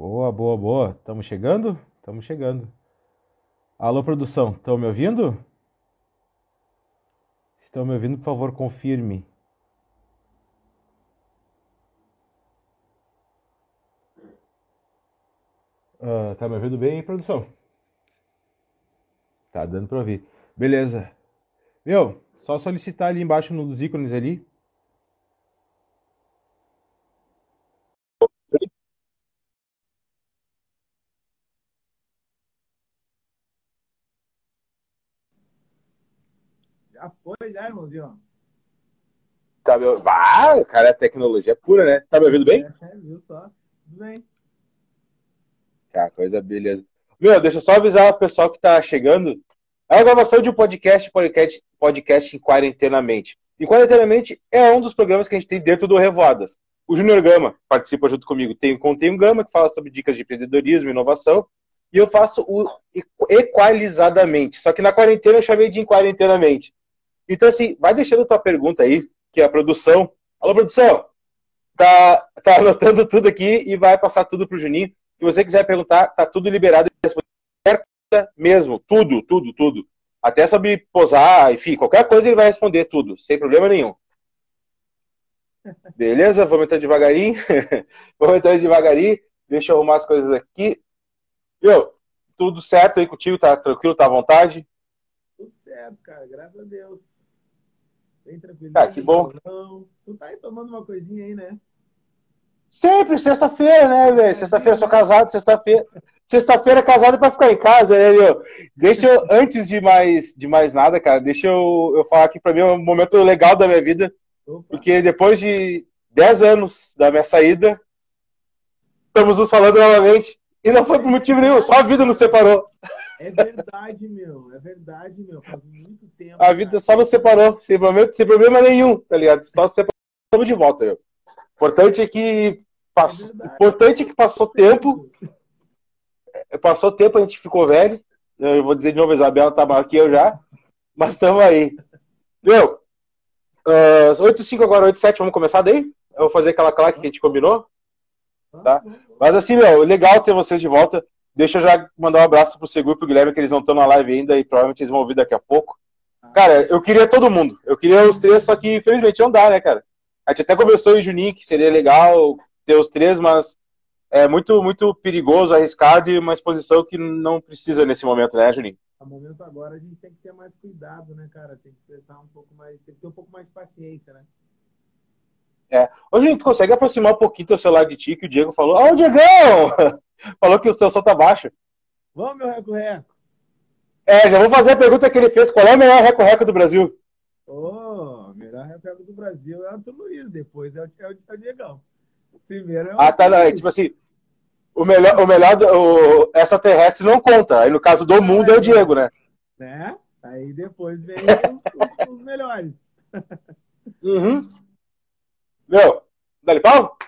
Boa, boa, boa. Estamos chegando? Estamos chegando. Alô, produção, estão me ouvindo? Estão me ouvindo, por favor, confirme. Uh, tá me ouvindo bem, produção? Tá dando pra ouvir. Beleza. Meu, só solicitar ali embaixo nos ícones ali Já foi, já, irmãozinho. Tá me... Ah, cara, é tecnologia pura, né? Tá me ouvindo bem? É, é, viu só. Tudo bem. Tá, coisa beleza. Meu, deixa eu só avisar o pessoal que tá chegando. É a gravação de um podcast, podcast, podcast em Quarentenamente. E Quarentenamente é um dos programas que a gente tem dentro do Revoadas. O Júnior Gama participa junto comigo. Tem, contém um Gama que fala sobre dicas de empreendedorismo e inovação. E eu faço o equalizadamente. Só que na quarentena eu chamei de em quarentenamente. Então, assim, vai deixando tua pergunta aí, que é a produção. Alô, produção! Tá, tá anotando tudo aqui e vai passar tudo pro Juninho. Se você quiser perguntar, tá tudo liberado. Mesmo, tudo, tudo, tudo. Até sobre posar, enfim, qualquer coisa ele vai responder tudo, sem problema nenhum. Beleza? Vamos entrar devagarinho. Vamos entrar devagarinho. Deixa eu arrumar as coisas aqui. Tudo certo aí contigo? Tá tranquilo? Tá à vontade? Tudo certo, cara. Graças a Deus. Bem tranquilo. Ah, que bom. Não. Tu tá aí tomando uma coisinha aí, né? Sempre, sexta-feira, né, velho? Sexta-feira sou casado, sexta-feira. Sexta-feira casado pra ficar em casa, né, meu? Deixa eu, antes de mais, de mais nada, cara, deixa eu, eu falar aqui pra mim é um momento legal da minha vida. Opa. Porque depois de 10 anos da minha saída, estamos nos falando novamente. E não foi por motivo nenhum, só a vida nos separou. É verdade, meu. É verdade, meu. Faz muito tempo. A vida só nos separou, sem problema, sem problema nenhum, tá ligado? Só separamos de volta, meu. Importante é que passou, é importante é que passou tempo. É, passou tempo, a gente ficou velho. Eu vou dizer de novo, a Isabela tá maior que eu já. Mas estamos aí. Meu, uh, 8 5 agora, 8 7, vamos começar daí? Eu vou fazer aquela claque que a gente combinou. Tá? Mas assim, meu, legal ter vocês de volta. Deixa eu já mandar um abraço pro Seguro e pro Guilherme, que eles não estão na live ainda e provavelmente eles vão ouvir daqui a pouco. Cara, eu queria todo mundo. Eu queria os três, só que infelizmente não dá, né, cara? A gente até conversou em Juninho que seria legal ter os três, mas é muito, muito perigoso, arriscado e uma exposição que não precisa nesse momento, né, Juninho? No momento agora a gente tem que ter mais cuidado, né, cara? Tem que prestar um pouco mais, tem que ter um pouco mais de paciência, né? É. Hoje a gente consegue aproximar um pouquinho teu celular de ti, que o Diego falou. Ó, oh, Diegão! falou que o teu som tá baixo. Vamos, meu reco-reco. É, já vou fazer a pergunta que ele fez. Qual é o melhor reco-reco do Brasil? Ô, oh, melhor reco-reco do Brasil é o Antônio Luiz, depois é o, é o, é o Diegão. Primeiro é o Ah, tá, não, é, tipo assim, o melhor, o melhor o, essa terrestre não conta. Aí no caso do mundo é, o Diego, né? Né? Aí depois vem os, os, os melhores. uhum. Meu, dá pau?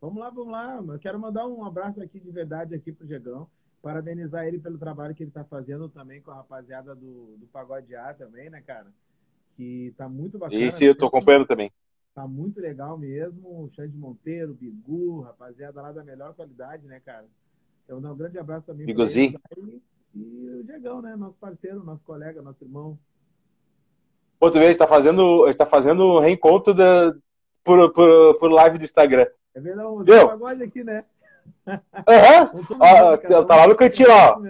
Vamos lá, vamos lá. Eu quero mandar um abraço aqui de verdade aqui pro Diegão. Parabenizar ele pelo trabalho que ele está fazendo também com a rapaziada do, do Pagode A também, né, cara? Que tá muito bacana. Isso, eu tô acompanhando também. Tá muito legal mesmo. Xande Monteiro, Bigu, rapaziada lá da melhor qualidade, né, cara? Então, um grande abraço também. Biguzinho. E o Diegão, né? Nosso parceiro, nosso colega, nosso irmão. Outra vez, a gente tá fazendo, a gente tá fazendo reencontro da, por, por, por live do Instagram. É verdade, um pagode aqui, né? Uhum. tá lá no cantinho, ó.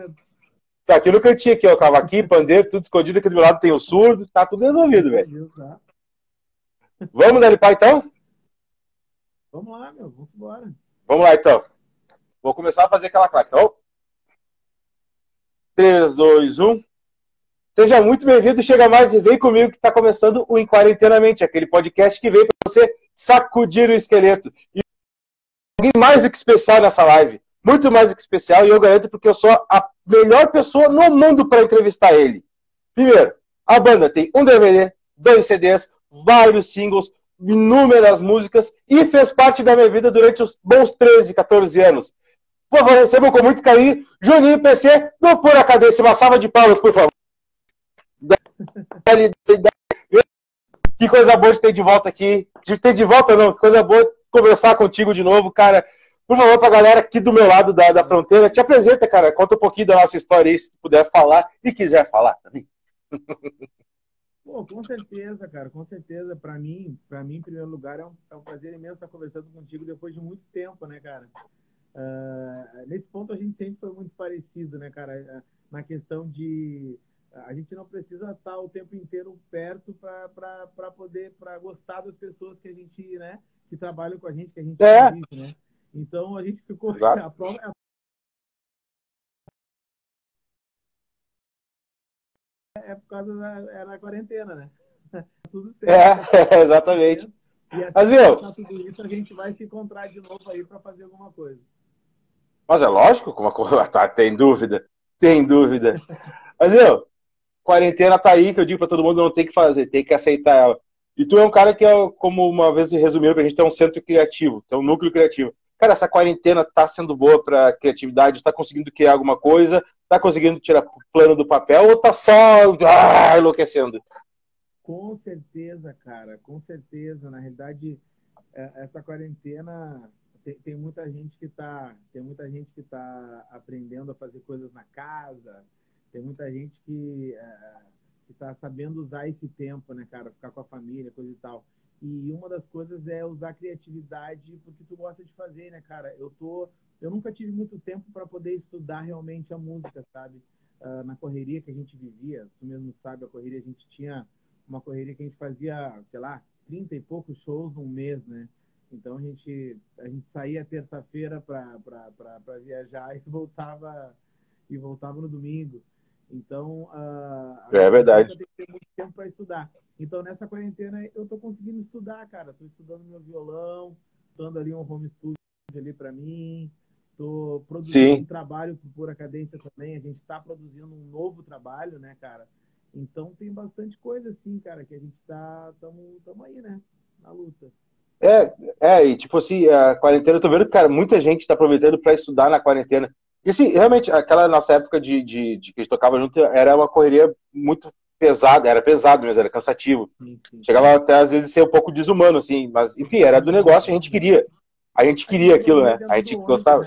Tá aqui no cantinho, aqui, ó. Cavaquinho, pandeiro, tudo escondido. Aqui do meu lado tem o surdo. Tá tudo resolvido, velho. Tá. Vamos, Dani Pai, então? Vamos lá, meu. Vamos embora. Vamos lá, então. Vou começar a fazer aquela claque, bom? 3, 2, 1. Seja muito bem-vindo, chega mais e vem comigo que está começando o Em Quarentenamente, aquele podcast que vem para você sacudir o esqueleto. E alguém mais do que especial nessa live, muito mais do que especial, e eu garanto porque eu sou a melhor pessoa no mundo para entrevistar ele. Primeiro, a banda tem um DVD, dois CDs, vários singles, inúmeras músicas e fez parte da minha vida durante os bons 13, 14 anos. Por favor, recebam com muito carinho Juninho PC do Pura Cadência. Uma salva de palmas, por favor. Que coisa boa de ter de volta aqui. De ter de volta, não. Que coisa boa conversar contigo de novo, cara. Por favor, pra galera aqui do meu lado da, da fronteira, te apresenta, cara. Conta um pouquinho da nossa história aí, se puder falar e quiser falar também. Pô, com certeza, cara, com certeza. Para mim, para mim, em primeiro lugar, é um, é um prazer imenso estar conversando contigo depois de muito tempo, né, cara? Uh, nesse ponto a gente sempre foi muito parecido, né, cara? Na questão de a gente não precisa estar o tempo inteiro perto para poder para gostar das pessoas que a gente, né, que trabalham com a gente, que a gente é. vive, né? Então a gente ficou Exato. a prova, a é por causa da era a quarentena, né? tudo certo. É, exatamente. E assim, Mas, viu? Tudo isso, a gente vai se encontrar de novo aí para fazer alguma coisa. Mas é lógico, como tá, tem dúvida, tem dúvida. Mas, viu, quarentena tá aí, que eu digo para todo mundo, não tem que fazer, tem que aceitar ela. E tu é um cara que, é, como uma vez resumiram pra gente, tem um centro criativo, tem um núcleo criativo. Cara, essa quarentena tá sendo boa pra criatividade, tá conseguindo criar alguma coisa, tá conseguindo tirar plano do papel ou tá só ah, enlouquecendo? Com certeza, cara, com certeza. Na realidade, é, essa quarentena tem, tem muita gente que tá, tem muita gente que tá aprendendo a fazer coisas na casa, tem muita gente que é, está sabendo usar esse tempo, né, cara, ficar com a família, coisa e tal. E uma das coisas é usar criatividade porque tu gosta de fazer, né, cara? Eu tô, eu nunca tive muito tempo para poder estudar realmente a música, sabe? Uh, na correria que a gente vivia, tu mesmo sabe, a correria a gente tinha uma correria que a gente fazia, sei lá, 30 e poucos shows num mês, né? Então a gente, a gente saía terça-feira para viajar e voltava e voltava no domingo. Então, uh, é verdade. Tem que ter muito tempo para estudar. Então, nessa quarentena, eu estou conseguindo estudar, cara. Estou estudando meu violão, dando ali um home studio ali para mim. Estou produzindo Sim. um trabalho por pura cadência também. A gente está produzindo um novo trabalho, né, cara? Então tem bastante coisa assim, cara, que a gente tá tamo, aí, né? Na luta. É, é, e tipo assim, a quarentena, eu tô vendo que, cara, muita gente está aproveitando para estudar na quarentena. E assim, realmente, aquela nossa época de, de, de, que a gente tocava junto era uma correria muito pesada, era pesado mesmo, era cansativo. Chegava até às vezes ser um pouco desumano, assim, mas enfim, era do negócio, a gente queria. A gente queria aquilo, né? A gente gostava.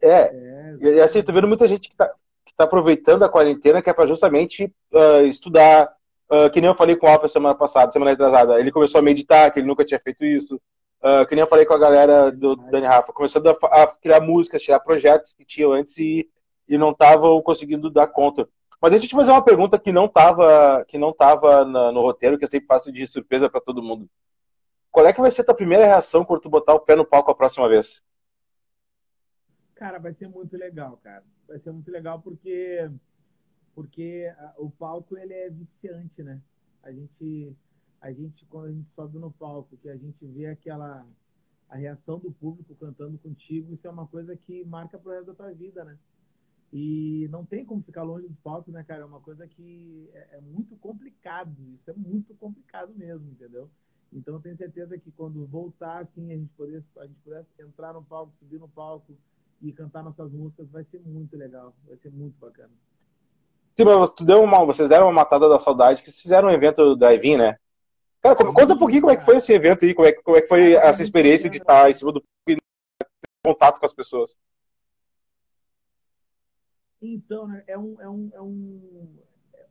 É, e assim, tô vendo muita gente que tá, que tá aproveitando a quarentena que é para justamente uh, estudar. Uh, que nem eu falei com o Alfa semana passada, semana atrasada. Ele começou a meditar, que ele nunca tinha feito isso. Uh, que nem eu falei com a galera do Dani Rafa, começando a, a criar músicas, tirar projetos que tinham antes e, e não estavam conseguindo dar conta. Mas deixa eu te fazer uma pergunta que não estava que não tava na, no roteiro, que eu sempre faço de surpresa para todo mundo. Qual é que vai ser a tua primeira reação quando tu botar o pé no palco a próxima vez? Cara, vai ser muito legal, cara. Vai ser muito legal porque porque o palco ele é viciante, né? A gente a gente, quando a gente sobe no palco, que a gente vê aquela a reação do público cantando contigo, isso é uma coisa que marca pro resto da tua vida, né? E não tem como ficar longe dos palcos, né, cara? É uma coisa que é, é muito complicado. Isso é muito complicado mesmo, entendeu? Então, eu tenho certeza que quando voltar, assim, a gente poder, a gente pudesse entrar no palco, subir no palco e cantar nossas músicas, vai ser muito legal. Vai ser muito bacana. Sim, mas tu deu uma, vocês deram uma matada da saudade, que fizeram um evento da Evin, né? Cara, conta um pouquinho como é que foi esse evento aí, como é como é que foi essa experiência de estar em cima do e ter contato com as pessoas. Então, né, é um, é um, é um,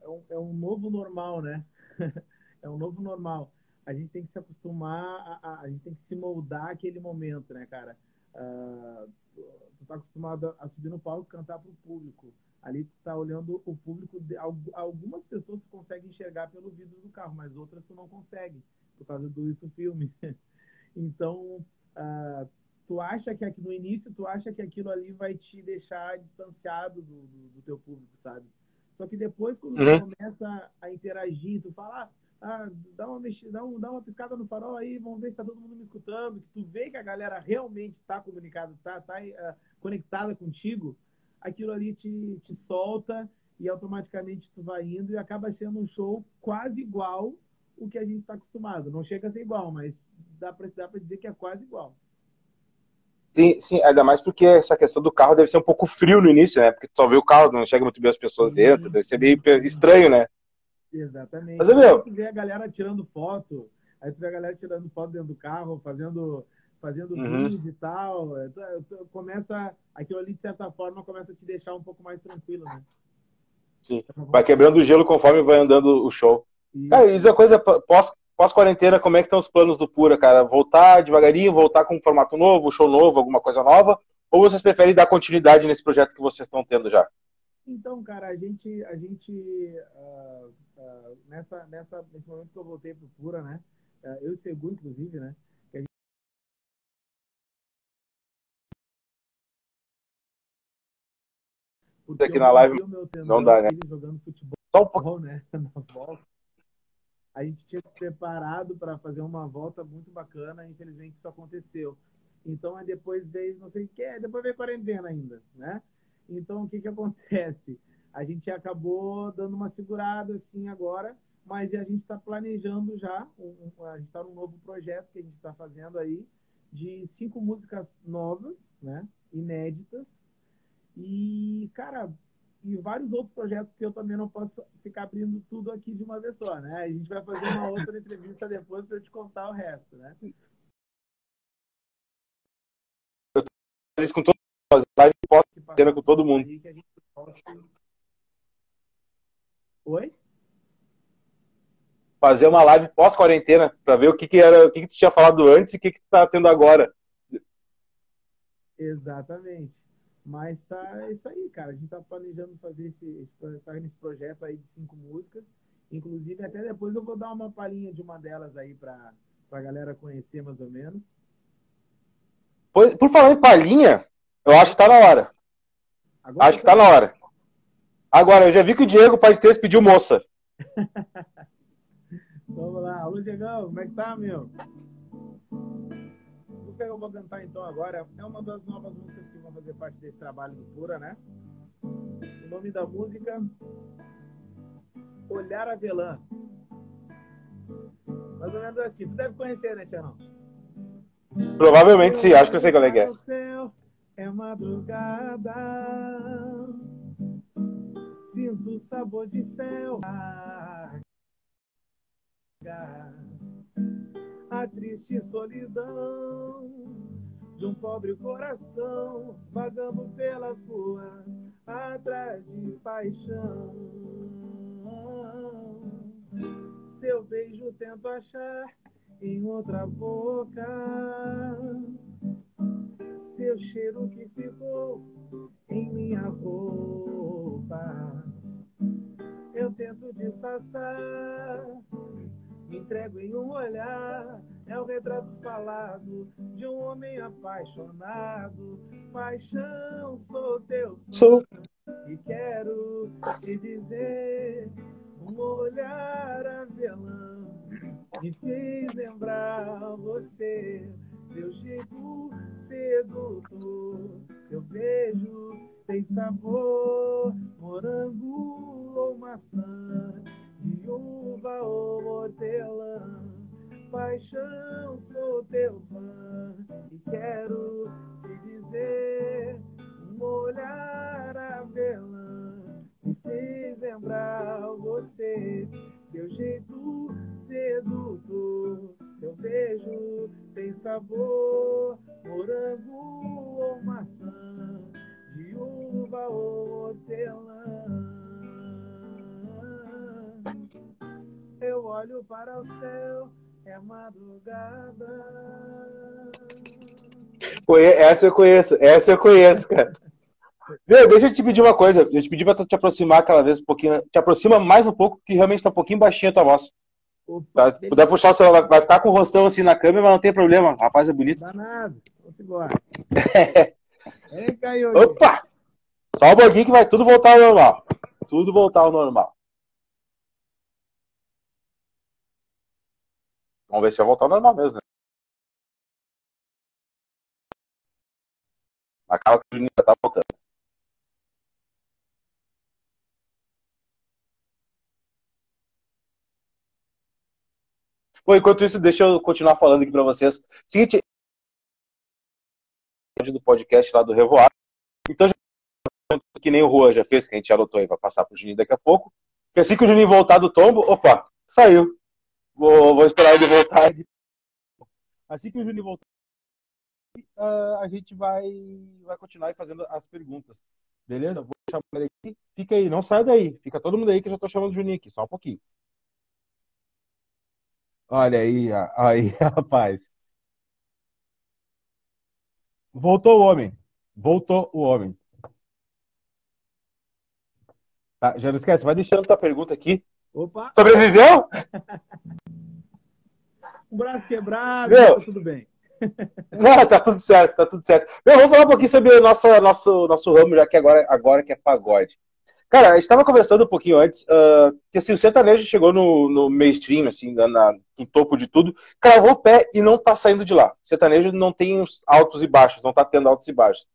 é um, é um novo normal, né? é um novo normal. A gente tem que se acostumar, a, a, a gente tem que se moldar aquele momento, né, cara? Uh, tu tá acostumado a subir no palco e cantar pro público ali tu está olhando o público. De, algumas pessoas tu consegue enxergar pelo vidro do carro, mas outras tu não consegue, por causa do isso filme. então, uh, tu acha que aqui no início, tu acha que aquilo ali vai te deixar distanciado do, do, do teu público, sabe? Só que depois, quando uhum. tu começa a interagir, tu fala, ah, dá, uma mexida, dá, um, dá uma piscada no farol aí, vamos ver se tá todo mundo me escutando, que tu vê que a galera realmente está comunicada, está tá, uh, conectada contigo, aquilo ali te, te solta e automaticamente tu vai indo e acaba sendo um show quase igual o que a gente está acostumado. Não chega a ser igual, mas dá para dá dizer que é quase igual. Sim, sim, ainda mais porque essa questão do carro deve ser um pouco frio no início, né? Porque tu só vê o carro, não chega muito bem as pessoas dentro, deve ser meio estranho, né? Exatamente. Mas, meu... tu vê a galera tirando foto, aí tu vê a galera tirando foto dentro do carro, fazendo fazendo uhum. vídeo e tal. É, começa, aquilo ali, de certa forma, começa a te deixar um pouco mais tranquilo, né? Sim. Vai quebrando o gelo conforme vai andando o show. Isso. Cara, isso é uma coisa pós, pós-quarentena, como é que estão os planos do Pura, cara? Voltar devagarinho, voltar com um formato novo, show novo, alguma coisa nova? Ou vocês preferem dar continuidade nesse projeto que vocês estão tendo já? Então, cara, a gente, a gente uh, uh, nessa, nessa, nesse momento que eu voltei pro Pura, né? Uh, eu e o Segundo, inclusive, né? Que a gente... Porque aqui na live não dá, né? Jogando futebol, Só um pouco. né? Na volta. A gente tinha se preparado para fazer uma volta muito bacana, infelizmente isso aconteceu. Então, depois veio, não sei o que, depois veio quarentena ainda, né? Então, o que, que acontece? A gente acabou dando uma segurada assim agora, mas a gente está planejando já, um, a gente está num novo projeto que a gente está fazendo aí, de cinco músicas novas, né? Inéditas. E, cara, e vários outros projetos que eu também não posso ficar abrindo tudo aqui de uma vez só, né? A gente vai fazer uma outra entrevista depois para te contar o resto, né? Isso com todo live pós-quarentena com todo mundo. Oi? Fazer uma live pós-quarentena para ver o que, que era, o que, que tu tinha falado antes e o que, que tu tá tendo agora. Exatamente. Mas tá isso aí, cara. A gente tá planejando fazer esse, esse, tá nesse projeto aí de cinco músicas. Inclusive, até depois eu vou dar uma palhinha de uma delas aí pra, pra galera conhecer mais ou menos. Por, por falar em palhinha, eu acho que tá na hora. Agora acho que tá na hora. Agora, eu já vi que o Diego pode ter pediu moça. Vamos lá. Alô, Diegão, como é que tá, meu? Música que eu vou cantar então agora é uma das novas músicas que vão fazer parte desse trabalho do Pura, né? O nome da música Olhar Avelã. Mais ou menos assim. Tu deve conhecer, né, Tianão? Provavelmente sim, acho que eu sei qual é que é é madrugada. Sinto o sabor de fel. A triste solidão de um pobre coração vagando pelas ruas atrás de paixão. Seu beijo tento achar em outra boca seu cheiro que ficou em minha roupa. Eu tento disfarçar, me entrego em um olhar. É o retrato falado de um homem apaixonado. Paixão, sou teu. Sou. E quero te dizer: um olhar avelã me fez lembrar você seu jeito sedutor, seu beijo tem sabor, morango ou maçã, uva ou hortelã. Paixão, sou teu fã e quero te dizer: um olhar avelã me fez lembrar você, seu jeito sedutor seu beijo tem sabor, morango ou maçã, de uva ou hortelã. Eu olho para o céu, é madrugada. Essa eu conheço, essa eu conheço, cara. deixa eu te pedir uma coisa. Eu te pedi para tu te aproximar cada vez um pouquinho. Te aproxima mais um pouco, que realmente tá um pouquinho baixinho a tua voz. Opa, tá, puder puxar o celular, vai ficar com o rostão assim na câmera, mas não tem problema. O rapaz é bonito. Danado. Vamos embora. Vem. Opa! Só um pouquinho que vai tudo voltar ao normal. Tudo voltar ao normal. Vamos ver se vai voltar ao normal mesmo, né? Acaba que o Juninho já tá voltando. Bom, enquanto isso, deixa eu continuar falando aqui para vocês. Seguinte, do podcast lá do Revoar. Então, que nem o Juan já fez, que a gente já anotou aí, vai passar pro Juninho daqui a pouco. Que assim que o Juninho voltar do tombo, opa, saiu. Vou, vou esperar ele voltar. Assim que o Juninho voltar uh, a gente vai, vai continuar fazendo as perguntas. Beleza? Vou chamar ele aqui. Fica aí, não sai daí. Fica todo mundo aí que eu já tô chamando o Juninho aqui, só um pouquinho. Olha aí, aí, rapaz. Voltou o homem. Voltou o homem. Tá, já não esquece, vai deixando tua pergunta aqui. Opa! Sobreviveu? um braço quebrado, Meu, tá tudo bem. Não, tá tudo certo, tá tudo certo. Meu, vamos falar um pouquinho sobre o nosso, nosso, nosso ramo, já que agora, agora que é pagode. Cara, a gente estava conversando um pouquinho antes, uh, que assim, o sertanejo chegou no, no mainstream, assim, na, na, no topo de tudo, cravou o pé e não tá saindo de lá. O sertanejo não tem altos e baixos, não tá tendo altos e baixos.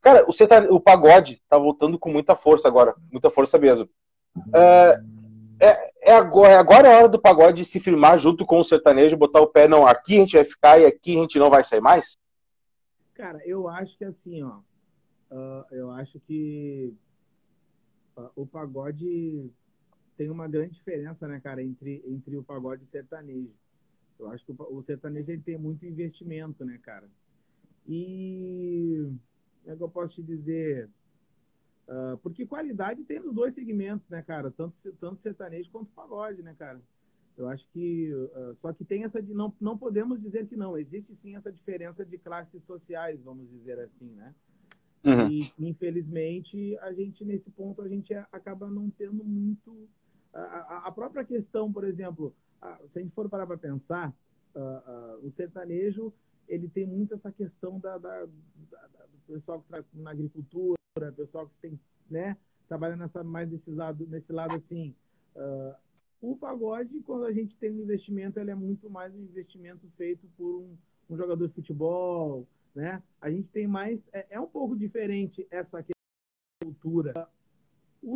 Cara, o, o pagode tá voltando com muita força agora, muita força mesmo. Uh, é, é, agora, é agora a hora do pagode se firmar junto com o sertanejo, botar o pé, não, aqui a gente vai ficar e aqui a gente não vai sair mais? Cara, eu acho que assim, ó, uh, eu acho que o pagode tem uma grande diferença, né, cara, entre, entre o pagode e o sertanejo. Eu acho que o, sertanejo ele tem muito investimento, né, cara? E como é que eu posso te dizer? Uh, porque qualidade tem nos dois segmentos, né, cara? Tanto, tanto sertanejo quanto pagode, né, cara? Eu acho que. Uh, só que tem essa. De, não, não podemos dizer que não. Existe sim essa diferença de classes sociais, vamos dizer assim, né? Uhum. E, infelizmente, a gente, nesse ponto, a gente acaba não tendo muito. A, a própria questão, por exemplo, a, se a gente for parar para pensar, uh, o sertanejo ele tem muito essa questão da, da, da, do pessoal que está na agricultura, pessoal que tem, né, trabalha nessa, mais desse lado, nesse lado assim. Uh, o pagode, quando a gente tem um investimento, ele é muito mais um investimento feito por um, um jogador de futebol, né? A gente tem mais. É, é um pouco diferente essa cultura. O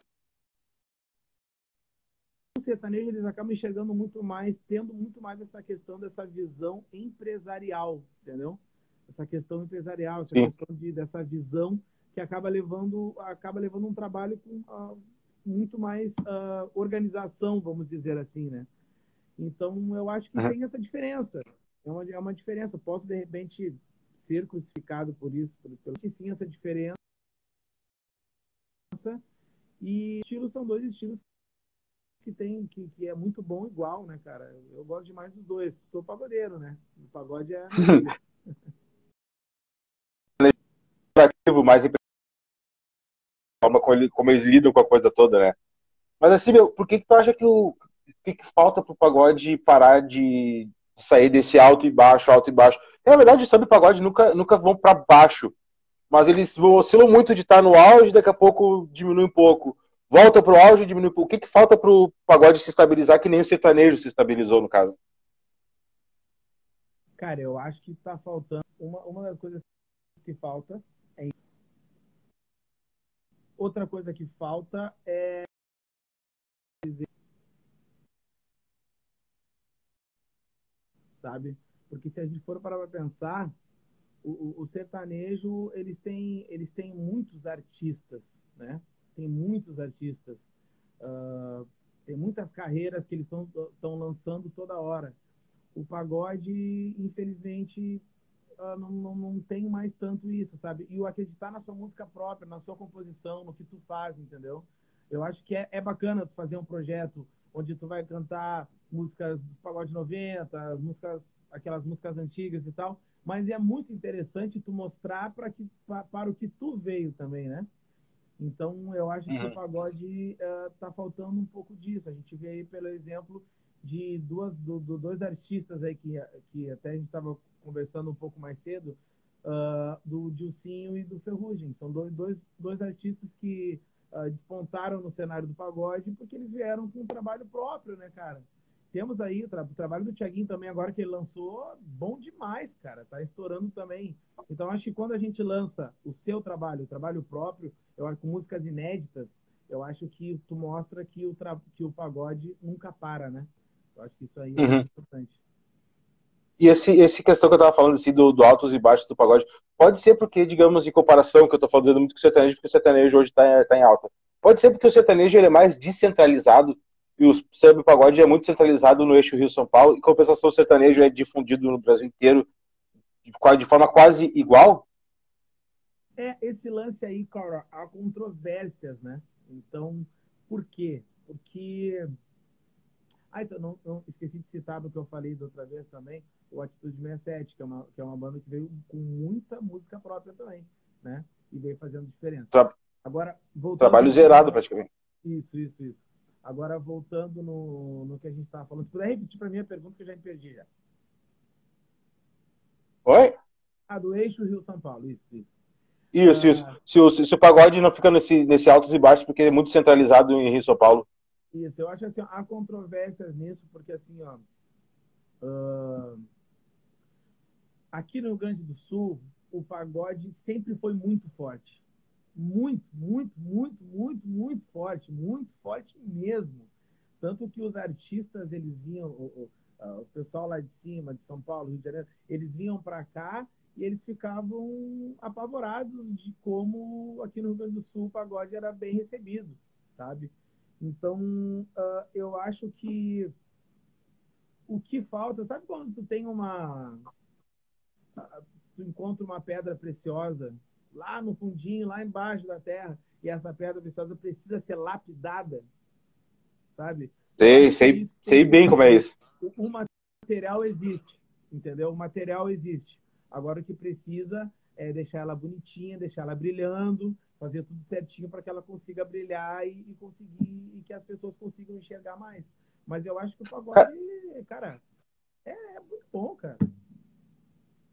sertanejo eles acabam enxergando muito mais, tendo muito mais essa questão dessa visão empresarial, entendeu? Essa questão empresarial, essa Sim. questão de, dessa visão que acaba levando, acaba levando um trabalho com uh, muito mais uh, organização, vamos dizer assim, né? Então, eu acho que uhum. tem essa diferença. É uma, é uma diferença. Posso, de repente, ser crucificado por isso, por, pelo que sim essa diferença. E estilos são dois estilos que tem que, que é muito bom igual, né, cara? Eu gosto demais dos dois. Sou pagodeiro, né? O pagode é mais forma como, ele, como, eles lidam com a coisa toda, né? Mas assim, meu, por que, que tu acha que o que, que falta pro pagode parar de sair desse alto e baixo, alto e baixo? Na verdade, o pagode nunca, nunca vão para baixo. Mas eles oscilam muito de estar no auge, daqui a pouco diminui um pouco. Volta pro auge, diminui um pouco. O que, que falta pro pagode se estabilizar, que nem o sertanejo se estabilizou, no caso? Cara, eu acho que tá faltando. Uma, uma das coisas que falta é. Outra coisa que falta é sabe? Porque se a gente for para pensar, o, o, sertanejo, eles têm, eles têm muitos artistas, né? Tem muitos artistas. Uh, tem muitas carreiras que eles estão lançando toda hora. O pagode, infelizmente, uh, não, não, não tem mais tanto isso, sabe? E o acreditar na sua música própria, na sua composição, no que tu faz, entendeu? Eu acho que é, é bacana tu fazer um projeto onde tu vai cantar músicas do pagode 90, músicas aquelas músicas antigas e tal, mas é muito interessante tu mostrar para que pra, para o que tu veio também, né? Então eu acho que uhum. o pagode uh, tá faltando um pouco disso. A gente vê aí pelo exemplo de duas do, do dois artistas aí que que até a gente estava conversando um pouco mais cedo, uh, do Dilcinho e do Ferrugem. São dois, dois, dois artistas que uh, despontaram no cenário do pagode porque eles vieram com um trabalho próprio, né, cara? Temos aí o, tra o trabalho do Thiaguinho também, agora que ele lançou, bom demais, cara. Tá estourando também. Então, acho que quando a gente lança o seu trabalho, o trabalho próprio, eu acho com músicas inéditas, eu acho que tu mostra que o, que o pagode nunca para, né? Eu acho que isso aí é uhum. importante. E esse, esse questão que eu tava falando assim, do, do altos e baixos do pagode, pode ser porque, digamos, em comparação, que eu tô falando muito com o sertanejo, porque o sertanejo hoje tá, tá em alta. Pode ser porque o sertanejo ele é mais descentralizado e o samba pagode é muito centralizado no eixo Rio-São Paulo, e compensação o sertanejo é difundido no Brasil inteiro, de forma quase igual? É, esse lance aí, cara, há controvérsias, né? Então, por quê? Porque. Ah, então, não, não, esqueci de citar do que eu falei da outra vez também, o Atitude 67, que é, uma, que é uma banda que veio com muita música própria também, né? E veio fazendo diferença. Tra... Agora, voltando. Trabalho zerado, praticamente. Isso, isso, isso. Agora, voltando no, no que a gente estava falando, se puder repetir para mim a pergunta que eu já me perdi já. Oi? Ah, do eixo Rio-São Paulo, isso, isso. Isso, isso. Se o, se o pagode não fica nesse, nesse altos e baixos, porque é muito centralizado em Rio São Paulo. Isso, eu acho assim, há controvérsias nisso, porque assim, ó. Uh, aqui no Rio Grande do Sul, o pagode sempre foi muito forte. Muito, muito, muito, muito, muito forte. Muito forte mesmo. Tanto que os artistas, eles vinham, o, o, o pessoal lá de cima, de São Paulo, Rio de Janeiro, eles vinham para cá e eles ficavam apavorados de como aqui no Rio Grande do Sul o pagode era bem recebido, sabe? Então, uh, eu acho que o que falta, sabe quando tu tem uma. Tu encontra uma pedra preciosa lá no fundinho, lá embaixo da terra, e essa pedra preciosa precisa ser lapidada, sabe? Sei, sei, sei bem como é isso. O material existe, entendeu? O material existe. Agora o que precisa é deixar ela bonitinha, deixar ela brilhando, fazer tudo certinho para que ela consiga brilhar e, e, conseguir e que as pessoas consigam enxergar mais. Mas eu acho que o pagode, cara, é, é muito bom, cara.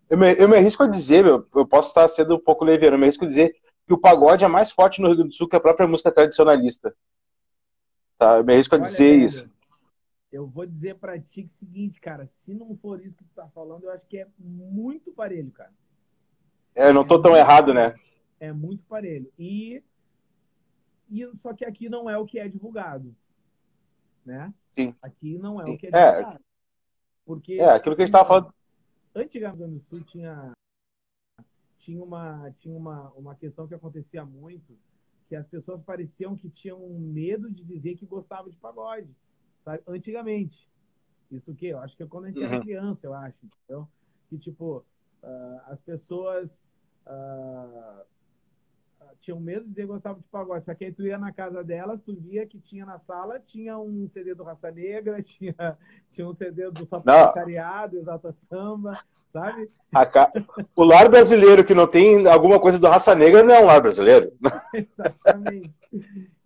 Eu me, eu me arrisco a dizer, meu, eu posso estar sendo um pouco leviano, eu me arrisco a dizer que o pagode é mais forte no Rio Grande do Sul que a própria música tradicionalista. Tá? Eu me arrisco a Olha, dizer isso eu vou dizer para ti o seguinte, cara, se não for isso que tu tá falando, eu acho que é muito parelho, cara. É, eu não tô é tão errado, né? É muito parelho. E, e só que aqui não é o que é divulgado, né? Sim. Aqui não é Sim. o que é, é divulgado. É, porque é aquilo que a gente tava falando. Antigamente no Sul tinha tinha uma tinha uma, uma questão que acontecia muito, que as pessoas pareciam que tinham medo de dizer que gostavam de pagode sabe? Antigamente. Isso que eu acho que é quando a gente uhum. era criança, eu acho, entendeu? Que, tipo, uh, as pessoas uh, tinham medo de dizer que gostavam de pagode. Só que aí tu ia na casa delas, tu via que tinha na sala, tinha um CD do Raça Negra, tinha, tinha um CD do Sapatariado, Exalta Samba, sabe? Ca... O lar brasileiro que não tem alguma coisa do Raça Negra não é um lar brasileiro. Exatamente.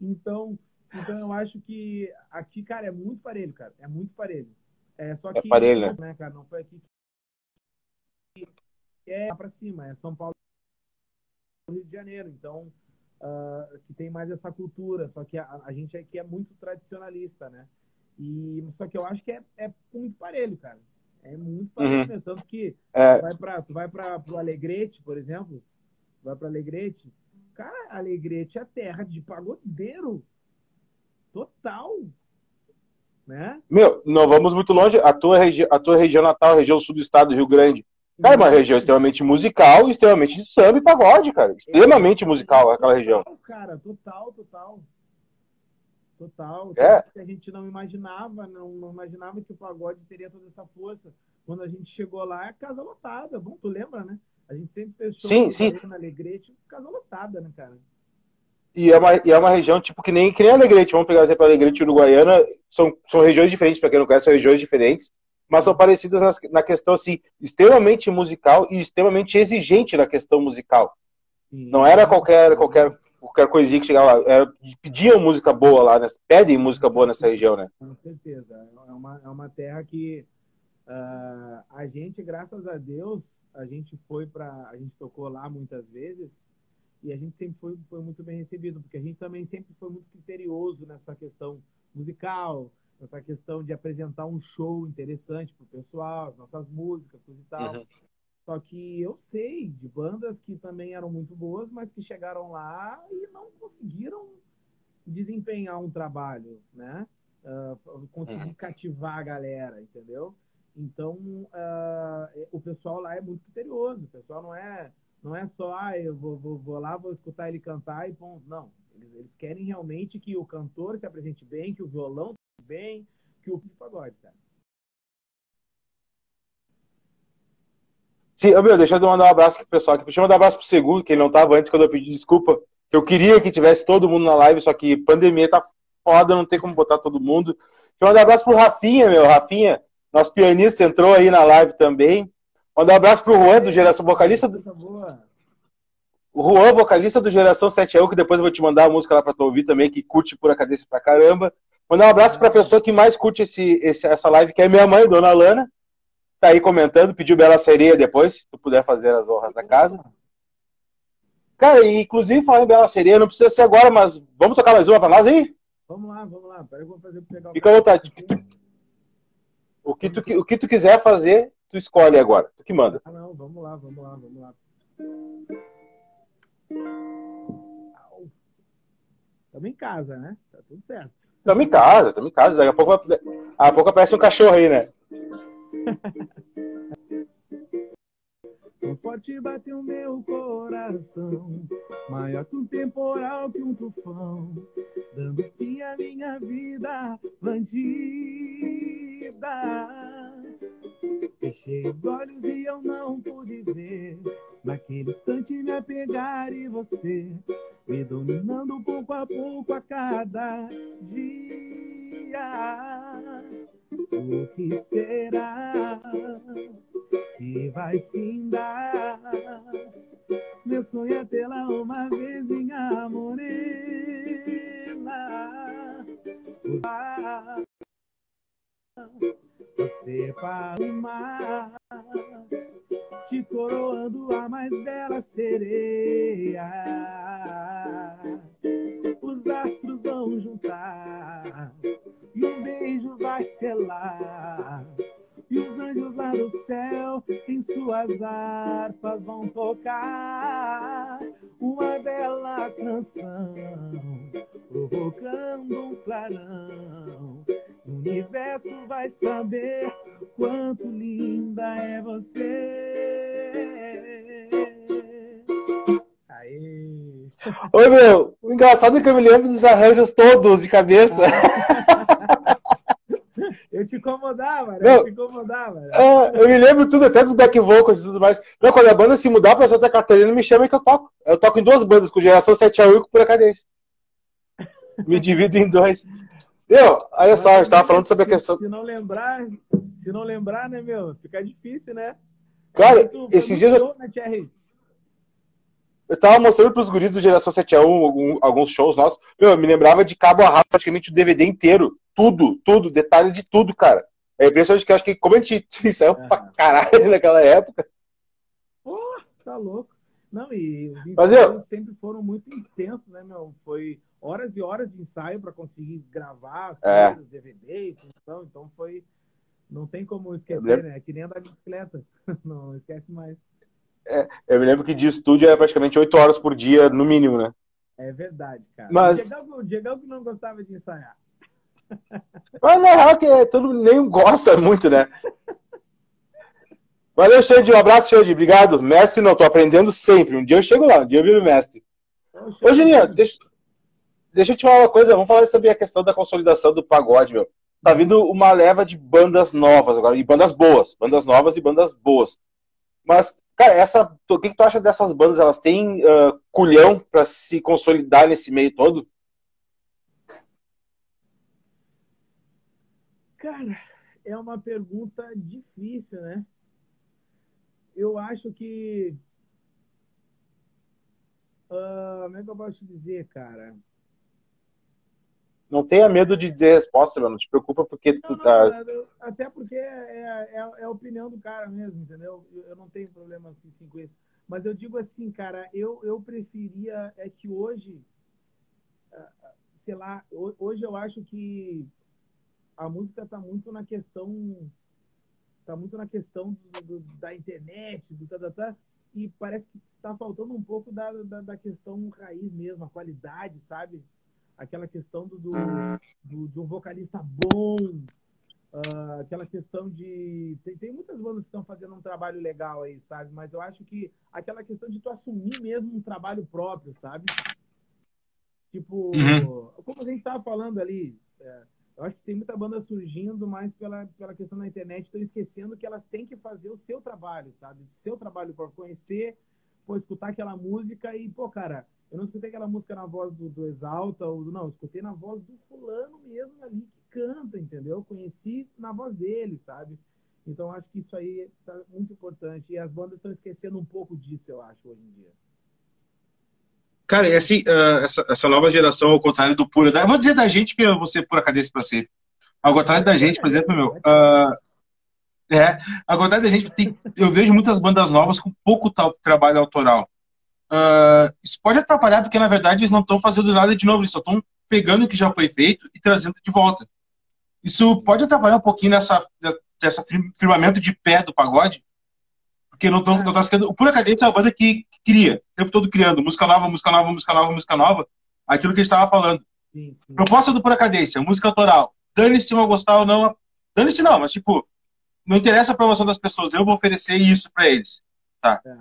Então, então eu acho que aqui, cara, é muito parelho, cara. É muito parelho. É só é que. É parelho, né? né, cara? Não foi aqui que. É pra cima, é São Paulo Rio de Janeiro. Então, uh, que tem mais essa cultura. Só que a, a, gente aqui é muito tradicionalista, né? E, só que eu acho que é, é muito parelho, cara. É muito parelho. Uhum. Tanto que é... tu vai para tu vai para o Alegrete, por exemplo. Vai para Alegrete. Cara, Alegrete é terra de pagodeiro. Total. Né? Meu, não vamos muito longe. A tua, a tua região natal, a região sul do estado do Rio Grande, cara, é uma região extremamente musical, extremamente de samba e pagode, cara. Extremamente é, musical aquela região. Cara, total, total. Total. É. A gente não imaginava, não, não, imaginava que o pagode teria toda essa força. Quando a gente chegou lá, é casa lotada. Bom, tu lembra, né? A gente sempre fechou sim, sim. na Alegrete, casa lotada, né, cara? E é, uma, e é uma região, tipo, que nem, que nem Alegrete. Vamos pegar o exemplo Alegrete e Uruguaiana. São, são regiões diferentes, para quem não conhece, são regiões diferentes. Mas são parecidas na, na questão, assim, extremamente musical e extremamente exigente na questão musical. Não era qualquer, qualquer, qualquer coisinha que chegava lá. Era, pediam música boa lá, né? pedem música boa nessa região, né? Com certeza. É uma, é uma terra que uh, a gente, graças a Deus, a gente foi para. A gente tocou lá muitas vezes e a gente sempre foi, foi muito bem recebido, porque a gente também sempre foi muito criterioso nessa questão musical, nessa questão de apresentar um show interessante para o pessoal, as nossas músicas, coisa e tal. Uhum. Só que eu sei de bandas que também eram muito boas, mas que chegaram lá e não conseguiram desempenhar um trabalho, né? Uh, conseguir uhum. cativar a galera, entendeu? Então, uh, o pessoal lá é muito criterioso, o pessoal não é não é só, ah, eu vou, vou, vou lá, vou escutar ele cantar e ponto. Não. Eles, querem realmente que o cantor se apresente bem, que o violão bem, que o pagode, cara. Sim, meu, deixa eu mandar um abraço pro pessoal aqui. Deixa eu mandar um abraço pro Seguro, que ele não tava antes quando eu pedi desculpa. Eu queria que tivesse todo mundo na live, só que pandemia tá foda, não tem como botar todo mundo. Deixa eu mandar um abraço pro Rafinha, meu. Rafinha, nosso pianista, entrou aí na live também. Mandar um abraço pro Juan, do Geração Vocalista. Do... O Juan, vocalista do Geração 7 que depois eu vou te mandar a música lá pra tu ouvir também, que curte pura cadência pra caramba. Mandar um abraço pra pessoa que mais curte esse, esse, essa live, que é minha mãe, Dona Lana. Tá aí comentando, pediu Bela Sereia depois, se tu puder fazer as honras da casa. Cara, inclusive falar em Bela Sereia, não precisa ser agora, mas vamos tocar mais uma pra nós aí? Vamos lá, vamos lá. Peraí, vou fazer pegar o. Fica à vontade. O que, tu, o que tu quiser fazer, tu escolhe agora. Tu que manda. Ah, não, vamos lá, vamos lá, vamos lá. Estamos em casa, né? Tá tudo certo. Estamos em casa, estamos em casa. Daqui a pouco, a pouco aparece um cachorro aí, né? Tão forte bateu meu coração, maior que um temporal, que um tufão, dando fim à minha vida bandida. Fechei os olhos e eu não pude ver, naquele instante me apegar e você, me dominando pouco a pouco a cada dia. O que será? que vai findar. Meu sonho é tê-la uma vez, minha morena. Você para o mar, te coroando a mais bela sereia. Os astros vão juntar e um beijo vai selar e os anjos lá do céu em suas harpas vão tocar uma bela canção, provocando um clarão. O universo vai saber quanto linda é você. Aê! Oi, meu, o engraçado é que eu me lembro dos arranjos todos de cabeça. Eu te incomodava, né? Eu te incomodava. Né? É, eu me lembro tudo, até dos back vocals e tudo mais. Não, quando a banda se mudar pra Santa Catarina, me chama que eu toco. Eu toco em duas bandas, com Geração 7 a 1 e com Pura Cadência. Me divido em dois. Meu, olha só, a gente tava falando sobre a questão. Se não lembrar, se não lembrar, né, meu? Fica difícil, né? Cara, esses dias. Eu... Né, eu tava mostrando pros guris do Geração 7 a 1 alguns shows nossos. Meu, eu me lembrava de cabo a rabo praticamente o DVD inteiro tudo, tudo, detalhe de tudo, cara. É impressionante que eu acho que como a gente saiu é. pra caralho naquela época. Porra, tá louco. Não, e os Mas eu... sempre foram muito intensos, né, meu? Foi horas e horas de ensaio para conseguir gravar as é. coisas, DVD, então, então foi. Não tem como esquecer, né? É que nem andar de bicicleta. Não esquece mais. É, eu me lembro que de estúdio era praticamente oito horas por dia, no mínimo, né? É verdade, cara. Mas... O Diegão que não gostava de ensaiar. Mas na real que todo nem gosta muito, né? Valeu, Xande. Um abraço, Xande. Obrigado. Mestre, não, tô aprendendo sempre. Um dia eu chego lá, um dia eu viro mestre. Ô, Juninho, deixa, deixa eu te falar uma coisa. Vamos falar sobre a questão da consolidação do pagode, meu. Tá vindo uma leva de bandas novas agora, e bandas boas. Bandas novas e bandas boas. Mas, cara, essa, o que, que tu acha dessas bandas? Elas têm uh, culhão para se consolidar nesse meio todo? Cara, é uma pergunta difícil, né? Eu acho que. Uh, como é que eu posso dizer, cara? Não tenha medo de dizer resposta, mano. Não te preocupa porque tu tá. Até porque é, é, é, a opinião do cara mesmo, entendeu? Eu, não tenho problema assim, com isso. Mas eu digo assim, cara, eu, eu preferia. É que hoje. Ah, sei lá, hoje eu acho que a música está muito na questão tá muito na questão do, do, da internet, do tá, tá, tá, e parece que está faltando um pouco da, da, da, questão raiz mesmo, a qualidade, sabe? Aquela questão do, do, do de um vocalista bom, uh, aquela questão de. Tem, tem muitas bandas que estão fazendo um trabalho legal aí, sabe? Mas eu acho que aquela questão de tu assumir mesmo um trabalho próprio, sabe? Tipo, uhum. como a gente estava falando ali, é, Eu acho que tem muita banda surgindo mais pela, pela questão da internet, estão esquecendo que elas têm que fazer o seu trabalho, sabe? O seu trabalho para conhecer, pô, escutar aquela música e, pô, cara, eu não escutei aquela música na voz do, do Exalta, ou do, não, eu escutei na voz do fulano mesmo ali que canta, entendeu? Conheci na voz dele, sabe? Então acho que isso aí está muito importante. E as bandas estão esquecendo um pouco disso, eu acho, hoje em dia. Cara, e assim, uh, essa, essa, nova geração, ao contrário do pura. Eu vou dizer da gente que eu vou ser pura cabeça para ser. Ao contrário da gente, por exemplo, meu. Uh, é, ao contrário da gente, tem, eu vejo muitas bandas novas com pouco tal, trabalho autoral. Uh, isso pode atrapalhar, porque na verdade eles não estão fazendo nada de novo, eles só estão pegando o que já foi feito e trazendo de volta. Isso pode atrapalhar um pouquinho nessa, nessa firmamento de pé do pagode, porque não estão. Não tá o Pura Cadência é uma banda que, que, cria, o tempo todo criando, música nova, música nova, música nova, música nova, aquilo que a gente estava falando. Sim, sim. Proposta do Pura Cadência, música autoral. Dane-se se eu gostar ou não. Dane-se não, mas tipo, não interessa a aprovação das pessoas, eu vou oferecer isso para eles. Tá? É.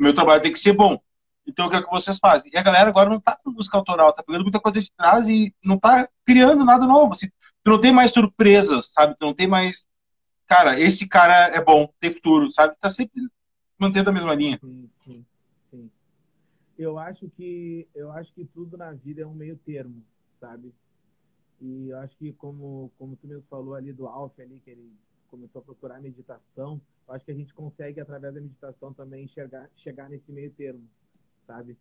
Meu trabalho tem que ser bom. Então, o que é que vocês fazem? E a galera agora não tá com música autoral, tá pegando muita coisa de trás e não tá criando nada novo. Assim, tu não tem mais surpresas, sabe? Tu não tem mais. Cara, esse cara é bom, tem futuro, sabe? Tá sempre mantendo a mesma linha. Sim, sim, sim. Eu acho que eu acho que tudo na vida é um meio termo, sabe? E eu acho que como como tu mesmo falou ali do Alf ali que ele começou a procurar meditação, eu acho que a gente consegue através da meditação também enxergar chegar nesse meio termo, sabe?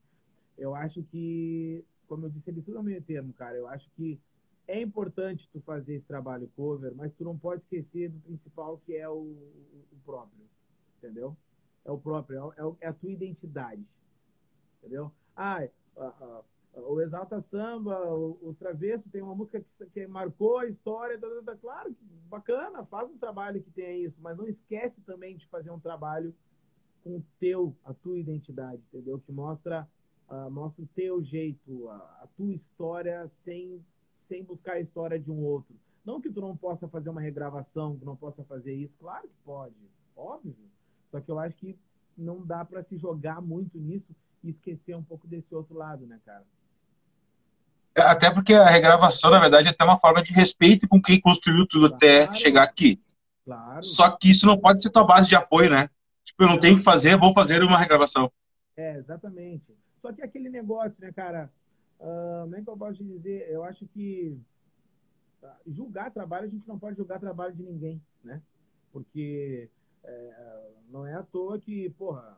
Eu acho que como eu disse, ele tudo é meio termo, cara. Eu acho que é importante tu fazer esse trabalho cover, mas tu não pode esquecer do principal que é o, o próprio, entendeu? é o próprio, é, é, é a tua identidade. Entendeu? Ah, o Exalta Samba, o, o Travesso tem uma música que, que marcou a história. Da, da, claro, bacana, faz um trabalho que tenha isso, mas não esquece também de fazer um trabalho com o teu, a tua identidade, entendeu? Que mostra, uh, mostra o teu jeito, a, a, tua história sem, sem buscar a história de um outro. Não que tu não possa fazer uma regravação, que não possa fazer isso, claro que pode, óbvio. Só que eu acho que não dá para se jogar muito nisso e esquecer um pouco desse outro lado, né, cara? É, até porque a regravação, na verdade, é até uma forma de respeito com quem construiu tudo claro, até chegar aqui. Claro. Só que isso não pode ser tua base de apoio, né? Tipo, eu não tenho que fazer, vou fazer uma regravação. É, exatamente. Só que aquele negócio, né, cara? Uh, como é que eu posso dizer? Eu acho que uh, julgar trabalho, a gente não pode julgar trabalho de ninguém, né? Porque é, não é à toa que, porra,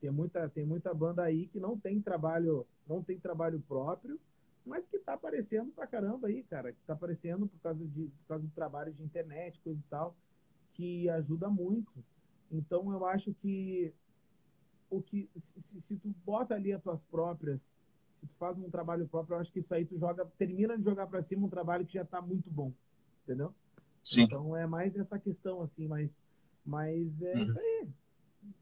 tem muita, tem muita banda aí que não tem trabalho, não tem trabalho próprio, mas que tá aparecendo pra caramba aí, cara, que tá aparecendo por causa, de, por causa do trabalho de internet, coisa e tal, que ajuda muito. Então eu acho que o que se, se tu bota ali as tuas próprias, se tu faz um trabalho próprio, eu acho que isso aí tu joga, termina de jogar para cima um trabalho que já tá muito bom, entendeu? Sim. Então é mais essa questão assim, mas mas é uhum. isso aí.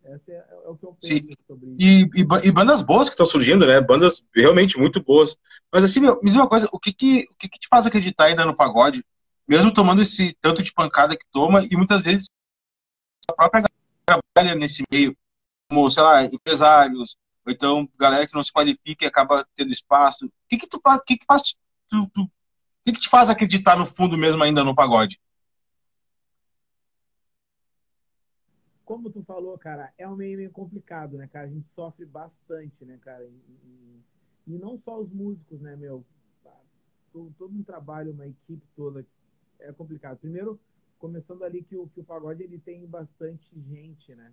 Essa é, é, o que eu penso Sim. sobre isso. E, e, e, bandas boas que estão surgindo, né? Bandas realmente muito boas. Mas assim, me diz uma coisa, o que que, o que que te faz acreditar ainda no pagode? Mesmo tomando esse tanto de pancada que toma, e muitas vezes a própria trabalha nesse meio, como, sei lá, empresários, ou então galera que não se qualifica e acaba tendo espaço. O que que tu o que que faz tu, tu, que que te faz acreditar no fundo mesmo ainda no pagode? como tu falou, cara, é um meio, meio complicado, né, cara? A gente sofre bastante, né, cara? E, e não só os músicos, né, meu? Todo, todo, um trabalho, uma equipe toda é complicado. Primeiro, começando ali que o, que o pagode ele tem bastante gente, né?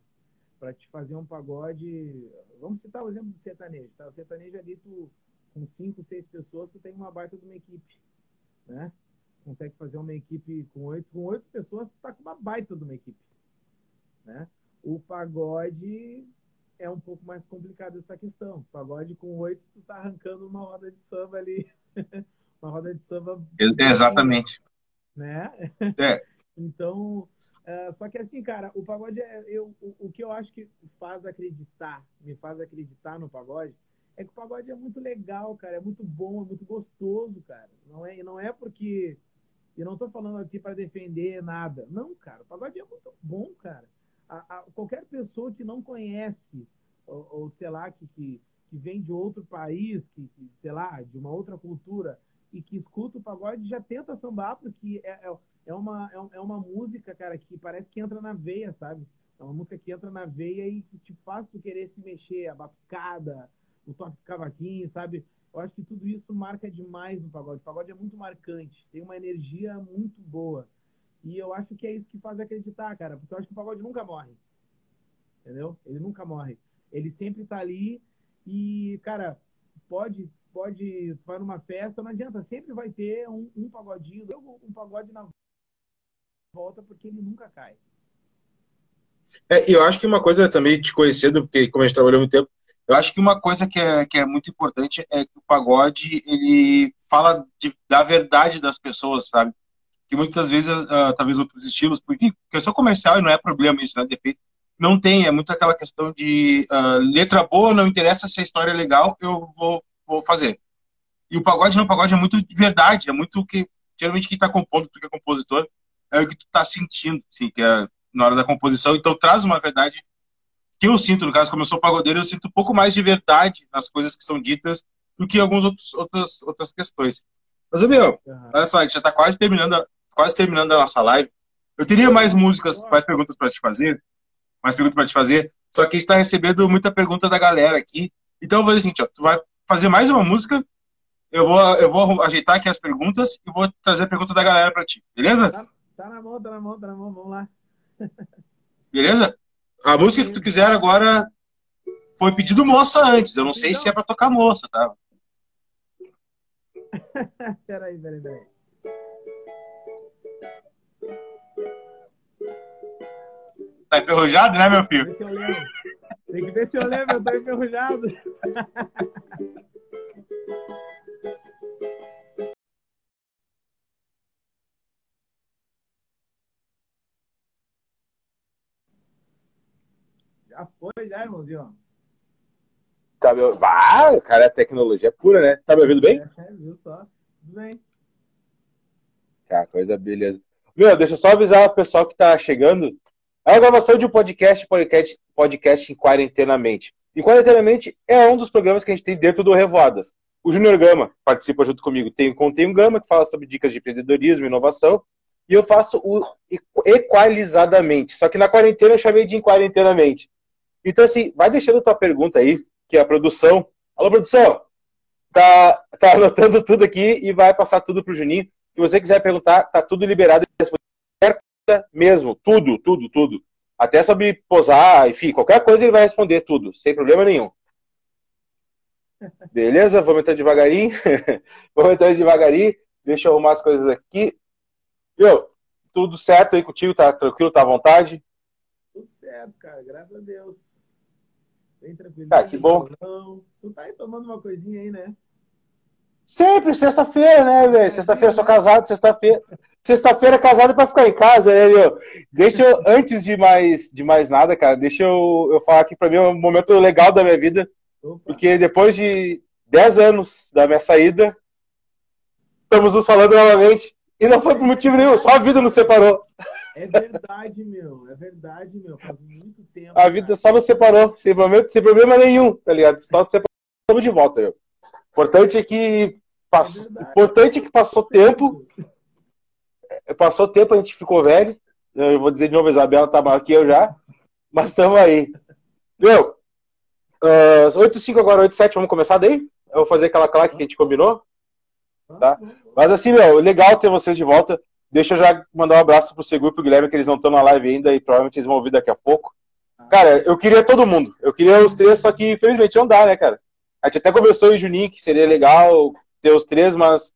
Para te fazer um pagode, vamos citar o exemplo do sertanejo, tá? O sertanejo ali, tu, com cinco, seis pessoas, tu tem uma baita de uma equipe, né? Consegue fazer uma equipe com oito, com oito pessoas, tu tá com uma baita de uma equipe né? O pagode é um pouco mais complicado essa questão. O pagode com oito, tu tá arrancando uma roda de samba ali. uma roda de samba. Exatamente. Né? É. então, uh, só que assim, cara, o pagode é. Eu, o, o que eu acho que faz acreditar, me faz acreditar no pagode, é que o pagode é muito legal, cara. É muito bom, é muito gostoso, cara. Não é, não é porque. Eu não tô falando aqui para defender nada. Não, cara. O pagode é muito bom, cara a, a, qualquer pessoa que não conhece, ou, ou sei lá, que, que, que, vem de outro país, que, que, sei lá, de uma outra cultura, e que escuta o pagode já tenta sambar, porque é, é, é uma, é, é uma música, cara, que parece que entra na veia, sabe? É uma música que entra na veia e que te faz tu querer se mexer, a batucada, o toque de cavaquinho, sabe? Eu acho que tudo isso marca demais no pagode. O pagode é muito marcante, tem uma energia muito boa. E eu acho que é isso que faz acreditar, cara, porque eu acho que o pagode nunca morre. Entendeu? Ele nunca morre. Ele sempre tá ali e, cara, pode pode vai numa festa, não adianta, sempre vai ter um, um pagodinho, um pagode na volta, porque ele nunca cai. É, eu acho que uma coisa também te conhecendo, porque como a gente trabalhou muito tempo, eu acho que uma coisa que é, que é muito importante é que o pagode, ele fala de, da verdade das pessoas, sabe? Que muitas vezes, uh, talvez outros estilos, porque questão comercial e não é problema isso, né? Defeito. Não tem, é muito aquela questão de uh, letra boa, não interessa se a história é legal, eu vou vou fazer. E o pagode não, o pagode é muito de verdade, é muito que geralmente quem está compondo, tu que é compositor, é o que tu está sentindo, assim, que é na hora da composição. Então traz uma verdade que eu sinto, no caso, como eu sou pagodeiro, eu sinto um pouco mais de verdade nas coisas que são ditas do que algumas outros, outras, outras questões. Mas, meu, uhum. olha só, a gente já está quase terminando, quase terminando a nossa live. Eu teria mais músicas, mais perguntas para te fazer, mais perguntas para te fazer, só que a gente está recebendo muita pergunta da galera aqui. Então, eu vou dizer o seguinte, ó, tu vai fazer mais uma música. Eu vou, eu vou ajeitar aqui as perguntas e vou trazer a pergunta da galera para ti, beleza? Tá, tá, na mão, tá na mão, tá na mão, vamos lá. Beleza? A música que tu quiser agora foi pedido moça antes. Eu não sei se é para tocar moça, tá? peraí, peraí, peraí. Tá enferrujado, né, meu filho? Tem que ver se eu lembro, eu tô enferrujado. Já foi, já, irmãozinho. Tá meu... Ah, o cara é tecnologia pura, né? Tá me ouvindo bem? É, viu só. Tudo bem. Tá, coisa beleza. Meu, deixa eu só avisar o pessoal que tá chegando. É a gravação de um podcast, podcast, podcast em Quarentenamente. Em Quarentenamente é um dos programas que a gente tem dentro do Revoadas. O Júnior Gama participa junto comigo. Tem o Contém Gama, que fala sobre dicas de empreendedorismo e inovação. E eu faço o Equalizadamente. Só que na quarentena eu chamei de Em Quarentenamente. Então, assim, vai deixando tua pergunta aí, que é a produção. Alô, produção! Tá, tá anotando tudo aqui e vai passar tudo pro Juninho. Se você quiser perguntar, tá tudo liberado mesmo, tudo, tudo, tudo. Até sobre posar, enfim, qualquer coisa ele vai responder tudo, sem problema nenhum. Beleza? Vamos entrar devagarinho. Vamos entrar devagarinho. Deixa eu arrumar as coisas aqui. Meu, tudo certo aí contigo? Tá tranquilo? Tá à vontade? Tudo certo, cara. Graças a Deus. Bem tranquilo. Ah, que bom. Tu tá aí tomando uma coisinha aí, né? Sempre, sexta-feira, né, velho? Sexta-feira sou casado, sexta-feira. Sexta-feira casado para ficar em casa, né, meu? Deixa eu, antes de mais, de mais nada, cara, deixa eu, eu falar aqui para mim é um momento legal da minha vida. Opa. Porque depois de 10 anos da minha saída, estamos nos falando novamente. E não foi por motivo nenhum, só a vida nos separou. É verdade, meu. É verdade, meu. Faz muito tempo. A vida cara. só nos separou, sem problema, sem problema nenhum, tá ligado? Só separamos de volta, meu. Importante é que passou, é importante é que passou tempo. Passou tempo, a gente ficou velho. Eu vou dizer de novo, a Isabela tá maior que eu já. Mas estamos aí. Meu, uh, 8 agora, 8 7, vamos começar daí? Eu vou fazer aquela claque que a gente combinou. Tá? Mas assim, meu, legal ter vocês de volta. Deixa eu já mandar um abraço pro Seguro e pro Guilherme, que eles não estão na live ainda e provavelmente eles vão ouvir daqui a pouco. Cara, eu queria todo mundo. Eu queria os três, só que infelizmente não dá, né, cara? A gente até conversou em Juninho que seria legal ter os três, mas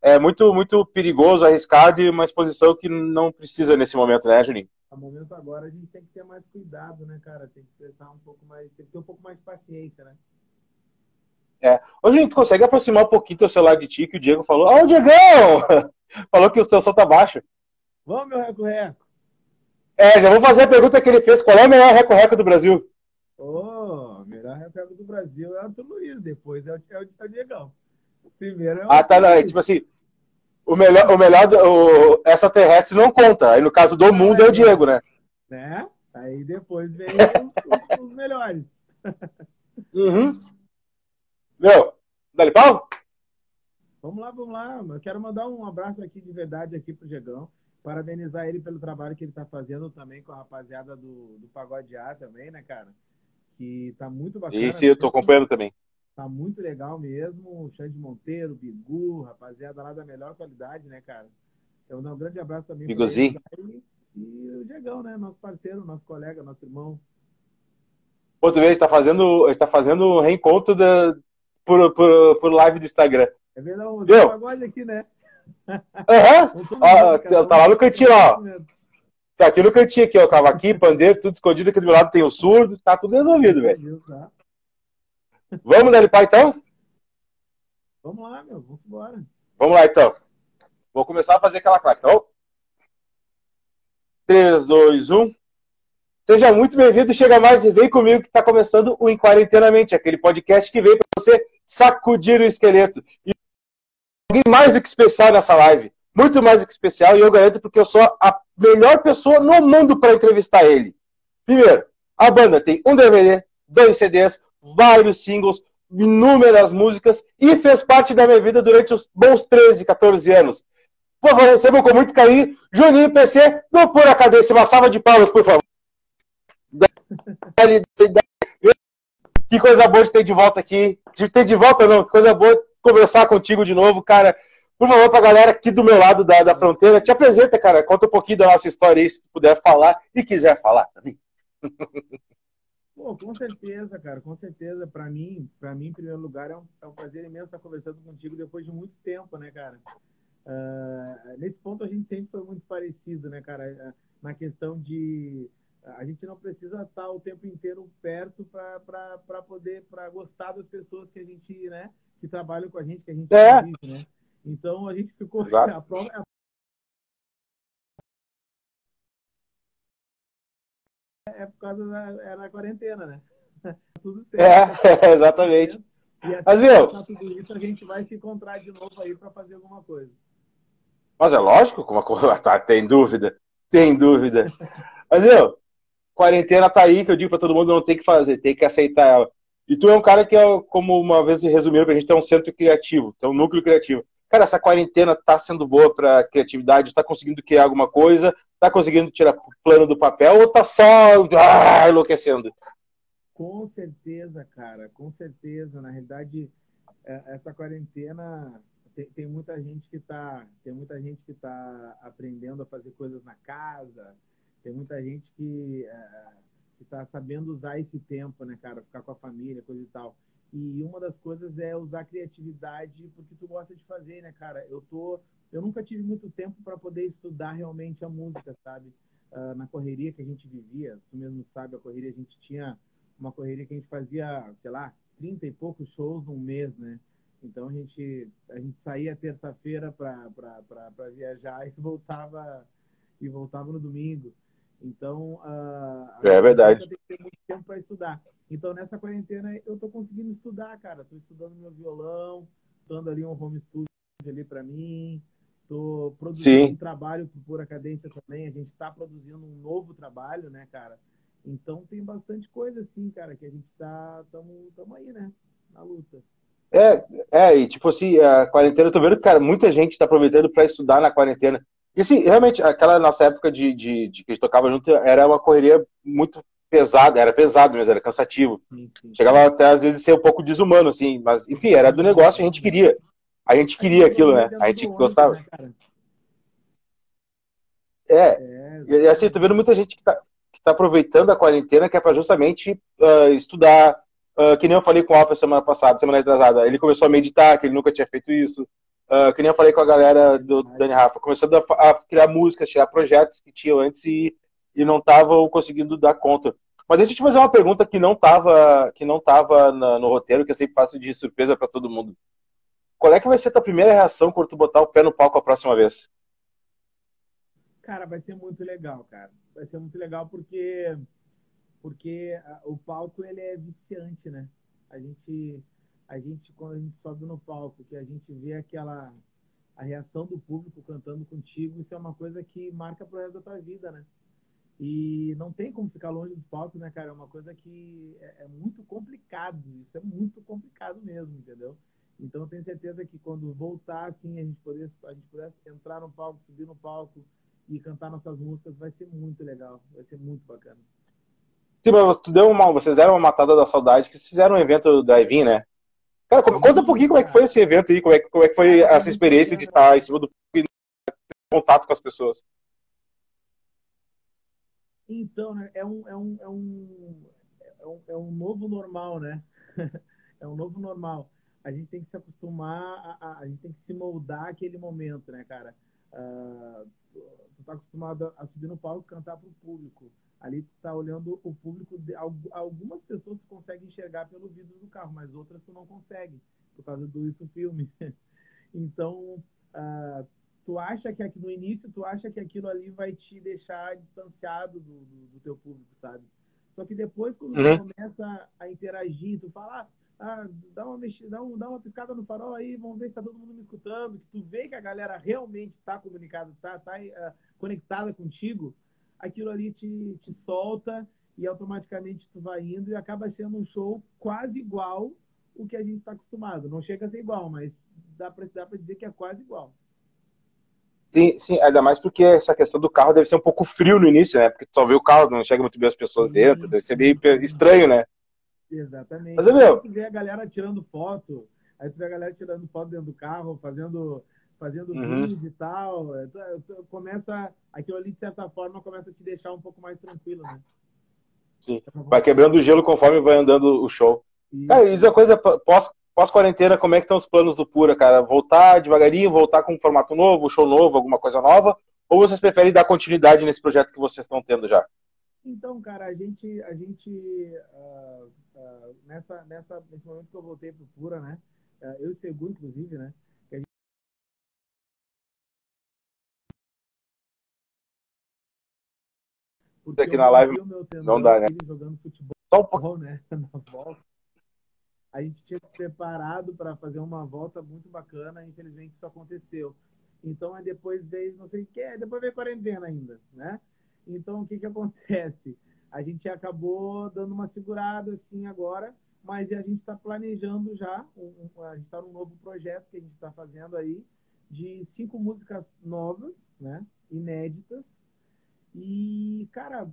é muito, muito perigoso, arriscado e uma exposição que não precisa nesse momento, né, Juninho? No momento agora a gente tem que ter mais cuidado, né, cara? Tem que prestar um pouco mais, tem que ter um pouco mais de paciência, né? É. Ô, Juninho, tu consegue aproximar um pouquinho teu celular de ti, que o Diego falou, ô, Diegão! falou que o teu som tá baixo. Vamos, meu reco-reco. É, já vou fazer a pergunta que ele fez, qual é o melhor reco-reco do Brasil? Ô, melhor reserva do Brasil é o Antônio Luiz, depois é o, é o, é o Diegão. Primeiro é o Ah, tá, não, é, tipo assim, o melhor, o melhor o, essa terrestre não conta. Aí no caso do mundo é, é o Diego, né? Né? Aí depois vem os, os, melhores. Uhum. Meu, dá pau? Vamos lá, vamos lá. Eu quero mandar um abraço aqui de verdade aqui pro Diegão. Parabenizar ele pelo trabalho que ele está fazendo também com a rapaziada do, do Pagode A também, né, cara? Que tá muito bacana. Isso, eu tô acompanhando também. Tá muito legal mesmo. O Xande Monteiro, Bigu, rapaziada lá da melhor qualidade, né, cara? Então, um grande abraço também. Biguzinho. E, e o Diegão, né? Nosso parceiro, nosso colega, nosso irmão. Outra vez, está fazendo, está fazendo reencontro da, por, por, por live do Instagram. É verdade, o Deu? pagode aqui, né? Aham. Tá lá no cantinho, ó. Tá aqui no cantinho, aqui, ó. Cavaquinho, pandeiro, tudo escondido aqui do meu lado tem o surdo. Tá tudo resolvido, velho. Tá. Vamos, Dani Pai, então? Vamos lá, meu. Vamos embora. Vamos lá, então. Vou começar a fazer aquela claque, tá bom? 3, 2, 1. Seja muito bem-vindo, chega mais e vem comigo que está começando o Em Quarentenamente, aquele podcast que vem para você sacudir o esqueleto. E mais do que especial nessa live, muito mais do que especial, e eu garanto porque eu sou a melhor pessoa no mundo para entrevistar ele. Primeiro, a banda tem um DVD, dois CDs, vários singles, inúmeras músicas e fez parte da minha vida durante os bons 13, 14 anos. Por favor, recebam com muito carinho Juninho PC do Pura Cadência. Uma salva de palmas, por favor. Que coisa boa de ter de volta aqui. De ter de volta, não. Que coisa boa conversar contigo de novo, cara. Por favor, pra galera aqui do meu lado da, da fronteira, te apresenta, cara. Conta um pouquinho da nossa história aí, se puder falar e quiser falar também. Pô, com certeza, cara, com certeza. Para mim, para mim, em primeiro lugar, é um, é um prazer imenso estar conversando contigo depois de muito tempo, né, cara? Ah, nesse ponto a gente sempre foi muito parecido, né, cara? Ah, Na questão de a gente não precisa estar o tempo inteiro perto para poder para gostar das pessoas que a gente, né, que trabalham com a gente, que a gente É. convive, né? Então a gente ficou Exato. a prova a- é por causa da era a quarentena, né? Tudo certo. É, exatamente. E assim Mas, passar tudo isso, a gente vai se encontrar de novo aí para fazer alguma coisa. Mas é lógico, como a coisa tá, tem dúvida, tem dúvida. Mas eu, quarentena tá aí, que eu digo pra todo mundo, não tem que fazer, tem que aceitar ela. E tu é um cara que, é, como uma vez resumiram pra gente, é um centro criativo, tem um núcleo criativo. Cara, essa quarentena tá sendo boa pra criatividade, tá conseguindo criar alguma coisa, tá conseguindo tirar plano do papel ou tá só ah, enlouquecendo? Com certeza, cara, com certeza. Na realidade, é, essa quarentena tem, tem muita gente que tá, tem muita gente que tá aprendendo a fazer coisas na casa. Tem muita gente que é, que tá sabendo usar esse tempo, né, cara, ficar com a família, coisa e tal. E uma das coisas é usar criatividade porque tu gosta de fazer, né, cara? Eu tô, eu nunca tive muito tempo para poder estudar realmente a música, sabe? Ah, na correria que a gente vivia, tu mesmo sabe, a correria a gente tinha uma correria que a gente fazia, sei lá, 30 e poucos shows num mês, né? Então a gente, a gente saía terça-feira para viajar e voltava e voltava no domingo. Então, ah, a É verdade. gente tem que ter muito tempo para estudar. Então, nessa quarentena, eu tô conseguindo estudar, cara. Tô estudando meu violão, dando ali um home studio ali para mim. Tô produzindo Sim. um trabalho por pura cadência também. A gente está produzindo um novo trabalho, né, cara? Então tem bastante coisa assim, cara, que a gente tá tamo, tamo aí, né? Na luta. É, é, e tipo assim, a quarentena, eu tô vendo que, cara, muita gente tá aproveitando pra estudar na quarentena. E assim, realmente, aquela nossa época de, de, de que a gente tocava junto era uma correria muito pesada, era pesado mesmo, era cansativo. Chegava até às vezes a ser um pouco desumano, assim, mas enfim, era do negócio, a gente queria. A gente queria aquilo, né? A gente gostava. Né? É, É, e assim, tô vendo muita gente que tá, que tá aproveitando a quarentena que é pra justamente ah, estudar. Ah, que nem eu falei com o Alfa semana passada, semana atrasada. Ele começou a meditar, que ele nunca tinha feito isso. Ah, que nem eu falei com a galera do Dani Rafa, começando a, a criar músicas, tirar projetos que tinham antes e, e não estavam conseguindo dar conta. Mas deixa eu te fazer uma pergunta que não estava que não tava na- no roteiro, que eu sempre faço de surpresa para todo mundo. Qual é que vai ser a tua primeira reação quando tu botar o pé no palco a próxima vez? Cara, vai ser muito legal, cara. Vai ser muito legal porque porque ah, o palco ele é viciante, né? A gente a gente quando a gente sobe no palco, que a gente vê aquela a reação do público cantando contigo, isso é uma coisa que marca pro resto da tua vida, né? E não tem como ficar longe dos palcos, né, cara? É uma coisa que é, é muito complicado. Isso é muito complicado mesmo, entendeu? Então eu tenho certeza que quando voltar, assim, a gente pudesse, a gente pudesse entrar no palco, subir no palco e cantar nossas músicas, vai ser muito legal, vai ser muito bacana. Sim, mas tu deu uma, vocês deram uma matada da saudade, que fizeram um evento da Evin, né? Cara, conta um pouquinho como é que foi esse evento aí, como é, como é que foi essa experiência de estar em cima do e ter contato com as pessoas. Então, né, é um, é um, é um, é um, é um novo normal, né? é um novo normal. A gente tem que se acostumar, a, a, a gente tem que se moldar aquele momento, né, cara? Uh, tu tá acostumado a subir no palco e cantar pro público. Ali tu tá olhando o público, de, algumas pessoas tu consegue enxergar pelo vidro do carro, mas outras tu não consegue, por causa do isso filme. então, uh, tu acha que aqui no início, tu acha que aquilo ali vai te deixar distanciado do, do, do teu público, sabe? Só que depois, quando uhum. tu começa a interagir, tu fala, ah, ah, dá, uma mexida, dá, um, dá uma piscada no farol aí, vamos ver se tá todo mundo me escutando, que tu vê que a galera realmente está comunicada, tá, tá uh, conectada contigo, aquilo ali te, te solta e automaticamente tu vai indo e acaba sendo um show quase igual o que a gente está acostumado. Não chega a ser igual, mas dá para dizer que é quase igual. Sim, sim, ainda mais porque essa questão do carro deve ser um pouco frio no início, né? Porque tu só vê o carro, não chega muito bem as pessoas dentro, deve ser meio estranho, né? Exatamente. Mas, meu... Tu vê a galera tirando foto, aí tu vê a galera tirando foto dentro do carro, fazendo fazendo uhum. e tal. É, começa, aquilo ali, de certa forma, começa a te deixar um pouco mais tranquilo, né? Sim, vai quebrando o gelo conforme vai andando o show. Isso. Cara, isso é coisa pós, pós-quarentena, como é que estão os planos do Pura, cara? Voltar devagarinho, voltar com um formato novo, show novo, alguma coisa nova? Ou vocês preferem dar continuidade nesse projeto que vocês estão tendo já? Então, cara, a gente, a gente uh, uh, nessa, nessa, nesse momento que eu voltei pro Pura, né? Uh, eu e o Segu, inclusive, né? Porque aqui na live não dá, né? Jogando futebol, Só um pouco. né? Na volta. A gente tinha se preparado para fazer uma volta muito bacana, infelizmente isso aconteceu. Então, aí depois veio, não sei o que, depois veio quarentena ainda, né? Então, o que que acontece? A gente acabou dando uma segurada assim agora, mas a gente está planejando já, um, a gente está num novo projeto que a gente está fazendo aí, de cinco músicas novas, né? Inéditas, e, cara,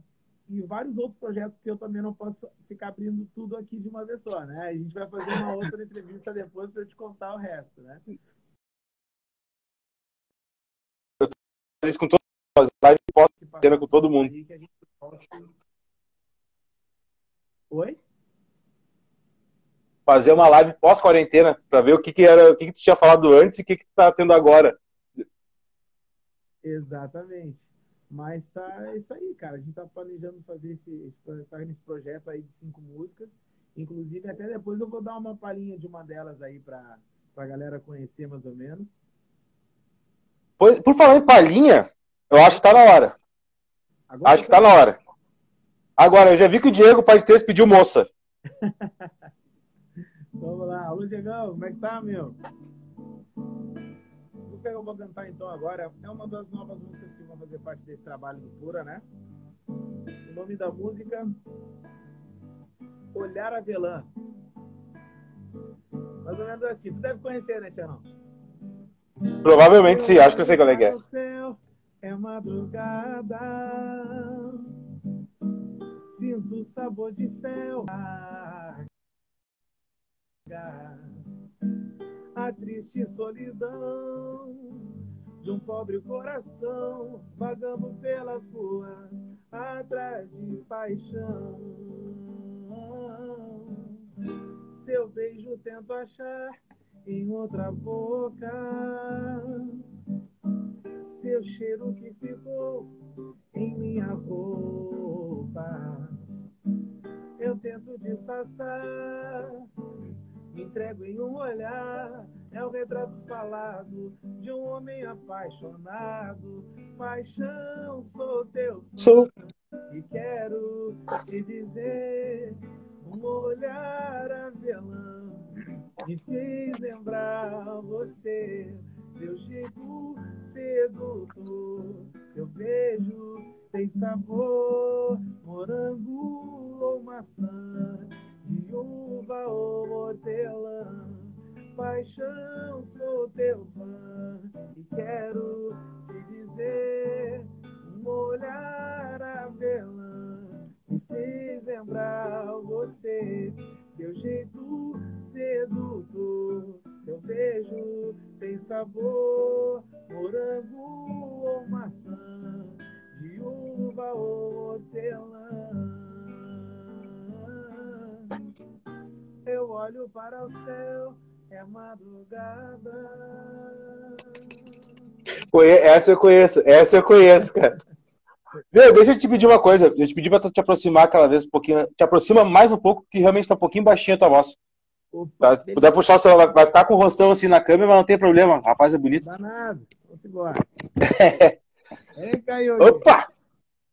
e vários outros projetos que eu também não posso ficar abrindo tudo aqui de uma vez só, né? A gente vai fazer uma outra entrevista depois para eu te contar o resto, né? Eu isso com todo as lives com todo mundo. Oi? Fazer uma live pós-quarentena para ver o que, que era, o que, que tu tinha falado antes e o que, que tu tá tendo agora. Exatamente. Mas tá é isso aí, cara. A gente tá planejando fazer esse, esse, tá nesse projeto aí de cinco músicas. Inclusive, até depois eu vou dar uma palhinha de uma delas aí pra, pra galera conhecer mais ou menos. Por, por falar em palhinha, eu acho que tá na hora. Agora acho que tá na hora. Agora, eu já vi que o Diego, pai de texto, pediu moça. Vamos lá. Alô, Diegão, como é que tá, meu? Música que eu vou cantar então agora é uma das novas músicas que vão fazer parte desse trabalho do Pura, né? O nome da música Olhar Avelã. Mais ou menos assim. Tu deve conhecer, né, Tianão? Provavelmente sim, acho que eu sei qual é que é. É madrugada, sinto o sabor de fel a triste solidão de um pobre coração vagando pelas ruas atrás de paixão. Seu beijo tento achar em outra boca, seu cheiro que ficou em minha roupa. Eu tento disfarçar me entrego em um olhar, é o retrato falado de um homem apaixonado. Paixão, sou teu. Sou. E quero te dizer, um olhar avelã me fez lembrar você. Seu jeito sedutor, seu beijo tem sabor, morango ou maçã de uva ou hortelã, paixão, sou teu fã e quero te dizer um olhar avelã me fez lembrar você, seu jeito sedutor. Seu beijo tem sabor, morango ou maçã, de uva ou hortelã. Eu olho para o céu, é madrugada. Essa eu conheço, essa eu conheço, cara. Meu, deixa eu te pedir uma coisa. Eu te pedi pra tu te aproximar aquela vez um pouquinho. Te aproxima mais um pouco, que realmente tá um pouquinho baixinha a tua voz. Opa, tá? Puder puxar o celular, vai ficar com o rostão assim na câmera, mas não tem problema. Rapaz, é bonito. Danado. Vamos embora. Vem. Opa!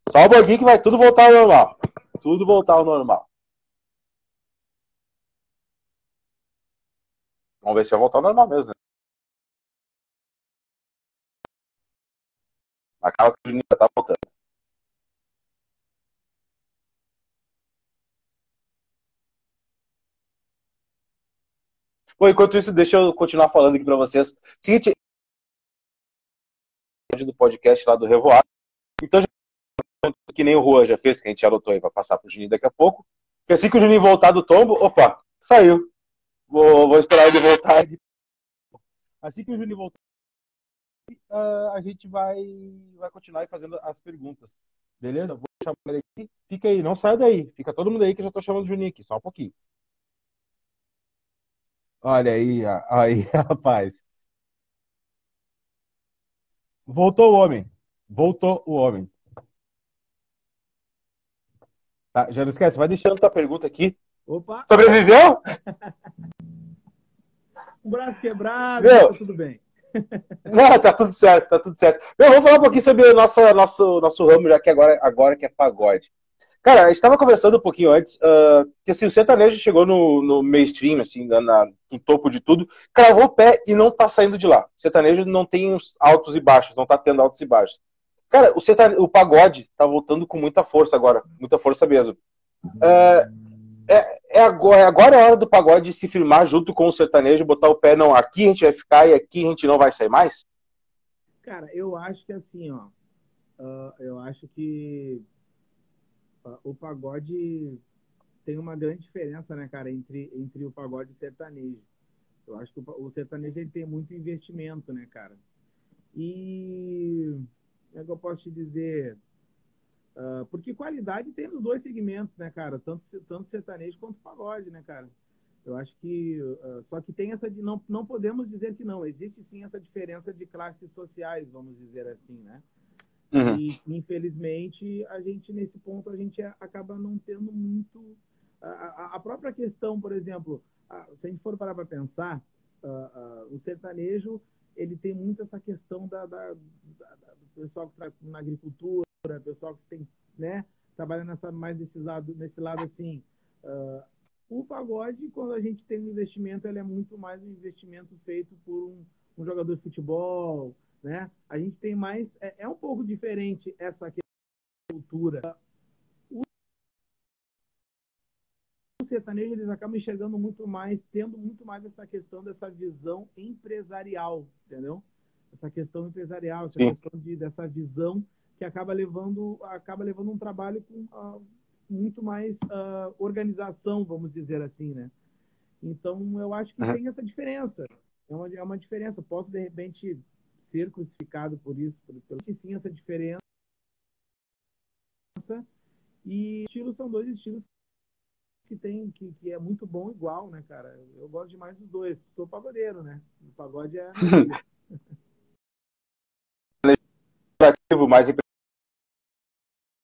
Só um pouquinho que vai tudo voltar ao normal. Tudo voltar ao normal. Vamos ver se vai voltar ao normal mesmo, né? Acaba que o Juninho já tá voltando. Bom, enquanto isso, deixa eu continuar falando aqui para vocês. Seguinte, do podcast lá do Revoar. Então, que nem o Juan já fez, que a gente anotou aí, vai passar pro Juninho daqui a pouco. Que assim que o Juninho voltar do tombo, opa, saiu. Vou, vou esperar ele voltar. Assim que o Juninho voltar, uh, a gente vai, vai continuar fazendo as perguntas. Beleza? Vou chamar ele aqui. Fica aí, não sai daí. Fica todo mundo aí que eu já tô chamando o Juninho aqui, só um pouquinho. Olha aí, aí, rapaz. Voltou o homem. Voltou o homem. Tá, já não esquece, vai deixando tua pergunta aqui. Opa! Sobreviveu? um braço quebrado, Meu, tá tudo bem. Não, tá tudo certo, tá tudo certo. Meu, vamos falar um pouquinho sobre o nosso, nosso, nosso ramo, já que agora, agora que é pagode. Cara, a gente estava conversando um pouquinho antes, uh, que assim, o sertanejo chegou no, no mainstream, assim, na, na, no topo de tudo, cravou o pé e não tá saindo de lá. O sertanejo não tem altos e baixos, não tá tendo altos e baixos. Cara, o, sertanejo, o pagode tá voltando com muita força agora, muita força mesmo. Uh, é, é, agora, é agora a hora do pagode se firmar junto com o sertanejo, botar o pé, não, aqui a gente vai ficar e aqui a gente não vai sair mais? Cara, eu acho que assim, ó, uh, eu acho que o pagode tem uma grande diferença, né, cara, entre, entre o pagode e o sertanejo. Eu acho que o, o sertanejo ele tem muito investimento, né, cara? E como é que eu posso te dizer? Uh, porque qualidade tem nos dois segmentos, né, cara? Tanto, tanto sertanejo quanto pagode, né, cara? Eu acho que. Uh, só que tem essa. De, não, não podemos dizer que não. Existe sim essa diferença de classes sociais, vamos dizer assim, né? Uhum. E, infelizmente, a gente, nesse ponto, a gente acaba não tendo muito. A, a própria questão, por exemplo, a, se a gente for parar para pensar, uh, o sertanejo ele tem muito essa questão da, da, da, do pessoal que está na agricultura, pessoal que tem, né, trabalha nessa, mais nesse lado, nesse lado assim. Uh, o pagode, quando a gente tem um investimento, ele é muito mais um investimento feito por um, um jogador de futebol, né? A gente tem mais é, é um pouco diferente essa cultura. O sertanejo eles acabam enxergando muito mais, tendo muito mais essa questão dessa visão empresarial, entendeu? Essa questão empresarial, essa Sim. questão de, dessa visão que acaba levando acaba levando um trabalho com uh, muito mais uh, organização, vamos dizer assim, né? Então eu acho que uhum. tem essa diferença. É uma, é uma diferença. Posso de repente ser crucificado por isso, por, pelo sim essa diferença. E estilos são dois estilos que tem que, que é muito bom igual, né, cara? Eu gosto demais dos dois. Sou pagodeiro, né? O pagode é mais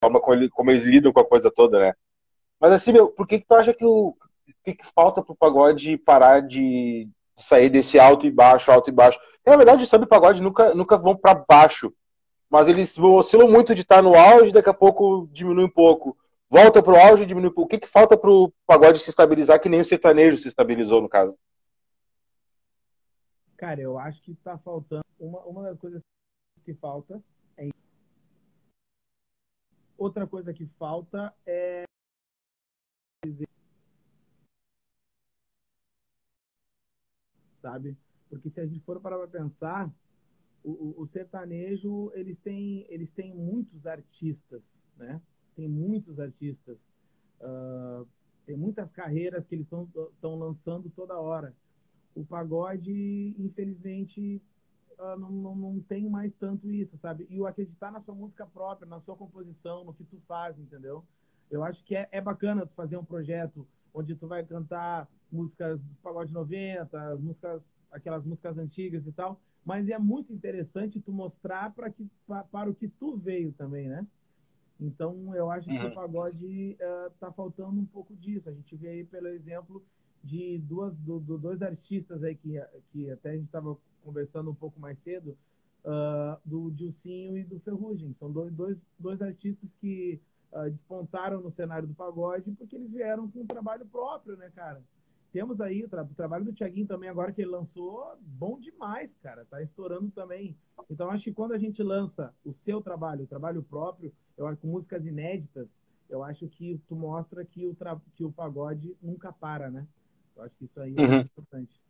forma como eles lidam com a coisa toda, né? Mas assim, meu, por que que tu acha que o que, que falta pro pagode parar de sair desse alto e baixo, alto e baixo? na verdade, samba e pagode nunca, nunca vão para baixo. Mas eles oscilam muito de estar no auge, daqui a pouco diminui um pouco. Volta para o auge e diminui um pouco. O que, que falta para o pagode se estabilizar, que nem o sertanejo se estabilizou, no caso? Cara, eu acho que está faltando. Uma, uma das coisas que falta é. Outra coisa que falta é sabe? Porque se a gente for parar para pensar, o, o, sertanejo, eles têm, eles têm muitos artistas, né? Tem muitos artistas. Uh, tem muitas carreiras que eles estão lançando toda hora. O pagode, infelizmente, uh, não, não, não tem mais tanto isso, sabe? E o acreditar na sua música própria, na sua composição, no que tu faz, entendeu? Eu acho que é, é bacana tu fazer um projeto onde tu vai cantar músicas do pagode 90, músicas, aquelas músicas antigas e tal, mas é muito interessante tu mostrar para que para o que tu veio também, né? Então eu acho que uhum. o pagode uh, tá faltando um pouco disso. A gente vê aí pelo exemplo de duas do, do dois artistas aí que que até a gente estava conversando um pouco mais cedo, uh, do Dilcinho e do Ferrugem. São dois, dois, dois artistas que uh, despontaram no cenário do pagode porque eles vieram com um trabalho próprio, né, cara? Temos aí o, tra o trabalho do Tiaguinho também, agora que ele lançou, bom demais, cara. Tá estourando também. Então, acho que quando a gente lança o seu trabalho, o trabalho próprio, eu acho com músicas inéditas, eu acho que tu mostra que o, que o pagode nunca para, né? Eu acho que isso aí é uhum. importante.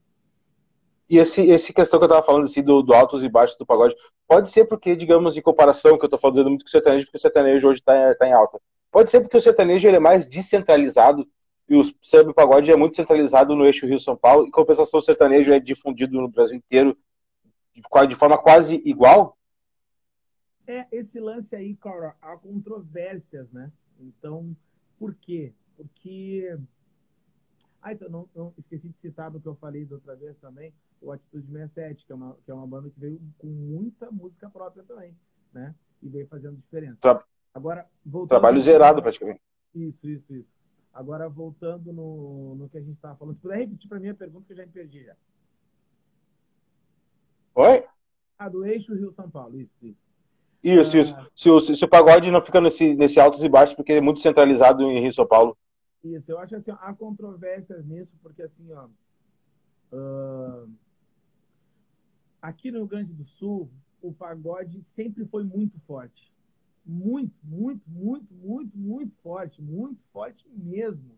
E esse, esse questão que eu tava falando assim, do, do altos e baixos do pagode, pode ser porque, digamos, em comparação, que eu tô falando muito com o sertanejo, porque o sertanejo hoje tá, tá em alta. Pode ser porque o sertanejo é mais descentralizado e o samba pagode é muito centralizado no eixo Rio-São Paulo, e compensação o sertanejo é difundido no Brasil inteiro de forma quase igual? É, esse lance aí, cara, há controvérsias, né? Então, por quê? Porque. Ah, então, não, não, esqueci de citar do que eu falei da outra vez também, o Atitude 67, que é, uma, que é uma banda que veio com muita música própria também, né? E veio fazendo diferença. Tra... Agora, voltando. Trabalho zerado, praticamente. Isso, isso, isso. Agora, voltando no, no que a gente estava falando, se puder repetir para mim a pergunta que eu já me perdi já. Oi? Ah, do eixo Rio-São Paulo, isso, isso. Isso, ah, isso. Se o, se o pagode não fica nesse, nesse altos e baixos, porque é muito centralizado em Rio São Paulo. Isso, eu acho assim, há controvérsias nisso, porque assim, ó. Uh, aqui no Rio Grande do Sul, o pagode sempre foi muito forte muito, muito, muito, muito, muito forte, muito forte mesmo.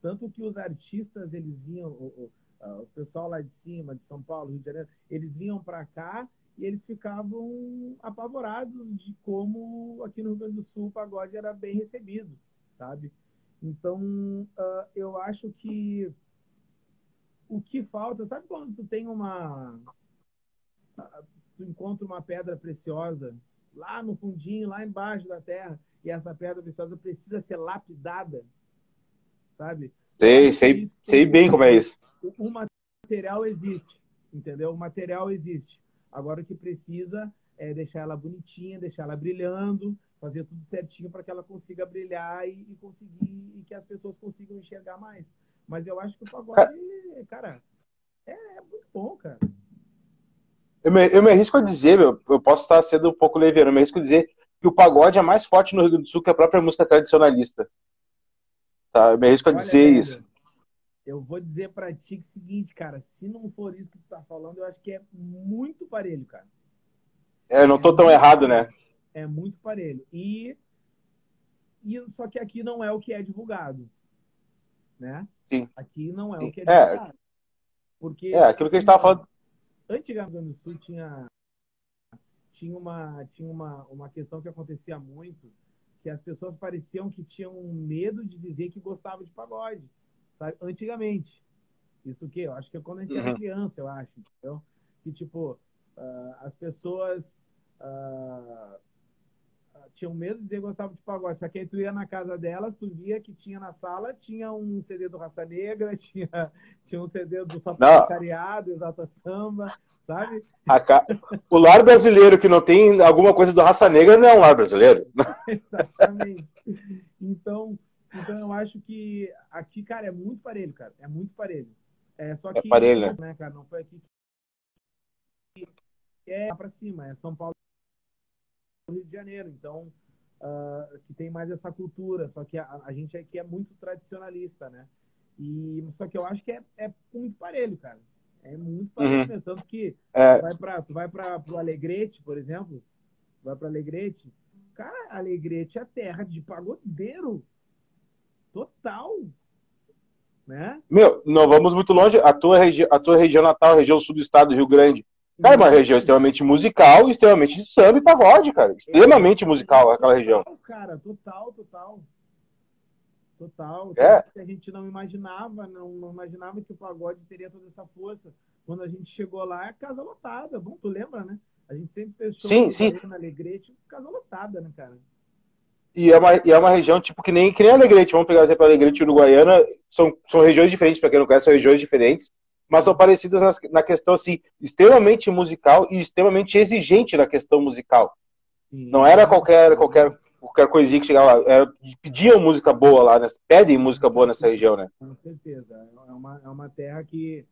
Tanto que os artistas, eles vinham, o, o, o pessoal lá de cima, de São Paulo, Rio de Janeiro, eles vinham para cá e eles ficavam apavorados de como aqui no Rio Grande do Sul o pagode era bem recebido, sabe? Então, uh, eu acho que o que falta, sabe quando tu tem uma. Tu encontra uma pedra preciosa lá no fundinho, lá embaixo da terra, e essa pedra preciosa precisa ser lapidada, sabe? Sei, sei, sei bem como é isso. O material existe, entendeu? O material existe. Agora o que precisa é deixar ela bonitinha, deixar ela brilhando, fazer tudo certinho para que ela consiga brilhar e, e, conseguir e que as pessoas consigam enxergar mais. Mas eu acho que o pagode, cara, é, é muito bom, cara. Eu me, eu me arrisco a dizer, meu, eu posso estar sendo um pouco leviano, eu me arrisco a dizer que o pagode é mais forte no Rio Grande do Sul que a própria música tradicionalista. Tá? Eu me arrisco a Olha, dizer velho, isso. Eu vou dizer pra ti o seguinte, cara, se não for isso que tu tá falando, eu acho que é muito parelho, cara. É, eu não tô é tão errado, né? É muito parelho. E, e só que aqui não é o que é divulgado. Né? Sim. Aqui não é Sim. o que é, é divulgado. É, porque, é aquilo que a gente tava falando antigamente no Sul tinha tinha uma tinha uma, uma questão que acontecia muito que as pessoas pareciam que tinham medo de dizer que gostavam de pagode sabe? antigamente isso o que eu acho que é quando a gente uhum. era criança eu acho entendeu? que tipo uh, as pessoas uh, tinham medo de dizer que gostavam de pagode. Só que aí tu ia na casa delas, tu via que tinha na sala, tinha um CD do Raça Negra, tinha, tinha um CD do Sapatariado, Exalta Samba, sabe? Ca... O lar brasileiro que não tem alguma coisa do Raça Negra não é um lar brasileiro. Exatamente. Então, então eu acho que aqui, cara, é muito parelho, cara. É muito parelho. É, só é que, é parelho, né? né, cara, não foi aqui que é pra cima, é São Paulo Rio de Janeiro, então uh, que tem mais essa cultura, só que a, a, gente aqui é muito tradicionalista, né? E só que eu acho que é, é muito parelho, cara. É muito parelho, uhum. tanto que é... tu vai para tu vai para o Alegrete, por exemplo, vai para Alegrete, cara, Alegrete é terra de pagodeiro total. né? Meu, não vamos muito longe. A tua, a tua região natal, a região sul do estado do Rio Grande, cara, é uma região extremamente musical, extremamente de samba e pagode, cara. Extremamente musical aquela região. Cara, total, total. Total. É. A gente não imaginava, não, não imaginava que o pagode teria toda essa força. Quando a gente chegou lá, é casa lotada. Bom, tu lembra, né? A gente sempre fechou sim, sim. na Alegrete, casa lotada, né, cara? E é, uma, e é uma região, tipo, que nem, que nem Alegrete. Vamos pegar, exemplo, Alegrete e Uruguaiana. São, são regiões diferentes, para quem não conhece, são regiões diferentes. Mas são parecidas na, na questão, assim, extremamente musical e extremamente exigente na questão musical. Não era qualquer, qualquer qualquer coisinha que chegava lá. Era, pediam música boa lá, né? pedem música boa nessa região, né? Com certeza. É uma, é uma terra que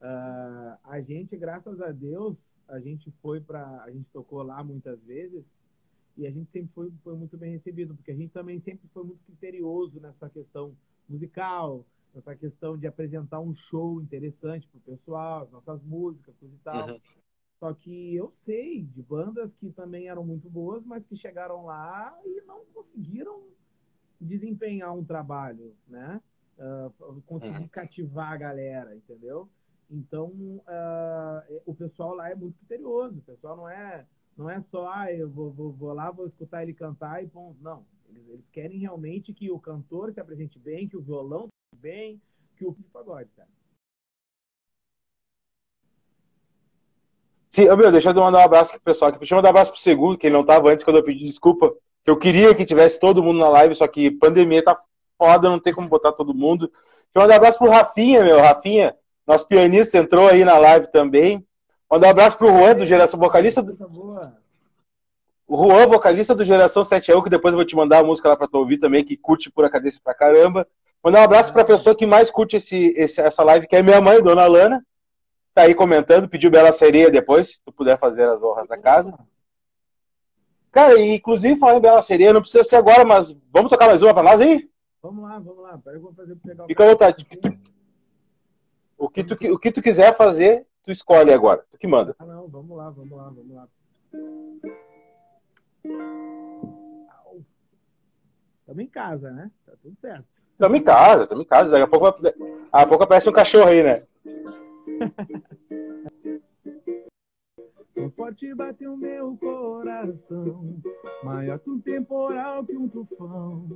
uh, a gente, graças a Deus, a gente foi para. A gente tocou lá muitas vezes e a gente sempre foi, foi muito bem recebido, porque a gente também sempre foi muito criterioso nessa questão musical, nessa questão de apresentar um show interessante para o pessoal, nossas músicas, tudo e tal. Uhum. Só que eu sei de bandas que também eram muito boas, mas que chegaram lá e não conseguiram desempenhar um trabalho, né? Uh, conseguir uhum. cativar a galera, entendeu? Então, uh, o pessoal lá é muito criterioso. O pessoal não é, não é só, ah, eu vou, vou, vou lá, vou escutar ele cantar e ponto. Não. Eles, eles, querem realmente que o cantor se apresente bem, que o violão bem, que o pagode, cara. Sim, meu, deixa eu mandar um abraço pro pessoal aqui. Deixa eu mandar um abraço pro Seguro, que ele não tava antes, quando eu pedi desculpa. Eu queria que tivesse todo mundo na live, só que pandemia tá foda, não tem como botar todo mundo. Deixa eu mandar um abraço pro Rafinha, meu. Rafinha, nosso pianista, entrou aí na live também. Mandar um abraço pro Juan, do Geração Vocalista. Do... O Juan, vocalista do Geração 7 a que depois eu vou te mandar a música lá pra tu ouvir também, que curte por a cabeça pra caramba. Mandar um abraço pra pessoa que mais curte esse, esse, essa live, que é minha mãe, Dona Lana tá aí comentando, pediu Bela Sereia depois, se tu puder fazer as honras da casa. Cara, inclusive falando em Bela Sereia, não precisa ser agora, mas vamos tocar mais uma pra nós aí? Vamos lá, vamos lá. Eu vou fazer pegar Fica à vontade. O que, tu, o que tu quiser fazer, tu escolhe agora. Tu que manda. Ah, não, vamos lá, vamos lá, vamos lá. Estamos em casa, né? Tá tudo certo. Estamos em casa, estamos em casa. Daqui a pouco, a pouco aparece um cachorro aí, né? Forte bate o meu coração, maior que um temporal, que um tufão,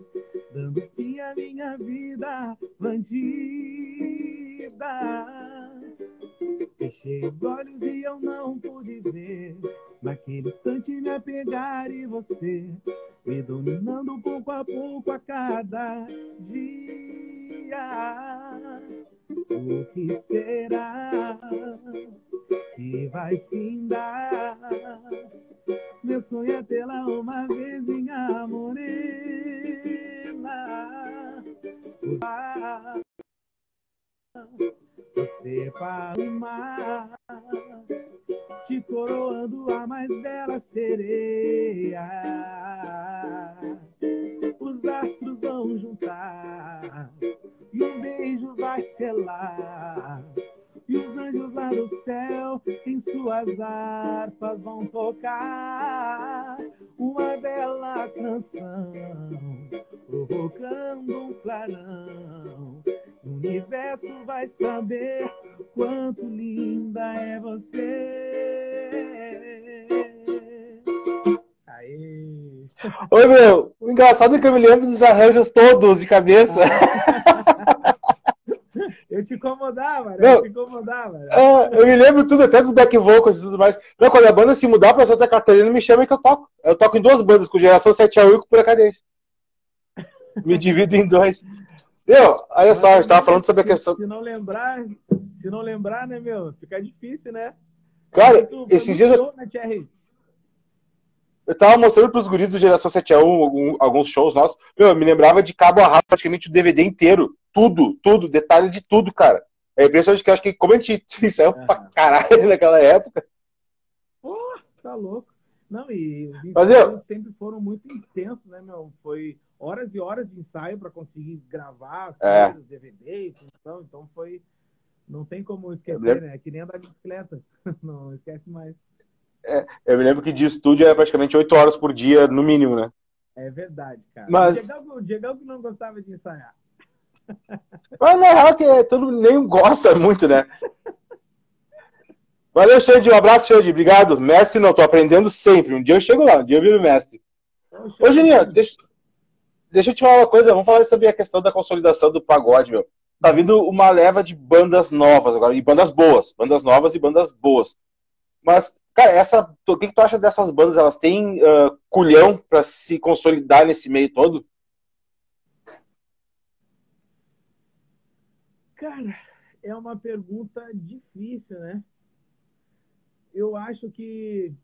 dando fim à minha vida bandida. Fechei os olhos e eu não pude ver, naquele instante me apegar e você, me dominando pouco a pouco a cada dia. O que será que vai findar? Meu sonho é tê-la uma vez, minha morena. Você para o mar, te coroando a mais bela sereia. Os astros vão juntar e um beijo vai selar. E os anjos lá do céu em suas harpas vão tocar uma bela canção, provocando um clarão. O universo vai saber quanto linda é você. Aê! Oi, meu, o engraçado é que eu me lembro dos arranjos todos de cabeça. Eu te incomodava, né? Eu te incomodava. Né? É, eu me lembro tudo, até dos back vocals e tudo mais. Não, quando a banda se mudar pra Santa Catarina, me chama que eu toco. Eu toco em duas bandas, com Geração 7 a 1 e com Pura Cadência. Me divido em dois. Meu, olha só, a gente tava falando sobre a questão. Se não lembrar, se não lembrar, né, meu? Fica difícil, né? Cara, esses dias. Show, né? Eu tava mostrando pros guris do Geração 7 a 1 alguns shows nossos. Meu, eu me lembrava de cabo a rabo praticamente o DVD inteiro. Tudo, tudo, detalhe de tudo, cara. É impressionante que eu acho que como a gente saiu é. pra caralho naquela época. Pô, tá louco. Não, e os ensaios sempre foram muito intensos, né, meu? Foi horas e horas de ensaio para conseguir gravar as é. coisas, DVD, então, então foi. Não tem como esquecer, né? É que nem andar de bicicleta. Não esquece mais. É, eu me lembro que de estúdio era praticamente 8 horas por dia, no mínimo, né? É verdade, cara. Mas... O Diegão, o Diegão que não gostava de ensaiar. Mas na real que todo nem gosta muito, né? Valeu, Xande. Um abraço, Xande. Obrigado. Mestre, não, tô aprendendo sempre. Um dia eu chego lá, um dia eu viro mestre. Ô, Juninho, deixa, deixa eu te falar uma coisa. Vamos falar sobre a questão da consolidação do pagode, meu. Tá vindo uma leva de bandas novas agora, e bandas boas. Bandas novas e bandas boas. Mas, cara, essa, o que, que tu acha dessas bandas? Elas têm uh, culhão para se consolidar nesse meio todo? Cara, é uma pergunta difícil, né? Eu acho que.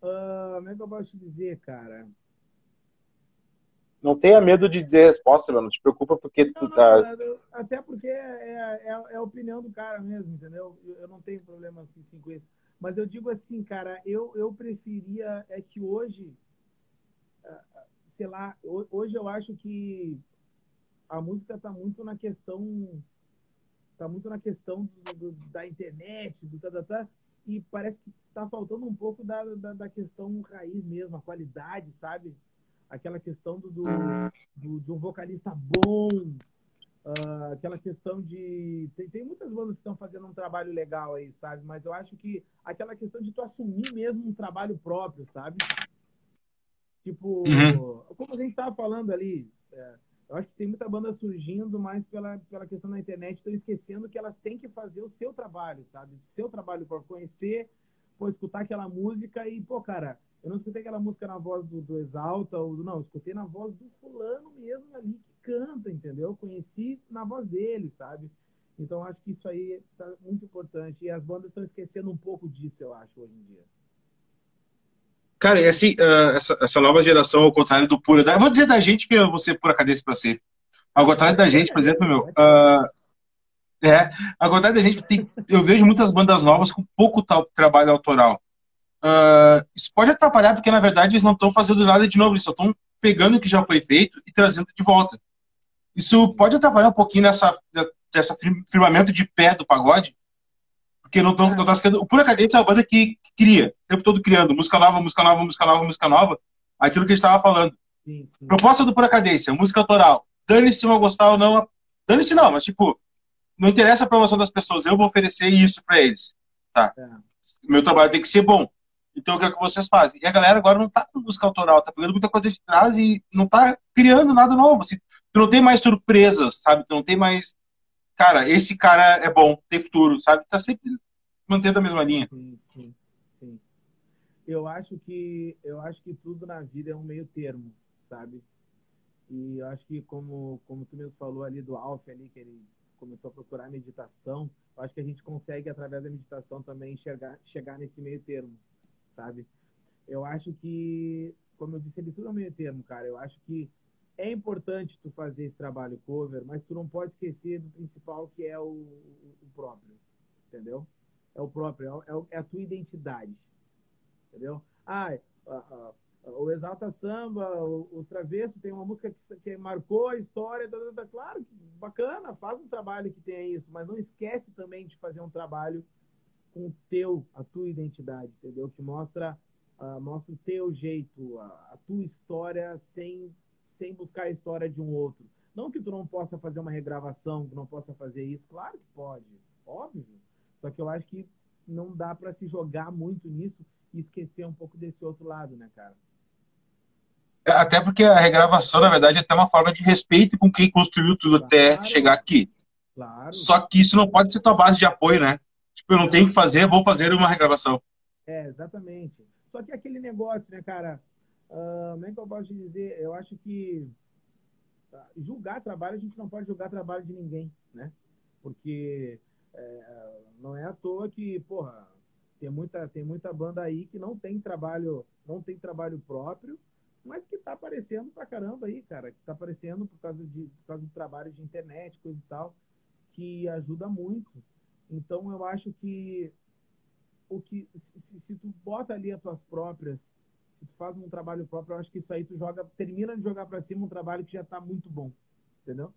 Uh, como é que eu posso dizer, cara? Não tenha medo de dizer resposta, meu. Não te preocupa porque não, tu não, tá. Até porque é, é, é, a opinião do cara mesmo, entendeu? Eu, não tenho problema assim, com isso. Mas eu digo assim, cara, eu, eu preferia. É que hoje. Ah, sei lá, hoje eu acho que a música está muito na questão está muito na questão do, do, da internet, do tá, tá, tá, e parece que está faltando um pouco da, da, da, questão raiz mesmo, a qualidade, sabe? Aquela questão do, do, do de um vocalista bom, uh, aquela questão de. Tem, tem muitas bandas que estão fazendo um trabalho legal aí, sabe? Mas eu acho que aquela questão de tu assumir mesmo um trabalho próprio, sabe? Tipo, uhum. como a gente estava falando ali. É, eu acho que tem muita banda surgindo mais pela, pela questão da internet, estão esquecendo que elas têm que fazer o seu trabalho, sabe? O seu trabalho para conhecer, pô, escutar aquela música e, pô, cara, eu não escutei aquela música na voz do, do Exalta, ou do, não, escutei na voz do fulano mesmo ali que canta, entendeu? Conheci na voz dele, sabe? Então acho que isso aí tá muito importante. E as bandas estão esquecendo um pouco disso, eu acho, hoje em dia. Cara, e assim, uh, essa, essa, nova geração, ao contrário do puro. Eu vou dizer da gente que eu vou ser pura cabeça para ser. Ao contrário da gente, por exemplo, meu. Uh, é, ao contrário da gente, tem, eu vejo muitas bandas novas com pouco tal, trabalho autoral. Uh, isso pode atrapalhar, porque na verdade eles não estão fazendo nada de novo, eles só estão pegando o que já foi feito e trazendo de volta. Isso pode atrapalhar um pouquinho nessa, nessa firmamento de pé do pagode, porque não, tão, não tá O Pura Cadência é uma banda que, que, cria, o tempo todo criando, música nova, música nova, música nova, música nova. Aquilo que a gente estava falando. Sim, sim. Proposta do Pura Cadência, música autoral. Dane-se se eu gostar ou não. Dane-se não, mas tipo, não interessa a aprovação das pessoas, eu vou oferecer isso para eles. Tá? É. Meu trabalho tem que ser bom. Então, o que é que vocês fazem? E a galera agora não tá com música autoral, tá pegando muita coisa de trás e não tá criando nada novo. Assim, tu não tem mais surpresas, sabe? Tu não tem mais cara, esse cara é bom, tem futuro, sabe? Tá sempre mantendo a mesma linha. Sim, sim, sim. Eu acho que eu acho que tudo na vida é um meio termo, sabe? E eu acho que como como tu mesmo falou ali do Alf ali que ele começou a procurar meditação, eu acho que a gente consegue através da meditação também enxergar chegar nesse meio termo, sabe? Eu acho que como eu disse, ele tudo é meio termo, cara. Eu acho que é importante tu fazer esse trabalho cover, mas tu não pode esquecer do principal que é o, o próprio, entendeu? É o próprio, é, é, a tua identidade, entendeu? Ah, o Exalta Samba, o, o Travesso tem uma música que, que marcou a história, da, da, da, claro, bacana, faz um trabalho que tenha isso, mas não esquece também de fazer um trabalho com o teu, a tua identidade, entendeu? Que mostra, uh, mostra o teu jeito, a, a tua história sem sem buscar a história de um outro. Não que tu não possa fazer uma regravação, que não possa fazer isso, claro que pode, óbvio. Só que eu acho que não dá para se jogar muito nisso e esquecer um pouco desse outro lado, né, cara? É, até porque a regravação, na verdade, é até uma forma de respeito com quem construiu tudo claro, até chegar aqui. Claro. Só que isso não pode ser tua base de apoio, né? Eu não tenho que fazer, vou fazer uma regravação. É, exatamente. Só que aquele negócio, né, cara? Uh, como é que eu posso dizer? Eu acho que tá, julgar trabalho, a gente não pode julgar trabalho de ninguém, né? Porque é, não é à toa que, porra, tem muita, tem muita banda aí que não tem trabalho, não tem trabalho próprio, mas que tá aparecendo pra caramba aí, cara, que tá aparecendo por causa, de, por causa do trabalho de internet, coisa e tal, que ajuda muito. Então eu acho que o que se, se tu bota ali as tuas próprias se tu faz um trabalho próprio, eu acho que isso aí tu joga, termina de jogar para cima um trabalho que já está muito bom, entendeu?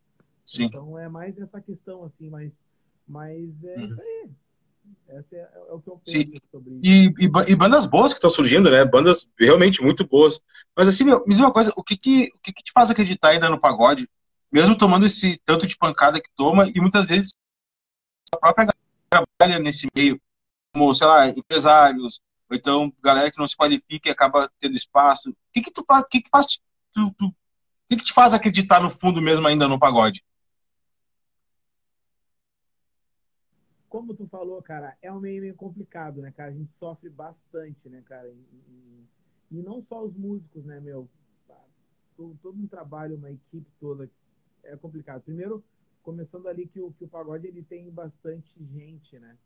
Sim. Então é mais essa questão assim, mas, mas é uhum. isso aí. Esse é, é o que eu penso Sim. sobre E, e, ba- e bandas boas que estão surgindo, né? Bandas realmente muito boas. Mas assim, meu, me diz uma coisa, o que que, o que que te faz acreditar ainda no pagode? Mesmo tomando esse tanto de pancada que toma, e muitas vezes a própria trabalha nesse meio, como, sei lá, empresários, ou então galera que não se qualifica e acaba tendo espaço. O que que tu faz, que que faz, tu, tu- que que te faz acreditar no fundo mesmo ainda no pagode? como tu falou, cara, é um meio meio complicado, né, cara? A gente sofre bastante, né, cara? E- e não só os músicos, né, meu? Todo, todo um trabalho, uma equipe toda é complicado. Primeiro, começando ali que o, que o pagode ele tem bastante gente, né?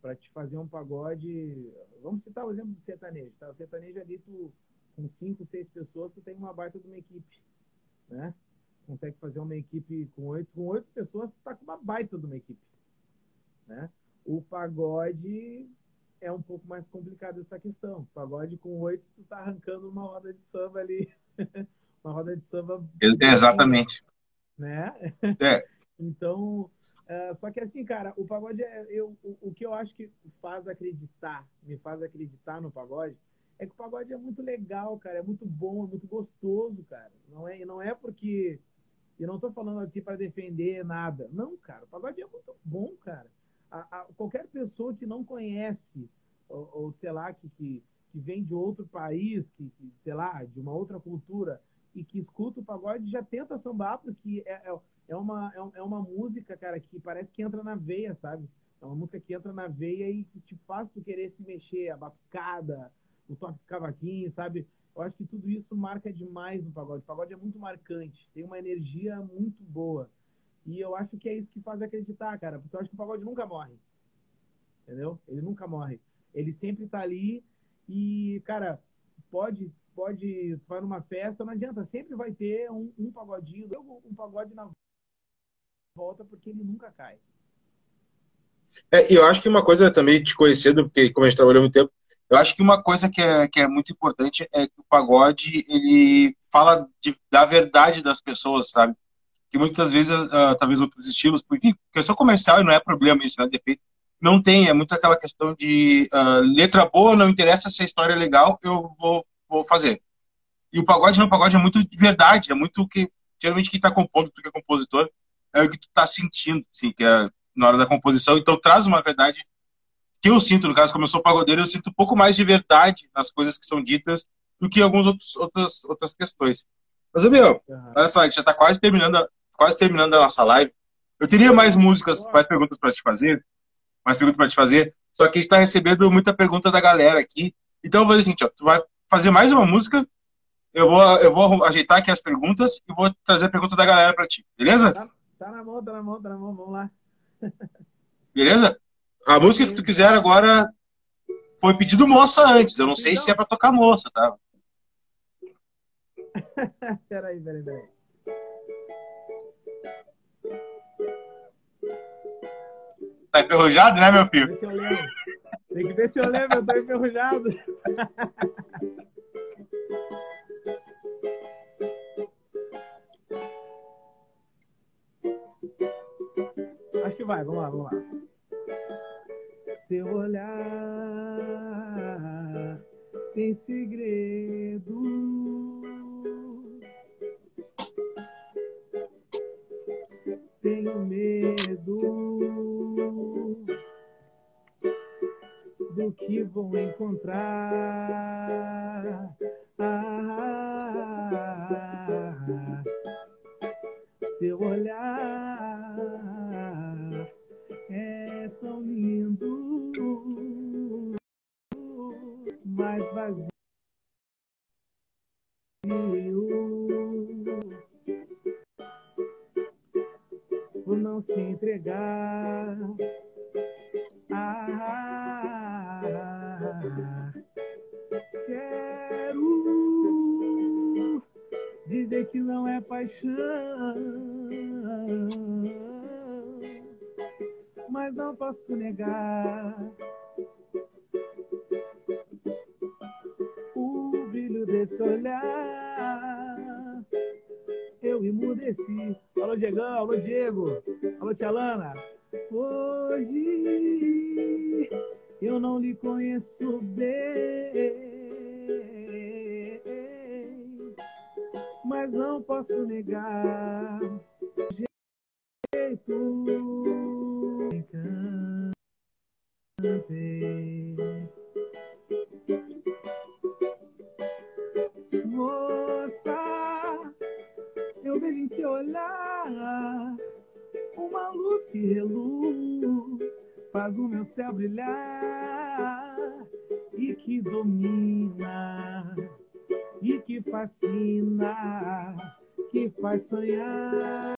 Para te fazer um pagode, vamos citar o exemplo do sertanejo, tá? O sertanejo ali tu com cinco, seis pessoas, tu tem uma baita de uma equipe, né? Consegue fazer uma equipe com oito, com oito pessoas, tu tá com uma baita de uma equipe né? O pagode é um pouco mais complicado essa questão. O pagode com oito, tu tá arrancando uma roda de samba ali. uma roda de samba. Exatamente. Né? É. Então, é, só que assim, cara, o pagode é. Eu, o, o que eu acho que faz acreditar, me faz acreditar no pagode, é que o pagode é muito legal, cara. É muito bom, é muito gostoso, cara. Não é, não é porque. E não tô falando aqui para defender nada. Não, cara, o pagode é muito bom, cara a, a, qualquer pessoa que não conhece, ou, ou sei lá, que, que, que, vem de outro país, que, que, sei lá, de uma outra cultura, e que escuta o pagode já tenta sambar, porque é, é, é, uma, é, uma música, cara, que parece que entra na veia, sabe? É uma música que entra na veia e que te faz tu querer se mexer, a batucada, o toque de cavaquinho, sabe? Eu acho que tudo isso marca demais no pagode. O pagode é muito marcante, tem uma energia muito boa. E eu acho que é isso que faz acreditar, cara, porque eu acho que o pagode nunca morre. Entendeu? Ele nunca morre. Ele sempre tá ali e, cara, pode, pode, vai numa festa, não adianta, sempre vai ter um, um pagodinho, um pagode na volta, porque ele nunca cai. É, eu acho que uma coisa também te conhecendo, porque como a gente trabalhou muito tempo, eu acho que uma coisa que é, que é muito importante é que o pagode, ele fala de, da verdade das pessoas, sabe? que muitas vezes, uh, talvez outros estilos, porque questão comercial e não é problema isso, né, defeito, não tem, é muito aquela questão de uh, letra boa, não interessa se a história é legal, eu vou, vou fazer. E o pagode não, o pagode é muito de verdade, é muito que, geralmente quem está compondo, tu que é compositor, é o que tu está sentindo, assim, que é na hora da composição, então traz uma verdade que eu sinto, no caso, como eu sou pagodeiro, eu sinto um pouco mais de verdade nas coisas que são ditas do que algumas outros, outras, outras questões. Mas, meu, uhum. olha só, a gente já está quase terminando, quase terminando a nossa live. Eu teria mais músicas, mais perguntas para te fazer, mais perguntas para te fazer, só que a gente está recebendo muita pergunta da galera aqui. Então eu vou dizer o seguinte, ó, tu vai fazer mais uma música, eu vou, eu vou ajeitar aqui as perguntas e vou trazer a pergunta da galera para ti, beleza? Tá, tá, na mão, tá na mão, tá na mão, vamos lá. Beleza? A música que tu quiser agora foi pedido moça antes, eu não sei se é para tocar moça, tá? peraí, peraí, peraí. Tá enferrujado, né, meu filho? Tem que ver se eu lembro, eu tô enferrujado. Acho que vai, vamos lá, vamos lá. Seu olhar tem segredo. Tenho medo do que vou encontrar. Ah, seu olhar é tão lindo, mas vazio. Por não se entregar. Ah, quero dizer que não é paixão, mas não posso negar o brilho desse olhar. Eu emudeci. Alô, Diegão, alô, Diego, alô, Tia Lana. Hoje eu não lhe conheço bem, mas não posso negar jeito encantei. Moça, eu vejo em seu olhar uma luz que reluz, faz o meu céu brilhar e que domina e que fascina, que faz sonhar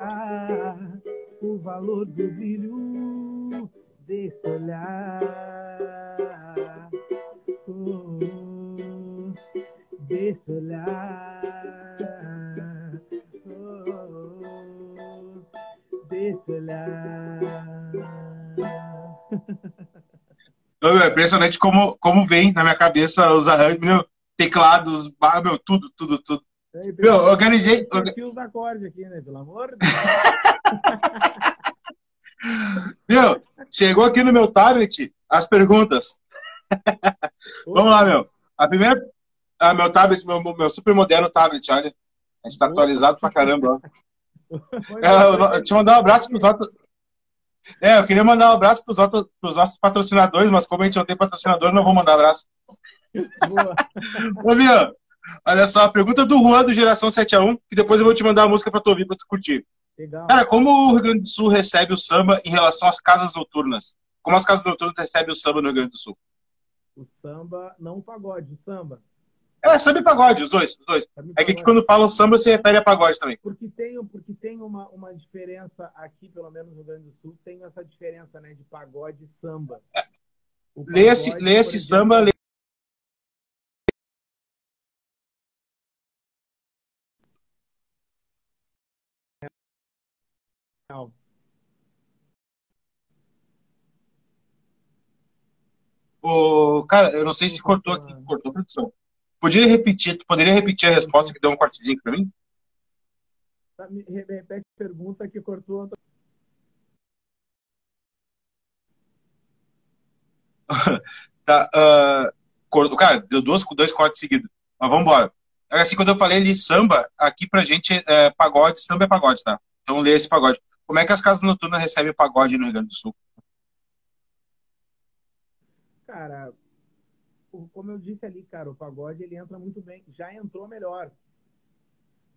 o valor do brilho desse olhar. Oh, desse olhar. Oh, desse olhar. É impressionante como, como vem na minha cabeça os arranjos, teclados, meu, tudo, tudo, tudo. É, Meu, eu organizei. Tem os acordes aqui, né? Pelo amor de Deus. Meu, chegou aqui no meu tablet as perguntas. Vamos lá, meu. A primeira. Ah, meu tablet, meu, meu super moderno tablet, olha. A gente tá atualizado pra caramba. É, eu, eu te mandar um abraço pros outros. É, eu queria mandar um abraço pros, outros, pros nossos patrocinadores, mas como a gente não tem patrocinador, não vou mandar abraço. Boa. Ô, meu, olha só, a pergunta do Juan do Geração 7x1, que depois eu vou te mandar a música pra tu ouvir, pra tu curtir. Legal. Cara, como o Rio Grande do Sul recebe o samba em relação às casas noturnas? Como as casas noturnas recebem o samba no Rio Grande do Sul? O samba, não o pagode, o samba. É, samba e pagode, os dois, os dois. É que pagode? quando fala samba se refere a pagode também. Porque tem, porque tem uma, uma diferença aqui, pelo menos no Rio Grande do Sul, tem essa diferença né, de pagode e samba. Lê esse, lê esse exemplo, samba, lê... O, cara, eu não sei se cortou aqui, cortou a produção. Poderia repetir, tu poderia repetir a resposta que deu um cortezinho pra mim? Tá, me- Repete a pergunta que cortou. Tá, ah, cor- cara, deu duas, dois cortes seguidos. Mas vamos embora. Assim, quando eu falei ali samba, aqui pra gente é pagode, samba é pagode, tá? Então lê esse pagode. Como é que as casas noturnas recebem pagode no Rio Grande do Sul? Cara, como eu disse ali, cara, o pagode ele entra muito bem. Já entrou melhor.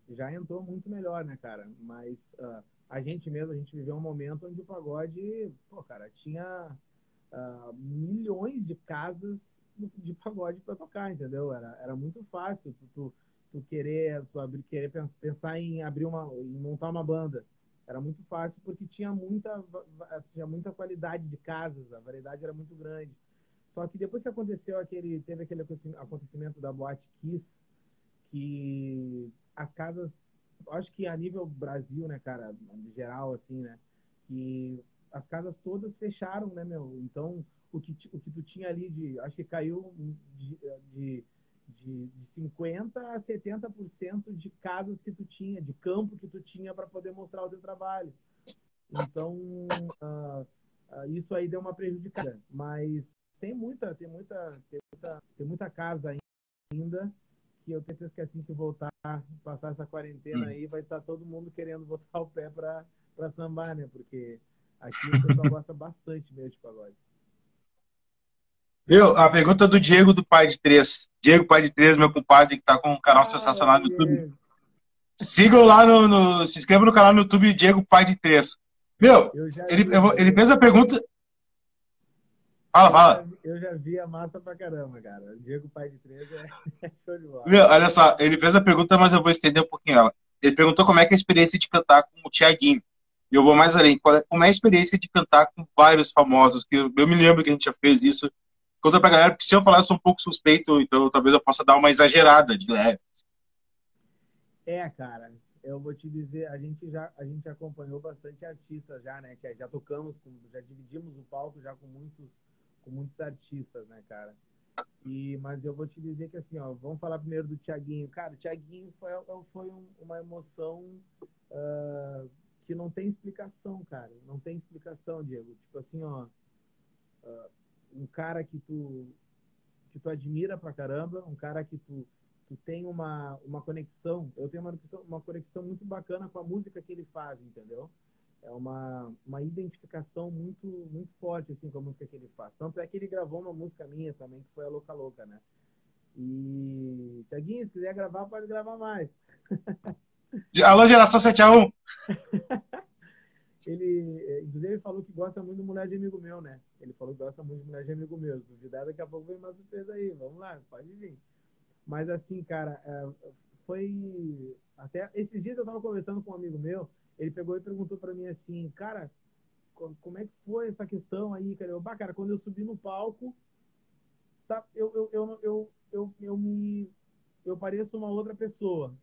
Já entrou muito melhor, né, cara? Mas ah, a gente mesmo, a gente viveu um momento onde o pagode, pô, cara, tinha ah, milhões de casas de pagode para tocar, entendeu? Era, era muito fácil tu, tu, tu querer, tu abrir, querer pens- pensar em abrir uma, em montar uma banda. Era muito fácil porque tinha muita, tinha muita qualidade de casas, a variedade era muito grande. Só que depois que aconteceu aquele, teve aquele acontecimento- da Boate Kiss, que as casas, acho que a nível Brasil, né, cara, geral, assim, né, que as casas todas fecharam, né, meu? Então, o que, o que tu tinha ali de, acho que caiu de, de, de, de 50% a 70% de casas que tu tinha, de campo que tu tinha para poder mostrar o teu trabalho. Então, ah, ah, isso aí deu uma prejudicada. Mas tem muita, tem muita, tem muita, tem muita casa ainda que eu tenho certeza que assim que voltar, passar essa quarentena Hum. aí, vai estar todo mundo querendo botar o pé para para sambar, né? Porque aqui o pessoal gosta bastante mesmo de pagode. Eu, a pergunta do Diego do Pai de Três. Diego, Pai de Três, meu compadre, que tá com um canal sensacional no YouTube. Sigam lá no, no- Se inscrevam no canal no YouTube Diego Pai de Três. Meu, ele, vi, ele fez a pergunta. Fala, fala. Eu já vi a massa pra caramba, cara. Diego Pai de Três é, é show de bola. Meu, olha só, ele fez a pergunta, mas eu vou estender um pouquinho ela. Ele perguntou como é que é a experiência de cantar com o Tiaguinho. Eu vou mais além. Qual é- Como é a experiência de cantar com vários famosos? Que eu, eu me lembro que a gente já fez isso. Conta pra galera, porque se eu falar, eu sou um pouco suspeito, então talvez eu possa dar uma exagerada de leve. É, cara, eu vou te dizer, a gente já a gente acompanhou bastante artistas já, né? Já, já tocamos, já dividimos o palco já com muitos com muitos artistas, né, cara? E mas eu vou te dizer que assim, ó, vamos falar primeiro do Tiaguinho. Cara, o Tiaguinho foi, foi um- uma emoção ah, que não tem explicação, cara. Não tem explicação, Diego. Tipo assim, ó, uh, um cara que tu que tu admira pra caramba, um cara que tu, tu tem uma, uma conexão. Eu tenho uma conexão, uma conexão muito bacana com a música que ele faz, entendeu? É uma, uma identificação muito muito forte assim com a música que ele faz. Tanto é que ele gravou uma música minha também, que foi a Louca Louca, né? E, Tiaguinho, se quiser gravar, pode gravar mais. Alô, geração 7 a 1 ele, inclusive, ele falou que gosta muito de mulher de amigo meu, né? Ele falou que gosta muito de mulher de amigo meu. Se duvidar, daqui a pouco vem mais surpresa aí. Vamos lá, pode vir. Mas assim, cara, é, foi. Até esses dias eu tava conversando com um amigo meu, ele pegou e perguntou para mim assim, cara, como é que foi essa questão aí, cara? Eu, bah, cara, quando eu subi no palco, tá, eu, eu, eu, eu, eu, eu me. Eu pareço uma outra pessoa,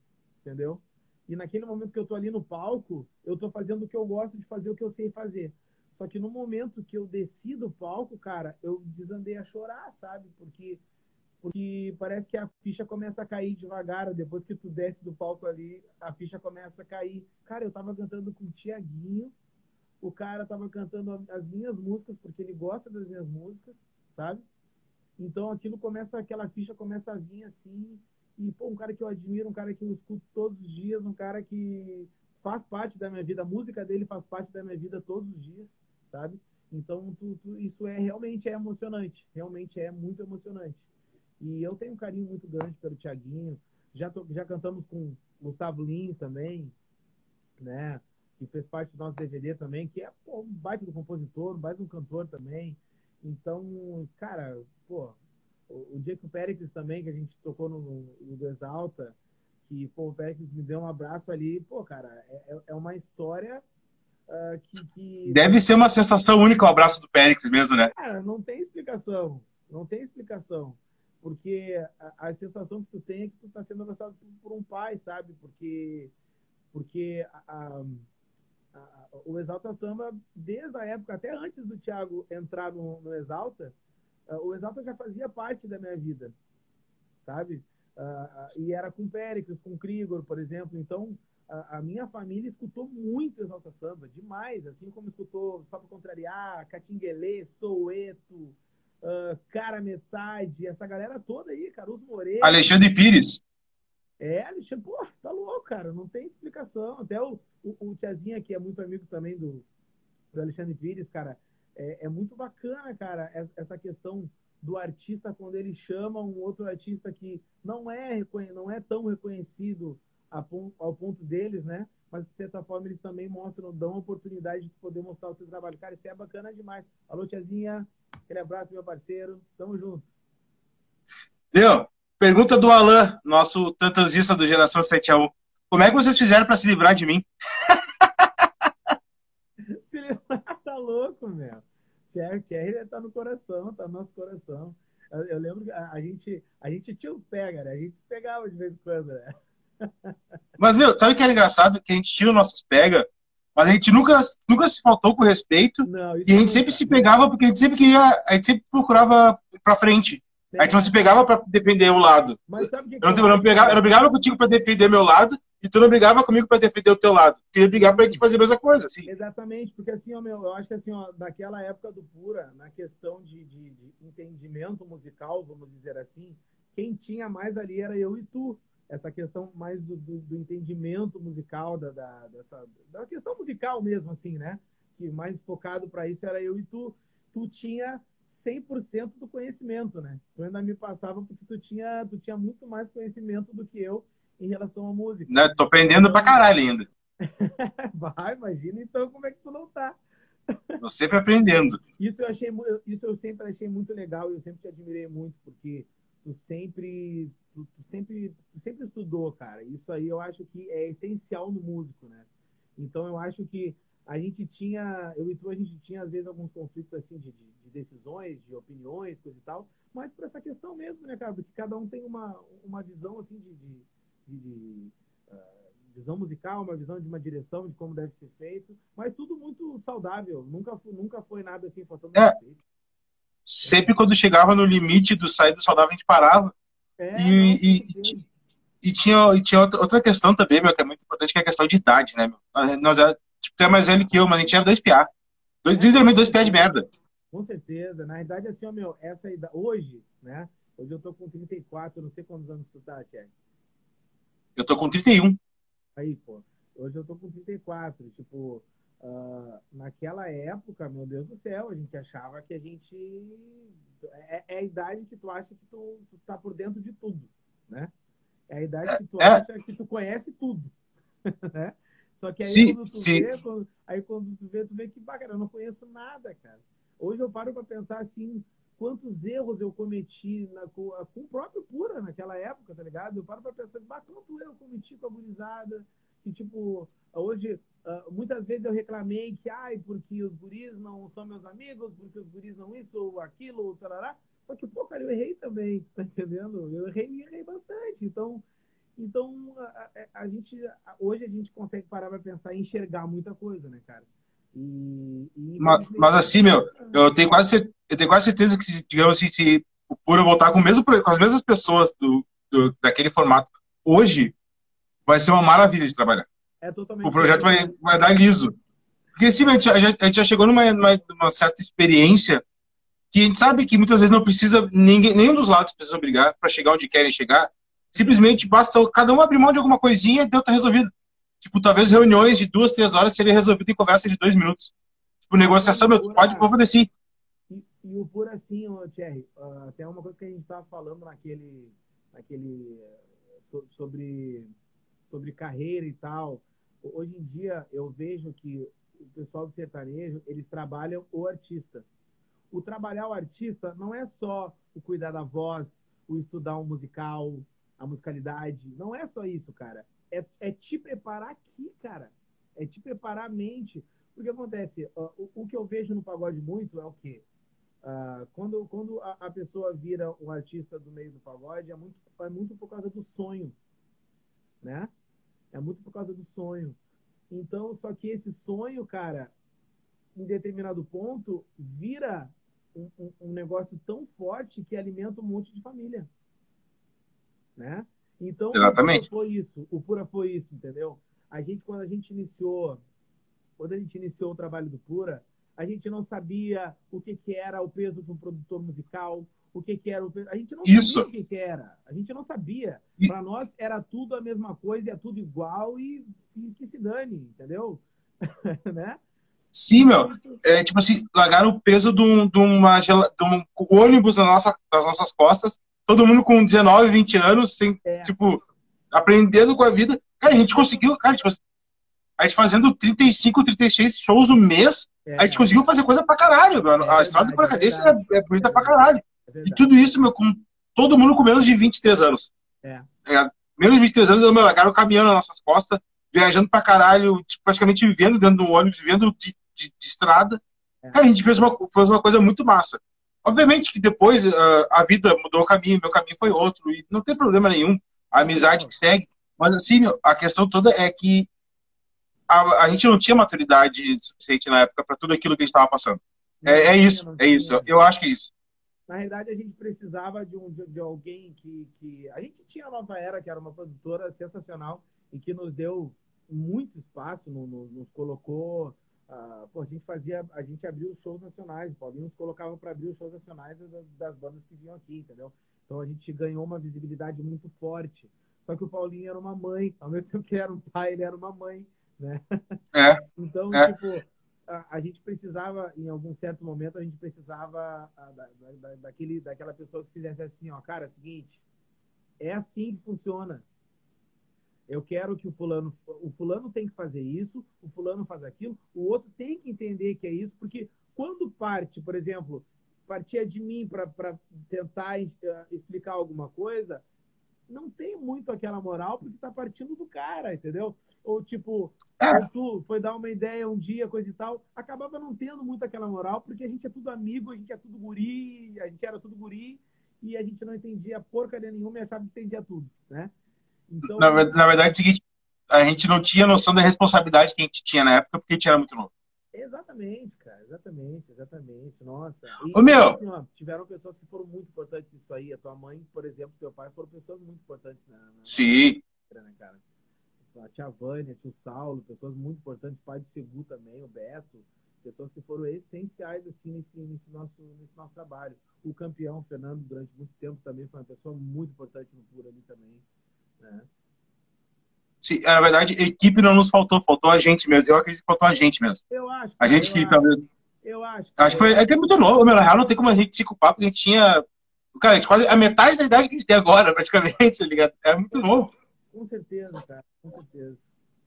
entendeu? E naquele momento que eu tô ali no palco, eu tô fazendo o que eu gosto de fazer, o que eu sei fazer. Só que no momento que eu desci do palco, cara, eu desandei a chorar, sabe? Porque porque parece que a ficha começa a cair devagar, depois que tu desce do palco ali, a ficha começa a cair. Cara, eu tava cantando com o Tiaguinho, o cara tava cantando as minhas músicas, porque ele gosta das minhas músicas, sabe? Então aquilo começa, aquela ficha começa a vir assim, e, pô, um cara que eu admiro, um cara que eu escuto todos os dias, um cara que faz parte da minha vida, a música dele faz parte da minha vida todos os dias, sabe? Então, tu, tu, isso é realmente é emocionante, realmente é muito emocionante. E eu tenho um carinho muito grande pelo Tiaguinho, já, já cantamos com Gustavo Lins também, né? Que fez parte do nosso DVD também, que é pô, um baita do compositor, um baita do cantor também. Então, cara, pô, o dia que o Péricles também, que a gente tocou no, no Exalta, que pô, o Péricles me deu um abraço ali, pô, cara, é, é, é uma história uh, que, que, Deve ser uma sensação única o abraço do Péricles mesmo, né? Cara, não tem explicação. Não tem explicação. Porque a, a sensação que tu tem é que tu tá sendo abraçado por, por um pai, sabe? Porque, porque a, a, o Exalta Samba, desde a época, até antes do Thiago entrar no, no Exalta, o Exalta já fazia parte da minha vida, sabe? Uh, e era com Péricles, com Krigor, por exemplo. Então, a, a, minha família escutou muito Exalta Samba, demais. Assim como escutou Só para Contrariar, Catinguelê, Soueto, uh, Cara Metade, essa galera toda aí, Caruso Moreira. Alexandre Pires. É, Alexandre, pô, tá louco, cara, não tem explicação. Até o, o, o Tiazinha, que é muito amigo também do, do Alexandre Pires, cara, é, é muito bacana, cara, essa questão do artista quando ele chama um outro artista que não é não é tão reconhecido ao ponto deles, né? Mas de certa forma eles também mostram, dão a oportunidade de poder mostrar o seu trabalho. Cara, isso é bacana demais. Alô, tiazinha, aquele abraço, meu parceiro. Tamo junto. Deu. Pergunta do Alan, nosso tantanzista do Geração 7 a 1. Como é que vocês fizeram para se livrar de mim? se livrar, tá louco, meu. Thierry, Thierry tá no coração, tá no nosso coração. Eu, eu lembro que a, a, gente, a gente tinha os pega, né? A gente pegava de vez em quando, né? Mas, meu, sabe o que era engraçado? Que a gente tinha os nossos pega, mas a gente nunca, nunca se faltou com respeito. Não, e a gente sempre se pegava, porque a gente sempre queria, a gente sempre procurava pra frente. A gente não se pegava pra defender o lado. Mas sabe que eu, não, eu, não pegava, eu não brigava contigo pra defender meu lado, e tu não brigava comigo para defender o teu lado. Tu queria brigar pra gente fazer a mesma coisa, assim. Exatamente, porque assim, ó, meu, eu acho que assim, ó, naquela época do Pura, na questão de, de, de, entendimento musical, vamos dizer assim, quem tinha mais ali era eu e tu. Essa questão mais do, do, do entendimento musical, da, da, dessa, da questão musical mesmo, assim, né? Que mais focado para isso era eu e tu. Tu tinha 100% do conhecimento, né? Tu ainda me passava porque tu tinha, tu tinha muito mais conhecimento do que eu em relação à música. Né? Tô aprendendo pra caralho ainda. Vai, imagina então como é que tu não tá. Tô sempre aprendendo. Isso eu achei isso eu sempre achei muito legal e eu sempre te admirei muito porque tu sempre tu, tu, sempre tu sempre estudou, cara. Isso aí eu acho que é essencial no músico, né? Então eu acho que a gente tinha, eu e tu, a gente tinha às vezes alguns conflitos assim de, de, de decisões, de opiniões, coisa e tal, mas por essa questão mesmo, né, cara? Porque cada um tem uma, uma visão assim de, de de uh, visão musical, uma visão de uma direção de como deve ser feito, mas tudo muito saudável. Nunca, nunca foi nada assim faltando é. Sempre quando chegava no limite do sair do saudável, a gente parava. É, e, e, e, tinha, e tinha outra questão também, meu, que é muito importante, que é a questão de idade, né? Meu? Nós, tipo, tu é mais velho que eu, mas a gente era dois piá. Dois, literalmente dois piá de merda. Com certeza. Na verdade, assim, ó, meu, essa idade, hoje, né? Hoje eu tô com 34, não sei quantos anos tu tá, Thierry. Eu tô com 31. Aí, pô. Hoje eu tô com 34. Tipo, uh, naquela época, meu Deus do céu, a gente achava que a gente. É, é a idade que tu acha que tu, tu tá por dentro de tudo, né? É a idade que tu é. acha que tu conhece tudo. né? Só que aí sim, quando tu sim. vê, quando, aí quando tu vê, tu vê que, cara, eu não conheço nada, cara. Hoje eu paro para pensar assim, quantos erros eu cometi na, com, com, o próprio Pura naquela época, tá ligado? Eu paro para pensar, bah, quanto eu cometi com a gurizada, que tipo, hoje, uh, muitas vezes eu reclamei que, ai, porque os guris não são meus amigos, porque os guris não isso ou aquilo, ou tarará. Só que, pô, cara, eu errei também, tá entendendo? Eu errei e errei bastante. Então, então a, a, a gente, hoje a gente consegue parar para pensar e enxergar muita coisa, né, cara? E, e mas, mas, assim, meu, eu tenho quase, eu tenho quase certeza que, se, digamos assim, se o Pura voltar com, mesmo, com as mesmas pessoas do, do, daquele formato hoje, vai ser uma maravilha de trabalhar. É o projeto vai, vai dar liso. Porque assim, a gente, a gente já chegou numa, numa certa experiência que a gente sabe que muitas vezes não precisa, ninguém, nenhum dos lados precisa brigar para chegar onde querem chegar. Simplesmente basta cada um abrir mão de alguma coisinha e deu, tá resolvido. Tipo, talvez reuniões de duas, três horas seria resolvido em conversa de dois minutos. Tipo, negociação, meu, pode, pode fazer sim. E, e o por assim, ô, Thierry, uh, ah, tem uma coisa que a gente estava falando naquele, naquele sobre, sobre carreira e tal. Hoje em dia, eu vejo que o pessoal do sertanejo, eles trabalham o artista o trabalhar o artista não é só o cuidar da voz, o estudar um musical, a musicalidade. Não é só isso, cara. É, é te preparar aqui, cara. É te preparar a mente. Porque acontece, uh, o, o, que eu vejo no pagode muito é o quê? Uh, quando quando a, a, pessoa vira um artista do meio do pagode, é muito, é muito por causa do sonho. Né? É muito por causa do sonho. Então, só que esse sonho, cara, em determinado ponto, vira um, um, negócio tão forte que alimenta um monte de família. Né? Então, Exatamente. o Pura foi isso. O Pura foi isso, entendeu? A gente, quando a gente iniciou, quando a gente iniciou o trabalho do Pura, a gente não sabia o que, que era o peso de um produtor musical, o que, que era o peso. A gente não isso. sabia o que, que era. A gente não sabia. Para nós era tudo a mesma coisa, é tudo igual e, e que se dane, entendeu? né? Sim, meu. É, tipo assim, largaram o peso de, um, de, uma, de um ônibus na nossa, nas nossas costas, todo mundo com 19, 20 anos, sem, é. tipo, aprendendo com a vida. Cara, a gente conseguiu, cara, tipo, a gente fazendo 35, 36 shows no mês, é, a gente conseguiu fazer coisa pra caralho, meu. a história do Paracadência é, é, bonita pra caralho. É e tudo isso, meu, com todo mundo com menos de 23 anos. É. é menos de 23 anos, meu, largaram o caminhão nas nossas costas, viajando pra caralho, tipo, praticamente vivendo dentro do ônibus, vivendo de de, de estrada. É. Cara, a gente fez uma, fez uma coisa muito massa. Obviamente que depois uh, a vida mudou o caminho, meu caminho foi outro, e não tem problema nenhum, a amizade que segue. Mas assim, a questão toda é que a, a gente não tinha maturidade suficiente na época para tudo aquilo que a gente estava passando. É, é, isso, é isso. Eu acho que é isso. Na realidade, a gente precisava de, um, de, de, alguém que, que. A gente tinha a Nova Era, que era uma produtora sensacional e que nos deu muito espaço, no, no, nos colocou ah, pô, a gente fazia, a gente abriu os shows nacionais, o Paulinho nos colocava para abrir os shows nacionais das, das, bandas que vinham aqui, entendeu? Então a gente ganhou uma visibilidade muito forte. Só que o Paulinho era uma mãe, ao mesmo tempo que ele era um pai, ele era uma mãe, né? É. então, é. tipo, a, a, gente precisava, em algum certo momento, a gente precisava a, da, da, daquele, daquela pessoa que fizesse assim, ó, cara, é o seguinte, é assim que funciona. Eu quero que o fulano, o fulano tem que fazer isso, o fulano faz aquilo, o outro tem que entender que é isso, porque quando parte, por exemplo, partia de mim para tentar uh, explicar alguma coisa, não tem muito aquela moral porque está partindo do cara, entendeu? Ou tipo, é. tu foi dar uma ideia um dia, coisa e tal, acabava não tendo muito aquela moral porque a gente é tudo amigo, a gente é tudo guri, a gente era tudo guri e a gente não entendia porcaria nenhuma e achava que entendia tudo, né? Então, na, na verdade, é o seguinte, a gente não tinha noção da responsabilidade que a gente tinha na época, porque a gente era muito novo. Exatamente, cara, exatamente, exatamente. Nossa. E, Ô, meu! Assim, tiveram pessoas que foram muito importantes nisso aí. A tua mãe, por exemplo, teu pai foram pessoas muito importantes na. na Sim. Né, cara? a tia Vânia, tio Saulo, pessoas muito importantes, pai do Segu também, o Beto, pessoas que foram essenciais assim nesse, nesse, nosso, nesse nosso trabalho. O campeão, Fernando, durante muito tempo também foi uma pessoa muito importante no Pura ali também. Né? Sim, na verdade, equipe não nos faltou, faltou a gente mesmo. Eu acredito que faltou a gente mesmo. Eu acho. A gente que talvez. Eu acho. Acho que foi. É que é muito novo, meu. Na real, não tem como a gente se culpar, porque a gente tinha. Cara, a gente quase a metade da idade que a gente tem agora, praticamente, tá ligado? É muito novo. Com certeza, cara. Com certeza.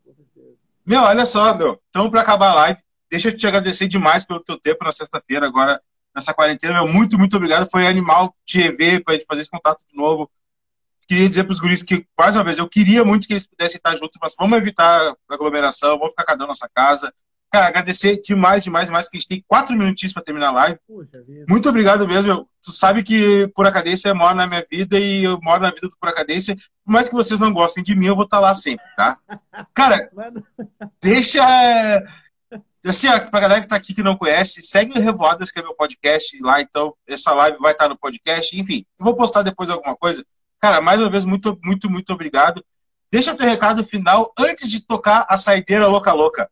Com certeza. Meu, olha só, meu. Então, para acabar a live, deixa eu te agradecer demais pelo teu tempo na sexta-feira, agora, nessa quarentena. Meu, muito, muito obrigado. Foi animal te rever, pra gente fazer esse contato de novo. Queria dizer pros guris que, mais uma vez, eu queria muito que eles pudessem estar juntos, mas vamos evitar aglomeração, vamos ficar cada um na nossa casa. Cara, agradecer demais, demais, demais, que a gente tem quatro minutinhos para terminar a live. Puxa. Muito obrigado mesmo. Tu sabe que Pura Cadência mora na minha vida e eu moro na vida do Pura Cadência. Por mais que vocês não gostem de mim, eu vou estar lá sempre, tá? Cara, Mano, deixa. Assim, ó, pra galera que tá aqui que não conhece, segue o Revoadas, que é meu podcast lá, então essa live vai estar no podcast. Enfim, eu vou postar depois alguma coisa. Cara, mais uma vez, muito, muito, muito obrigado. Deixa teu recado final antes de tocar a saideira louca louca.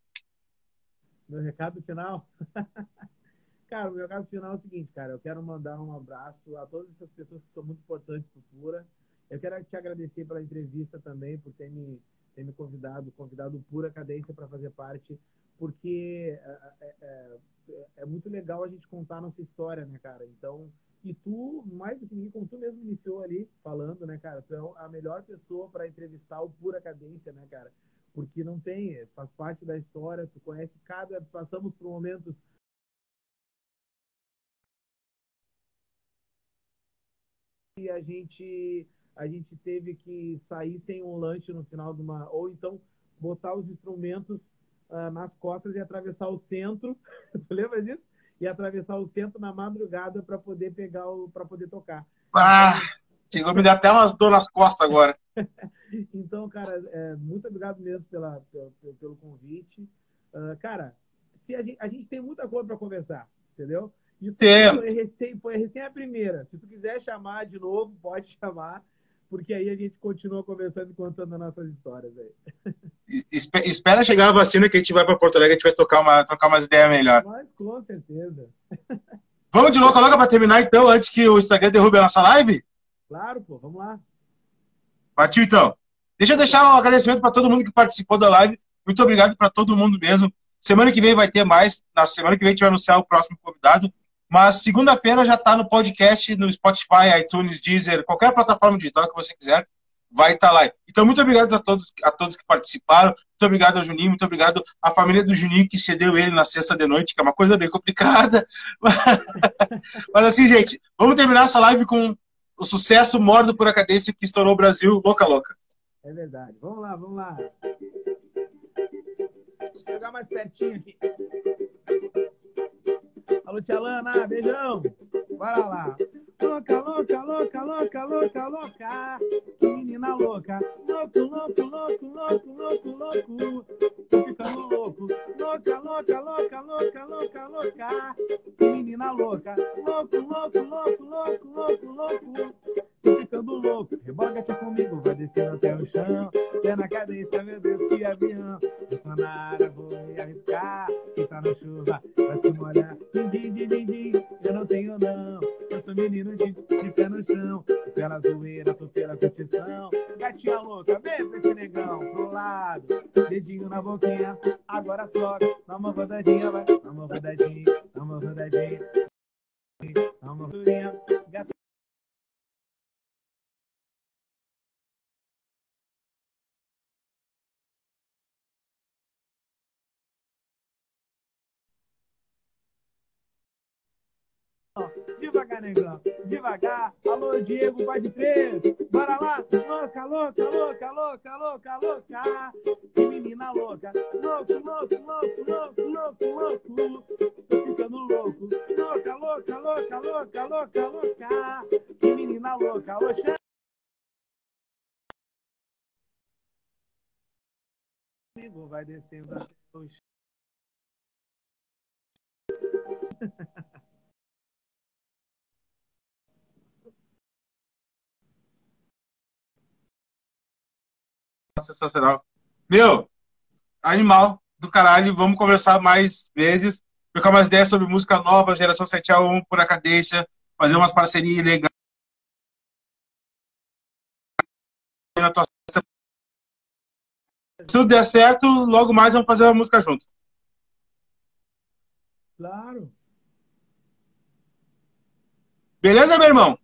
meu recado final. cara, o meu recado final é o seguinte, cara. Eu quero mandar um abraço a todas essas pessoas que são muito importantes para o Pura. Eu quero te agradecer pela entrevista também, por ter me, ter me convidado, convidado o Pura Cadência para fazer parte, porque é, é, é, é muito legal a gente contar a nossa história, né, cara? Então, e tu, mais do que ninguém, como tu mesmo iniciou ali falando, né, cara? Tu é a melhor pessoa para entrevistar o Pura Cadência, né, cara? Porque não tem, faz parte da história, tu conhece cada. Passamos por momentos. E a gente, a gente teve que sair sem um lanche no final de uma. Ou então botar os instrumentos ah, nas costas e atravessar o centro. tu lembra disso? E atravessar o centro na madrugada para poder pegar o. para poder tocar. Ah, chegou me dar até umas dor nas costas agora. Então, cara, é, muito obrigado mesmo pela, pelo, pelo convite. Ah, cara, se a, gente, a gente tem muita coisa para conversar, entendeu? Isso foi recém, foi recém a primeira. Se tu quiser chamar de novo, pode chamar, porque aí a gente continua conversando e contando as nossas histórias aí. Espe- Espera chegar a vacina que a gente vai para Porto Alegre, a gente vai tocar uma, trocar umas ideias melhor. Mas com certeza. Vamos de louca louca para terminar então, antes que o Instagram derrube a nossa live? Claro, pô, vamos lá. Partiu então. Deixa eu deixar um agradecimento para todo mundo que participou da live. Muito obrigado para todo mundo mesmo. Semana que vem vai ter mais. Na semana que vem a gente vai anunciar o próximo convidado. Mas segunda-feira já está no podcast, no Spotify, iTunes, Deezer, qualquer plataforma digital que você quiser, vai estar lá. Então, muito obrigado a todos, a todos que participaram. Muito obrigado ao Juninho, muito obrigado à família do Juninho que cedeu ele na sexta de noite, que é uma coisa bem complicada. Mas assim, gente, vamos terminar essa live com o sucesso maior do Pura Cadência que estourou o Brasil, louca louca. É verdade. Vamos lá, vamos lá. Vou chegar mais pertinho aqui. Alô, Tia Lana, beijão. Bora lá. Louca, louca, louca, louca, louca, louca. Que menina louca. Louco, louco, louco, louco, louco, louco. Tô ficando louco. Louca, louca, louca, louca, louca, louca. Que menina louca. Louco, louco, louco, louco, louco, louco. Tô ficando louco. Reboga tia comigo, vai descendo até o chão. Pé na cadência, meu Deus, que avião. Eu tô na área, vou me arriscar. Quem tá na chuva, vai se molhar. Din, din, din, din. Eu não tenho, não. Eu sou menino de, de pé no chão. Pela zoeira, tô pela competição. Gatinha louca, vem pra esse negão. Pro lado, dedinho na boquinha. Agora sobe, dá uma rodadinha, vai. Dá uma rodadinha, dá uma rodadinha. Dá uma rodadinha. Gato Devagar, negão, devagar. Alô, Diego, vai de três. Bora lá. Louca, louca, louca, louca, louca, louca. Que menina louca. Louco, louco, louco, louco, louco, louco. Tô ficando louco. Louca, louca, louca, louca, louca, louca. Que menina louca. Oxê. Vai descendo até o chão. Sensacional. Meu, animal do caralho. Vamos conversar mais vezes, trocar mais ideias sobre música nova, geração 7 a 1 por a cadência, fazer umas parcerias legais. Se tudo der certo, logo mais vamos fazer uma música junto. Claro. Beleza, meu irmão?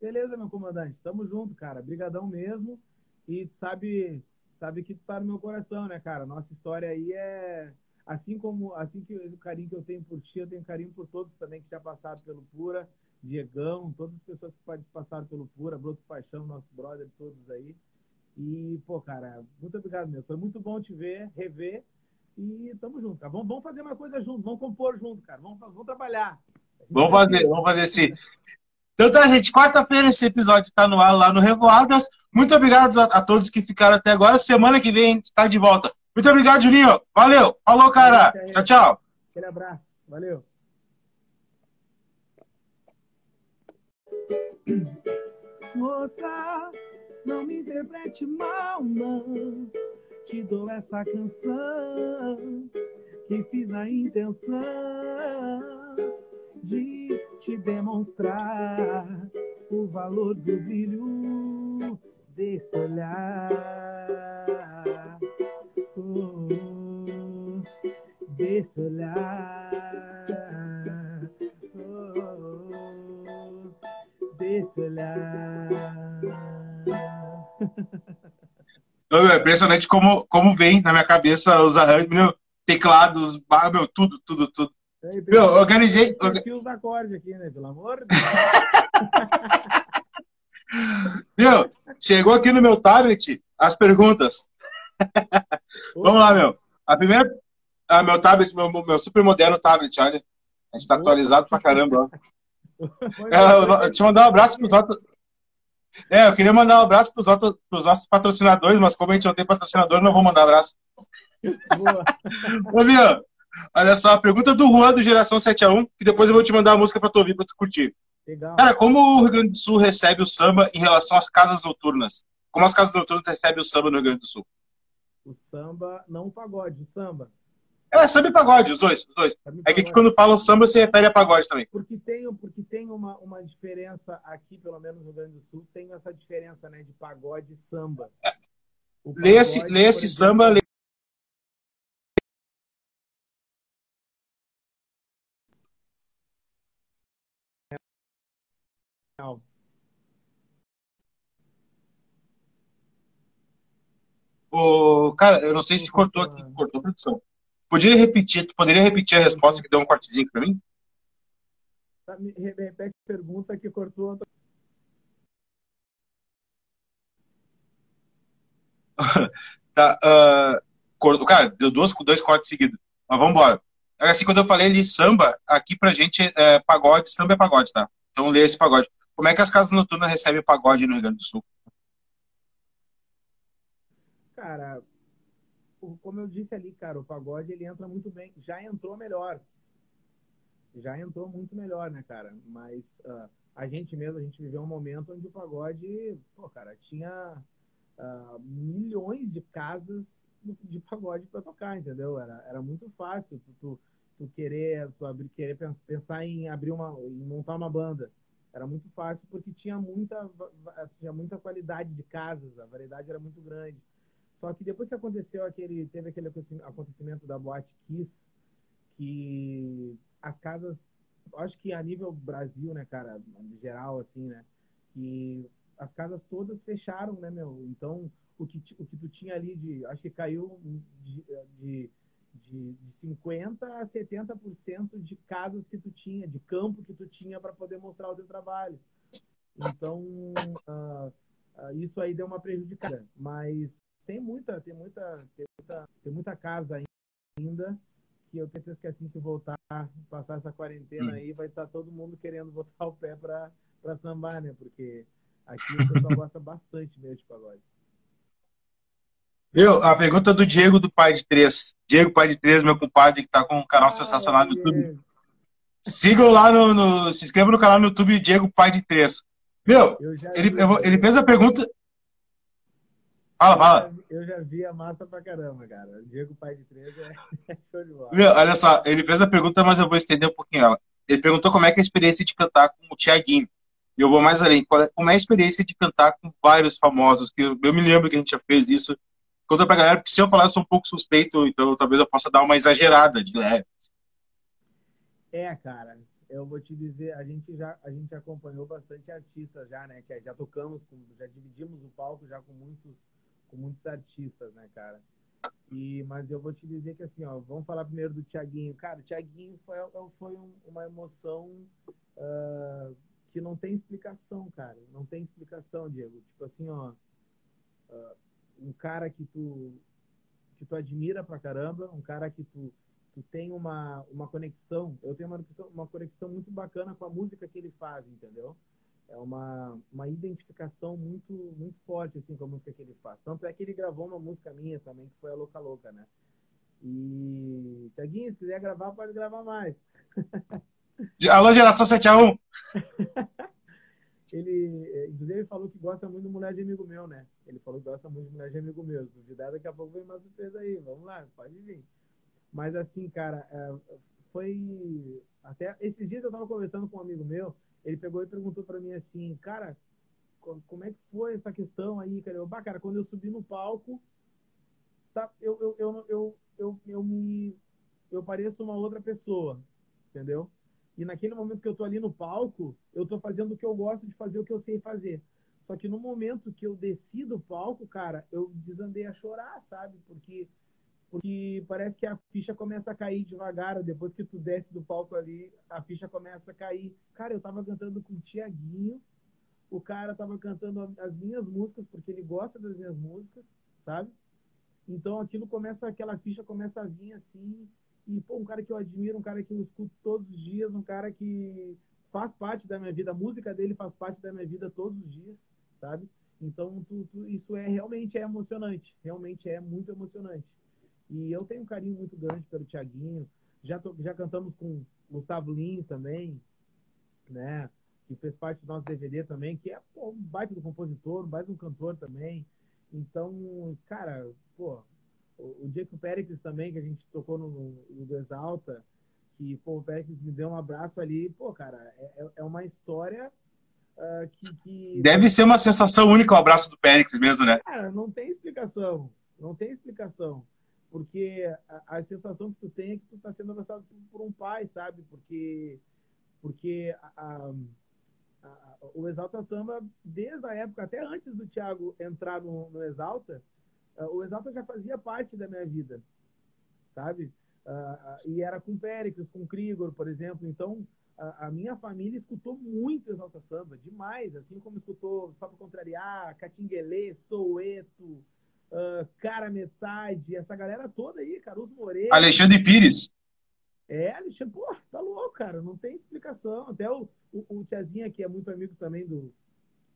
Beleza, meu comandante. Tamo junto, cara. Brigadão mesmo. E sabe, sabe que tu tá no meu coração, né, cara? Nossa história aí é assim como assim que o carinho que eu tenho por ti, eu tenho carinho por todos também que já passaram pelo Pura, Diegão, todas as pessoas que passaram pelo Pura, Broto Paixão, nosso brother, todos aí. E, pô, cara, muito obrigado mesmo. Foi muito bom te ver, rever. E tamo junto, cara. Vamos, vamos fazer uma coisa junto, vamos compor junto, cara. Vamos, vamos trabalhar. Vamos fazer, vamos fazer sim. Então tá, gente, quarta-feira esse episódio está no ar lá no Revoadas. Muito obrigado a, a, todos que ficaram até agora. Semana que vem a gente está de volta. Muito obrigado, Juninho. Valeu. Falou, cara. Tchau, tchau. Aquele abraço. Valeu. Moça, não me interprete mal, não. Te dou essa canção que fiz na intenção de te demonstrar o valor do brilho desse olhar. Oh, desse olhar. Oh, desse olhar. É impressionante como, como vem na minha cabeça os arranjos, teclados, meu, tudo, tudo, tudo. É, eu organizei. Orga... da corda aqui, né? Pelo amor de Deus. meu, chegou aqui no meu tablet as perguntas. Vamos lá, meu. A primeira. Ah, meu tablet, meu, meu super moderno tablet, olha. A gente tá atualizado pra caramba. É, eu, te mandar um abraço pros outros. É, eu queria mandar um abraço pros, outros, pros nossos patrocinadores, mas como a gente não tem patrocinador, não vou mandar abraço. Boa. Ô, meu, olha só, a pergunta do Juan do Geração 7x1, que depois eu vou te mandar a música pra tu ouvir, pra tu curtir. Legal. Cara, como o Rio Grande do Sul recebe o samba em relação às casas noturnas? Como as casas noturnas recebem o samba no Rio Grande do Sul? O samba, não o pagode, o samba. É, samba e pagode, os dois. Os dois. É que, que quando fala samba, se refere a pagode também. Porque tem, porque tem uma, uma diferença aqui, pelo menos no Rio Grande do Sul, tem essa diferença né, de pagode e samba. lê esse, lê esse samba, lê O, cara, eu não sei se cortou aqui, cortou a produção. Poderia repetir, tu poderia repetir a resposta que deu um cortezinho para mim? Tá, repete a pergunta que cortou. tá, uh, cara, deu duas, dois cortes seguidos. Mas vamos embora. Assim, quando eu falei ali samba, aqui pra gente é pagode, samba é pagode, tá? Então lê esse pagode. Como é que as casas noturnas recebem pagode no Rio Grande do Sul? Cara, como eu disse ali, cara, o pagode ele entra muito bem. Já entrou melhor. Já entrou muito melhor, né, cara? Mas uh, a gente mesmo, a gente viveu um momento onde o pagode, pô, cara, tinha uh, milhões de casas de pagode para tocar, entendeu? Era, era muito fácil tu, tu, tu querer, tu abrir, querer pensar em abrir uma, em montar uma banda. Era muito fácil porque tinha muita, tinha muita qualidade de casas, a variedade era muito grande. Só que depois que aconteceu aquele, teve aquele acontecimento da Boate Kiss, que as casas, acho que a nível Brasil, né, cara, geral, assim, né, que as casas todas fecharam, né, meu? Então, o que, o que tu tinha ali de, acho que caiu de, de, de, de 50% a 70% de casas que tu tinha, de campo que tu tinha para poder mostrar o teu trabalho. Então, uh, uh, isso aí deu uma prejudicada. Mas tem muita, tem muita, tem muita, tem muita casa ainda que eu tenho certeza que assim que voltar, passar essa quarentena hum. aí, vai estar todo mundo querendo botar o pé para para sambar, né? Porque aqui o pessoal gosta bastante mesmo de pagode. Viu? A pergunta do Diego do Pai de Três. Diego Pai de Três, meu compadre, que tá com um canal ah, sensacional no YouTube. Sigam lá no, no, Se inscrevam no canal no YouTube Diego Pai de Três. Meu, ele, ele fez a pergunta. Fala, fala. Eu já vi a massa pra caramba, cara. O Diego Pai de Três é, é show de bola. Meu, olha só, ele fez a pergunta, mas eu vou estender um pouquinho ela. Ele perguntou como é que é a experiência de cantar com o Tiaguinho. Eu vou mais além. É, como é a experiência de cantar com vários famosos? Que eu, eu me lembro que a gente já fez isso. Conta pra galera, porque se eu falar, eu sou um pouco suspeito, então talvez eu possa dar uma exagerada de leve. É, cara, eu vou te dizer, a gente já a gente acompanhou bastante artistas já, né? Que já tocamos, já dividimos o palco já com muitos com muitos artistas, né, cara? E mas eu vou te dizer que assim, ó, vamos falar primeiro do Tiaguinho. Cara, o Tiaguinho foi foi um, uma emoção uh, que não tem explicação, cara. Não tem explicação, Diego. Tipo assim, ó, uh, um cara que tu que tu admira pra caramba, um cara que tu tu tem uma, uma conexão, eu tenho uma conexão, uma conexão muito bacana com a música que ele faz, entendeu? É uma, uma identificação muito muito forte assim com a música que ele faz. Tanto é que ele gravou uma música minha também, que foi a Louca Louca, né? E, Tiaguinho, se quiser gravar, pode gravar mais. Alô, geração 7 a 1 ele, inclusive, ele falou que gosta muito de mulher de amigo meu, né? Ele falou que gosta muito de mulher de amigo meu. Duvidar, daqui a pouco vem uma surpresa aí. Vamos lá, pode vir. Mas assim, cara, é, foi. Até esses dias eu tava conversando com um amigo meu, ele pegou e perguntou para mim assim, cara, como é que foi essa questão aí, cara? Eu, bah, cara, quando eu subi no palco, tá, eu, eu, eu, eu, eu, eu me. Eu pareço uma outra pessoa, entendeu? E naquele momento que eu tô ali no palco, eu tô fazendo o que eu gosto de fazer, o que eu sei fazer. Só que no momento que eu desci do palco, cara, eu desandei a chorar, sabe? Porque porque parece que a ficha começa a cair devagar, depois que tu desce do palco ali, a ficha começa a cair. Cara, eu tava cantando com o Tiaguinho, o cara tava cantando as minhas músicas, porque ele gosta das minhas músicas, sabe? Então aquilo começa, aquela ficha começa a vir assim, e pô, um cara que eu admiro, um cara que eu escuto todos os dias, um cara que faz parte da minha vida, a música dele faz parte da minha vida todos os dias, sabe? Então tu, tu, isso é realmente é emocionante, realmente é muito emocionante. E eu tenho um carinho muito grande pelo Tiaguinho. Já, já cantamos com Gustavo Lins também, né? Que fez parte do nosso DVD também, que é pô, um baita do compositor, um baita do cantor também. Então, cara, pô, o, o Diego Péricles também, que a gente tocou no, no Exalta, que pô, o Péricles me deu um abraço ali. Pô, cara, é, é, é uma história uh, que, que, Deve ser uma sensação única o abraço do Péricles mesmo, né? Cara, não tem explicação. Não tem explicação porque a, a, sensação que tu tem é que tu está sendo abraçado por, um pai, sabe? Porque, porque a, a, o Exalta Samba, desde a época, até antes do Thiago entrar no, no Exalta, o Exalta já fazia parte da minha vida, sabe? Uh, e era com Péricles, com Krigor, por exemplo. Então, a, minha família escutou muito Exalta Samba, demais, assim como escutou Só para Contrariar, Catinguelê, Soueto, uh, Cara Metade, essa galera toda aí, Caruso Moreira. Alexandre Pires. É, Alexandre, pô, tá louco, cara, não tem explicação. Até o, o, o Tiazinha, que é muito amigo também do,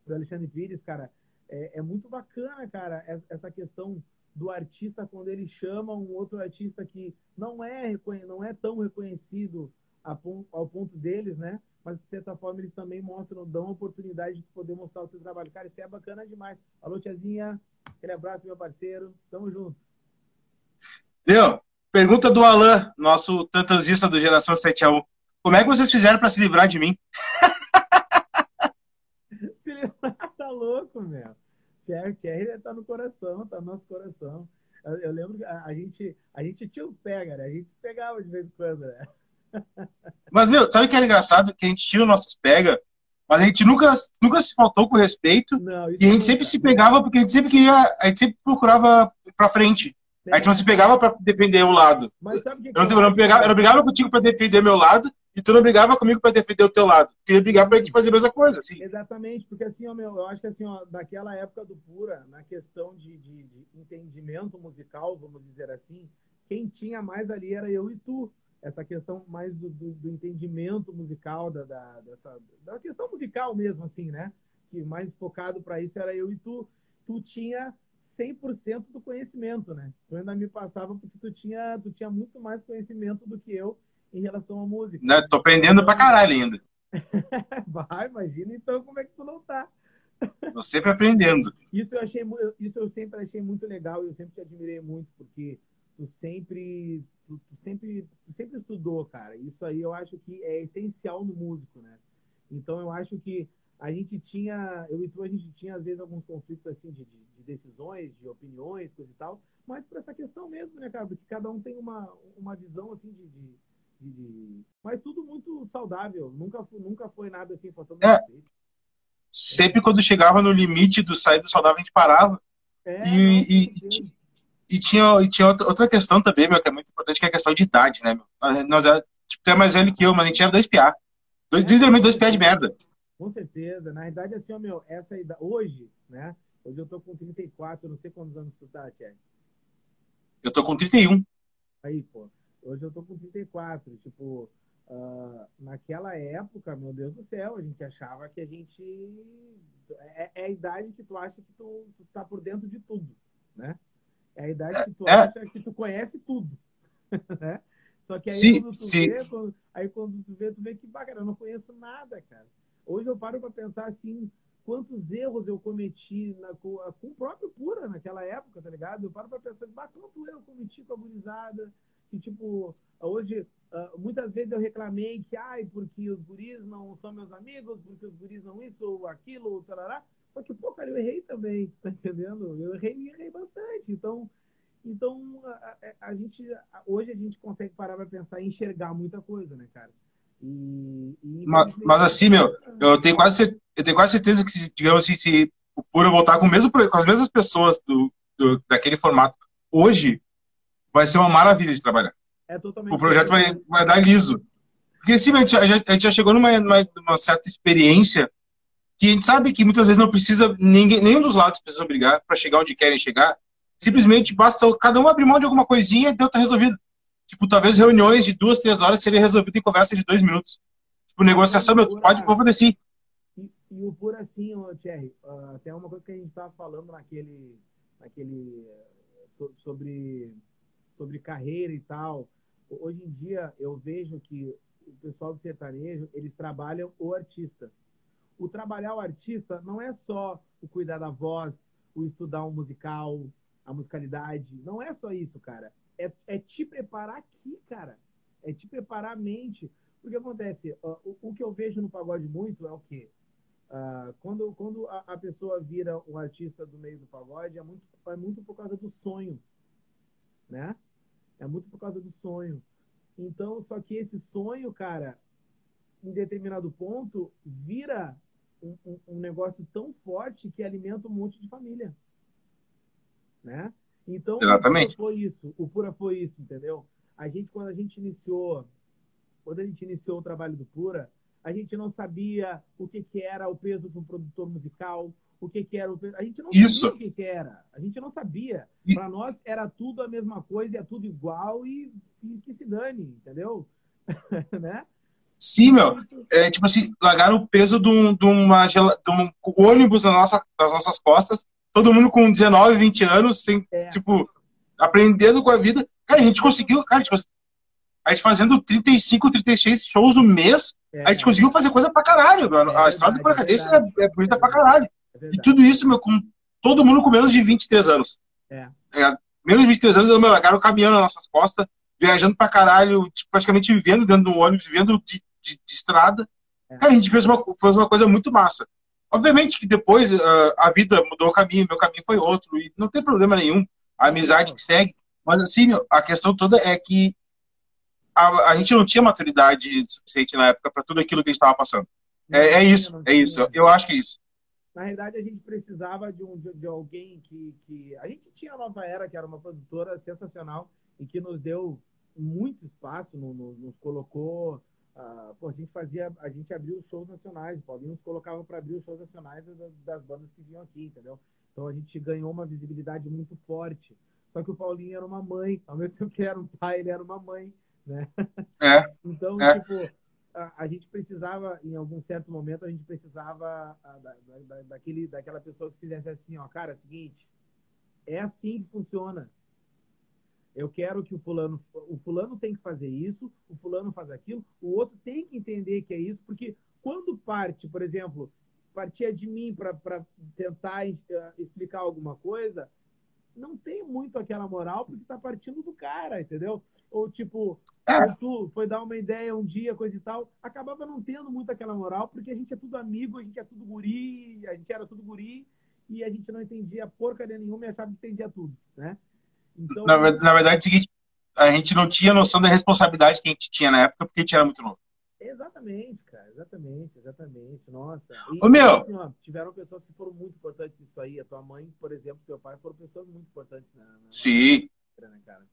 do Alexandre Pires, cara, é, é muito bacana, cara, essa questão do artista quando ele chama um outro artista que não é, não é tão reconhecido ao ponto deles, né? Mas de certa forma eles também mostram, dão a oportunidade de poder mostrar o seu trabalho. Cara, isso é bacana demais. Alô, tiazinha, aquele abraço, meu parceiro. Tamo junto. Viu? Pergunta do Alan, nosso tantanzista do Geração 7 a 1. Como é que vocês fizeram para se livrar de mim? se livrar, tá louco, meu. Thierry, Thierry tá no coração, tá no nosso coração. Eu, eu lembro que a, a, gente, a gente tinha os pega, né? A gente pegava de vez em quando, né? Mas, meu, sabe o que é engraçado? Que a gente tira nossos pega, mas a gente nunca, nunca se faltou com respeito. Não, e a gente sempre se pegava, porque a gente sempre queria, a gente sempre procurava pra frente. A gente não se pegava pra defender o lado. Mas sabe que eu, não, eu, não pegava, eu não brigava contigo pra defender meu lado, e tu não brigava comigo pra defender o teu lado. Tu queria brigar pra gente fazer a mesma coisa, assim. Exatamente, porque assim, ó, meu, eu acho que assim, ó, daquela época do Pura, na questão de, de, de entendimento musical, vamos dizer assim, quem tinha mais ali era eu e tu essa questão mais do, do, do entendimento musical, da, da, dessa, da questão musical mesmo, assim, né? Que mais focado para isso era eu e tu. Tu tinha 100% do conhecimento, né? Tu ainda me passava porque tu tinha, tu tinha muito mais conhecimento do que eu em relação à música. Né? Tô aprendendo pra caralho ainda. Vai, imagina então como é que tu não tá. Tô sempre aprendendo. Isso eu, achei, isso eu sempre achei muito legal e eu sempre te admirei muito, porque tu sempre, tu, tu, sempre, tu sempre estudou, cara. Isso aí eu acho que é essencial no músico, né? Então eu acho que a gente tinha, eu e tu, a gente tinha às vezes alguns conflitos assim de, de, de decisões, de opiniões, coisa e tal, mas por essa questão mesmo, né, cara? Porque cada um tem uma, uma visão assim de, de, de... mas tudo muito saudável. Nunca, nunca foi nada assim faltando é. Sempre quando chegava no limite do sair do saudável, a gente parava. É, e, e, e, tinha, e tinha outra, questão também, meu, que é muito importante, que é a questão de idade, né, meu? Nós, nós tipo, tu é mais velho que eu, mas a gente era dois piá. Dois, é, literalmente dois piá de merda. Com certeza. Na verdade, assim, ó, meu, essa idade, hoje, né? Hoje eu tô com 34, não sei quantos anos tu tá, Tiago. Eu tô com 31. Aí, pô. Hoje eu tô com 34. Tipo, uh, naquela época, meu Deus do céu, a gente achava que a gente. É, é, a idade que tu acha que tu, tu tá por dentro de tudo, né? É a idade que tu é. acha que tu conhece tudo. né? Só que aí sim, quando tu sim. vê, quando, aí quando tu vê, tu vê que, cara, eu não conheço nada, cara. Hoje eu paro para pensar assim, quantos erros eu cometi na, com, com, o próprio Pura naquela época, tá ligado? Eu paro para pensar, bah, quanto erro eu cometi com a gurizada, que tipo, hoje, uh, muitas vezes eu reclamei que, ai, porque os guris não são meus amigos, porque os guris não isso ou aquilo, ou tarará. Só que, pô, cara, eu errei também, tá entendendo? Eu errei e errei bastante. Então, então a, a, a gente, hoje a gente consegue parar para pensar e enxergar muita coisa, né, cara? E, e mas, mas, assim, meu, eu tenho quase, eu tenho quase certeza que, digamos assim, se o Pura voltar com, mesmo, com as mesmas pessoas do, do, daquele formato hoje, vai ser uma maravilha de trabalhar. É o projeto vai, vai dar liso. Porque sim, a gente, a gente já chegou numa, numa, certa experiência que a gente sabe que muitas vezes não precisa, ninguém, nenhum dos lados precisa brigar para chegar onde querem chegar. Simplesmente basta cada um abrir mão de alguma coisinha e deu tá resolvido. Tipo, talvez reuniões de duas, três horas seria resolvido em conversa de dois minutos. Tipo, negociação, meu, pode, vou fazer sim. E, e o por assim, ô, Thierry, uh, até uma coisa que a gente estava falando naquele, naquele sobre, sobre carreira e tal. Hoje em dia, eu vejo que o pessoal do sertanejo, eles trabalham o artista. O trabalhar o artista não é só o cuidar da voz, o estudar um musical, a musicalidade. Não é só isso, cara é, é te preparar aqui, cara. É te preparar a mente. Porque acontece, uh, o, o, que eu vejo no pagode muito é o quê? Uh, quando quando a, a, pessoa vira um artista do meio do pagode, é muito, é muito por causa do sonho. Né? É muito por causa do sonho. Então, só que esse sonho, cara, em determinado ponto, vira um, um, um negócio tão forte que alimenta um monte de família. Né? Então, Exatamente. o Pura foi isso. O Pura foi isso, entendeu? A gente, quando a gente iniciou, quando a gente iniciou o trabalho do Pura, a gente não sabia o que, que era o peso do produtor musical, o que, que era. A gente não isso. sabia o que, que era. A gente não sabia. Para nós era tudo a mesma coisa, é tudo igual e, e que se dane, entendeu? né? Sim, meu. É, tipo assim, largaram o peso de, um, de, uma, de um ônibus na nossa, nas nossas costas todo mundo com 19, 20 anos, sem, é. tipo, aprendendo com a vida. Cara, a gente conseguiu, cara, tipo, a gente fazendo 35, 36 shows no mês, é, a gente conseguiu fazer coisa pra caralho, mano. É a história do Paracadência é, é, bonita pra caralho. É e tudo isso, meu, com todo mundo com menos de 23 anos. É. é menos de 23 anos, meu, largaram caminhando nas nossas costas, viajando pra caralho, tipo, praticamente vivendo dentro do ônibus, vivendo de, de, de estrada. É. Cara, a gente fez uma, fez uma coisa muito massa. Obviamente que depois uh, a vida mudou o caminho, meu caminho foi outro, e não tem problema nenhum, a amizade que segue. Mas assim, a questão toda é que a, a gente não tinha maturidade suficiente na época para tudo aquilo que a gente estava passando. É, é, isso, é isso. Eu, eu acho que é isso. Na realidade, a gente precisava de, um, de, de, alguém que, que. A gente tinha a Nova Era, que era uma produtora sensacional e que nos deu muito espaço, no, no, nos colocou Uh, pô, a gente fazia, a gente abriu os shows nacionais, o Paulinho nos colocava para abrir os shows nacionais das, das, bandas que vinham aqui, entendeu? Então a gente ganhou uma visibilidade muito forte. Só que o Paulinho era uma mãe, ao mesmo tempo que ele era um pai, ele era uma mãe, né? É. então, é. tipo, a, gente precisava, em algum certo momento, a gente precisava da, da, daquele, daquela pessoa que fizesse assim, ó, cara, é o seguinte, é assim que funciona. Eu quero que o fulano, o fulano tem que fazer isso, o fulano faz aquilo, o outro tem que entender que é isso, porque quando parte, por exemplo, partia de mim para tentar uh, explicar alguma coisa, não tem muito aquela moral porque tá partindo do cara, entendeu? Ou tipo, é. tu foi dar uma ideia um dia, coisa e tal, acabava não tendo muito aquela moral porque a gente é tudo amigo, a gente é tudo guri, a gente era tudo guri e a gente não entendia porcaria nenhuma e achava que entendia tudo, né? Então, na, na verdade, é o seguinte, a gente não tinha noção da responsabilidade que a gente tinha na época porque a gente era muito novo. Exatamente, cara, exatamente, exatamente. Nossa. E, Ô, meu! Assim, ó, tiveram pessoas que foram muito importantes nisso aí. A tua mãe, por exemplo, teu pai foram pessoas muito importantes na, na Sim. Na né, cara?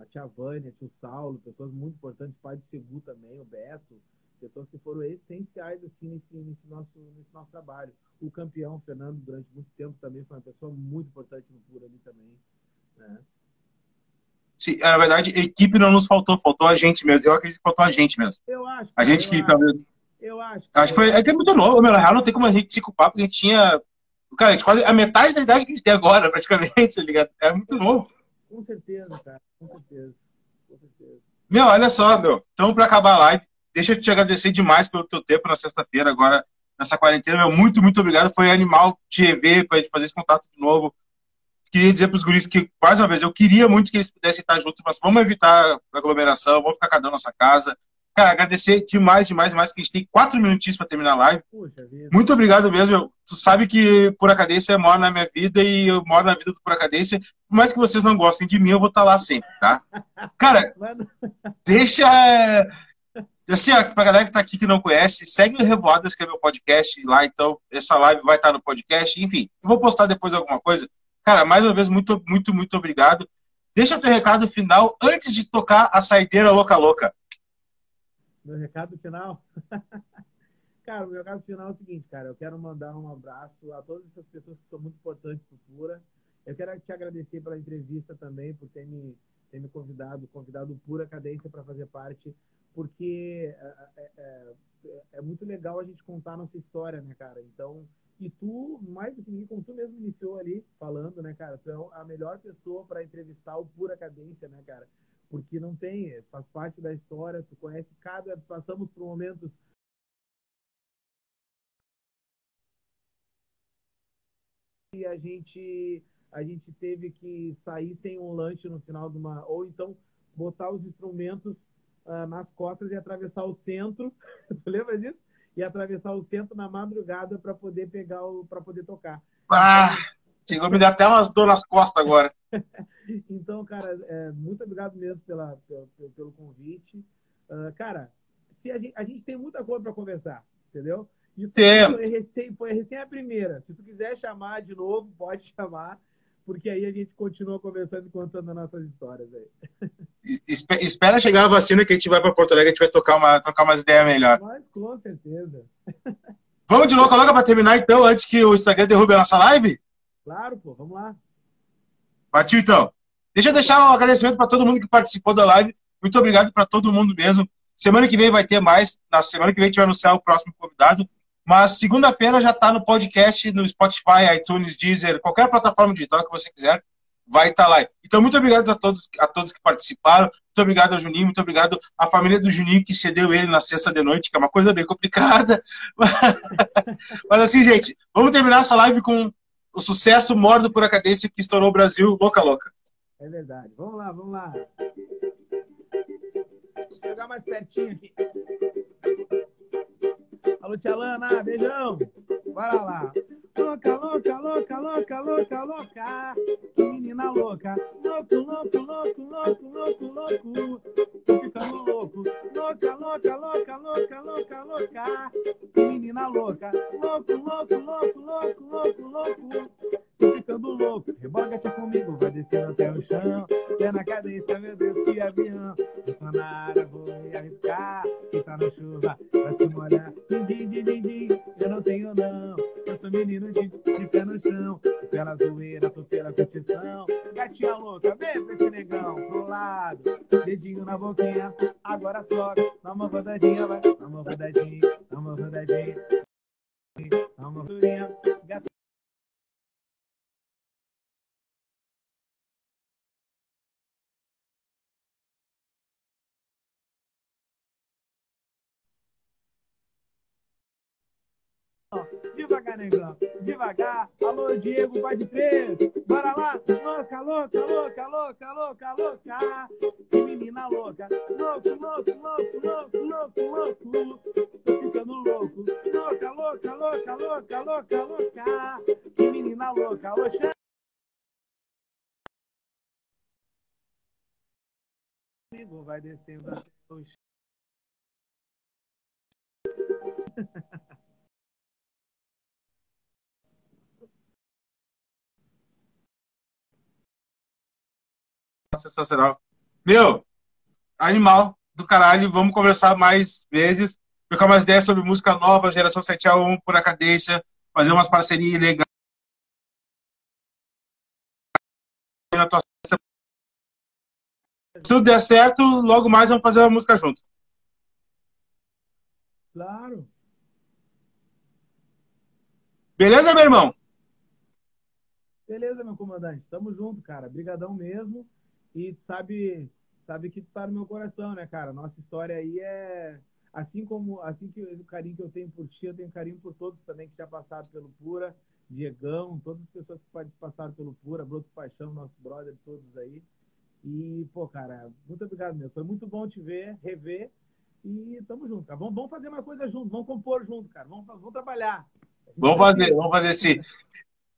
A tia Vânia, tio Saulo, pessoas muito importantes, pai do Segu também, o Beto, pessoas que foram essenciais assim nesse, nesse, nosso, nesse nosso trabalho. O campeão, Fernando, durante muito tempo também foi uma pessoa muito importante no Pura ali também. Né? Sim, na verdade, equipe não nos faltou, faltou a gente mesmo. Eu acredito que faltou a gente mesmo. Eu acho. A gente que talvez. Eu acho. Acho que foi. É que é muito novo, meu. Na real, não tem como a gente se culpar, porque a gente tinha. Cara, a gente quase a metade da idade que a gente tem agora, praticamente, tá ligado? É muito novo. Com certeza, cara. Com certeza. Com certeza. Meu, olha só, meu. Então, para acabar a live, deixa eu te agradecer demais pelo teu tempo na sexta-feira, agora, nessa quarentena. Meu, muito, muito obrigado. Foi animal te rever, pra gente fazer esse contato de novo queria dizer para os guris que, mais uma vez, eu queria muito que eles pudessem estar juntos, mas vamos evitar aglomeração, vamos ficar cada um na nossa casa. Cara, agradecer demais, demais, demais, que a gente tem quatro minutinhos para terminar a live. Muito obrigado mesmo. Tu sabe que Pura Cadência mora na minha vida e eu moro na vida do Pura Cadência. Por mais que vocês não gostem de mim, eu vou estar lá sempre, tá? Cara, deixa. Assim, ó, pra galera que tá aqui que não conhece, segue o Revoadas, que é meu podcast lá, então essa live vai estar no podcast. Enfim, eu vou postar depois alguma coisa. Cara, mais uma vez, muito, muito, muito obrigado. Deixa o teu recado final antes de tocar a saideira louca louca. Meu recado final? cara, o meu recado final é o seguinte, cara. Eu quero mandar um abraço a todas essas pessoas que são muito importantes para o Pura. Eu quero te agradecer pela entrevista também, por ter me, ter me convidado, convidado Pura Cadência para fazer parte, porque é, é, é, é muito legal a gente contar a nossa história, né, cara? Então, e tu, mais do que ninguém, como tu mesmo iniciou ali falando, né, cara? Tu é a melhor pessoa para entrevistar o Pura Cadência, né, cara? Porque não tem, faz parte da história, tu conhece cada. Passamos por momentos e a gente a gente teve que sair sem um lanche no final de uma ou então botar os instrumentos uh, nas costas e atravessar o centro. tu lembra disso? e atravessar o centro na madrugada para poder pegar o para poder tocar. Ah, chegou a me dar até umas dor nas costas agora. então, cara, é, muito obrigado mesmo pela, pelo, pelo convite. Uh, cara, se a, gente, a gente tem muita coisa para conversar, entendeu? Isso foi recém, foi recém a primeira. Se tu quiser chamar de novo, pode chamar porque aí a gente continua conversando e contando as nossas histórias aí. Espera chegar a vacina que a gente vai para Porto Alegre, a gente vai tocar, uma, trocar umas ideias melhor. Mas com certeza. Vamos de louca logo para terminar então, antes que o Instagram derrube a nossa live? Claro, pô, vamos lá. Partiu então. Deixa eu deixar um agradecimento para todo mundo que participou da live. Muito obrigado para todo mundo mesmo. Semana que vem vai ter mais. Na semana que vem a gente vai anunciar o próximo convidado. Mas segunda-feira já está no podcast, no Spotify, iTunes, Deezer, qualquer plataforma digital que você quiser, vai estar tá lá. Então, muito obrigado a todos, a todos que participaram. Muito obrigado ao Juninho, muito obrigado à família do Juninho que cedeu ele na sexta de noite, que é uma coisa bem complicada. Mas assim, gente, vamos terminar essa live com o sucesso Mordo por Acadência que estourou o Brasil, louca, louca. É verdade. Vamos lá, vamos lá. Vou chegar mais pertinho aqui. Alô, tia Lana, beijão. Bora lá. Louca, louca, louca, louca, louca, louca. Que menina louca. Louco, louco, louco, louco, louco, louco. Tô ficando louco. Louca, louca, louca, louca, louca, louca. Que menina louca. Louco, louco, louco, louco, louco, louco. Tô ficando louco. Reboga-te comigo, vai descendo até o chão. Pé na cadência, meu Deus, que avião. Eu tô na área, vou me arriscar. Quem tá na chuva, vai se molhar. Din, din, din, din, din. Eu não tenho, não. Sou menino de, de pé no chão. Pela zoeira, tô pela competição. Gatinha louca, vem esse negão pro lado. Dedinho na boquinha, agora só. Dá uma rodadinha, vai. Dá uma rodadinha, dá uma rodadinha. Dá uma rodadinha. Gatinha. De Vai, negão. Devagar. Alô, Diego, pode crer. Bora lá. Louca, louca, louca, louca, louca, louca. Que menina louca. Louco, louco, louco, louco, louco, louco. Tô ficando louco. Louca, louca, louca, louca, louca, louca. Que menina louca. Xande. Vai descendo até o Sensacional. Meu, animal do caralho. Vamos conversar mais vezes, trocar mais ideias sobre música nova, geração 7 a 1 por a cadência, fazer umas parcerias legais. Se tudo der certo, logo mais vamos fazer uma música junto. Claro. Beleza, meu irmão? Beleza, meu comandante. Tamo junto, cara. Brigadão mesmo. E sabe, sabe que tu tá no meu coração, né, cara? Nossa história aí é assim como assim que o carinho que eu tenho por ti, eu tenho carinho por todos também que já passaram pelo Pura, Diegão, todas as pessoas que passaram pelo Pura, Broto Paixão, nosso brother, todos aí. E, pô, cara, muito obrigado mesmo. Foi muito bom te ver, rever. E tamo junto, cara. Vamos, vamos fazer uma coisa junto, vamos compor junto, cara. Vamos, vamos trabalhar. Vamos fazer, vamos fazer sim.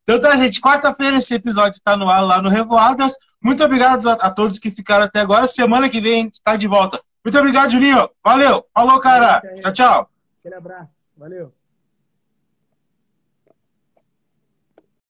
Então tá, gente. Quarta-feira esse episódio tá no ar lá no Revoadas. Muito obrigado a, a, todos que ficaram até agora. Semana que vem a gente tá de volta. Muito obrigado, Juninho. Valeu. Falou, cara. Tchau, tchau. Aquele abraço. Valeu.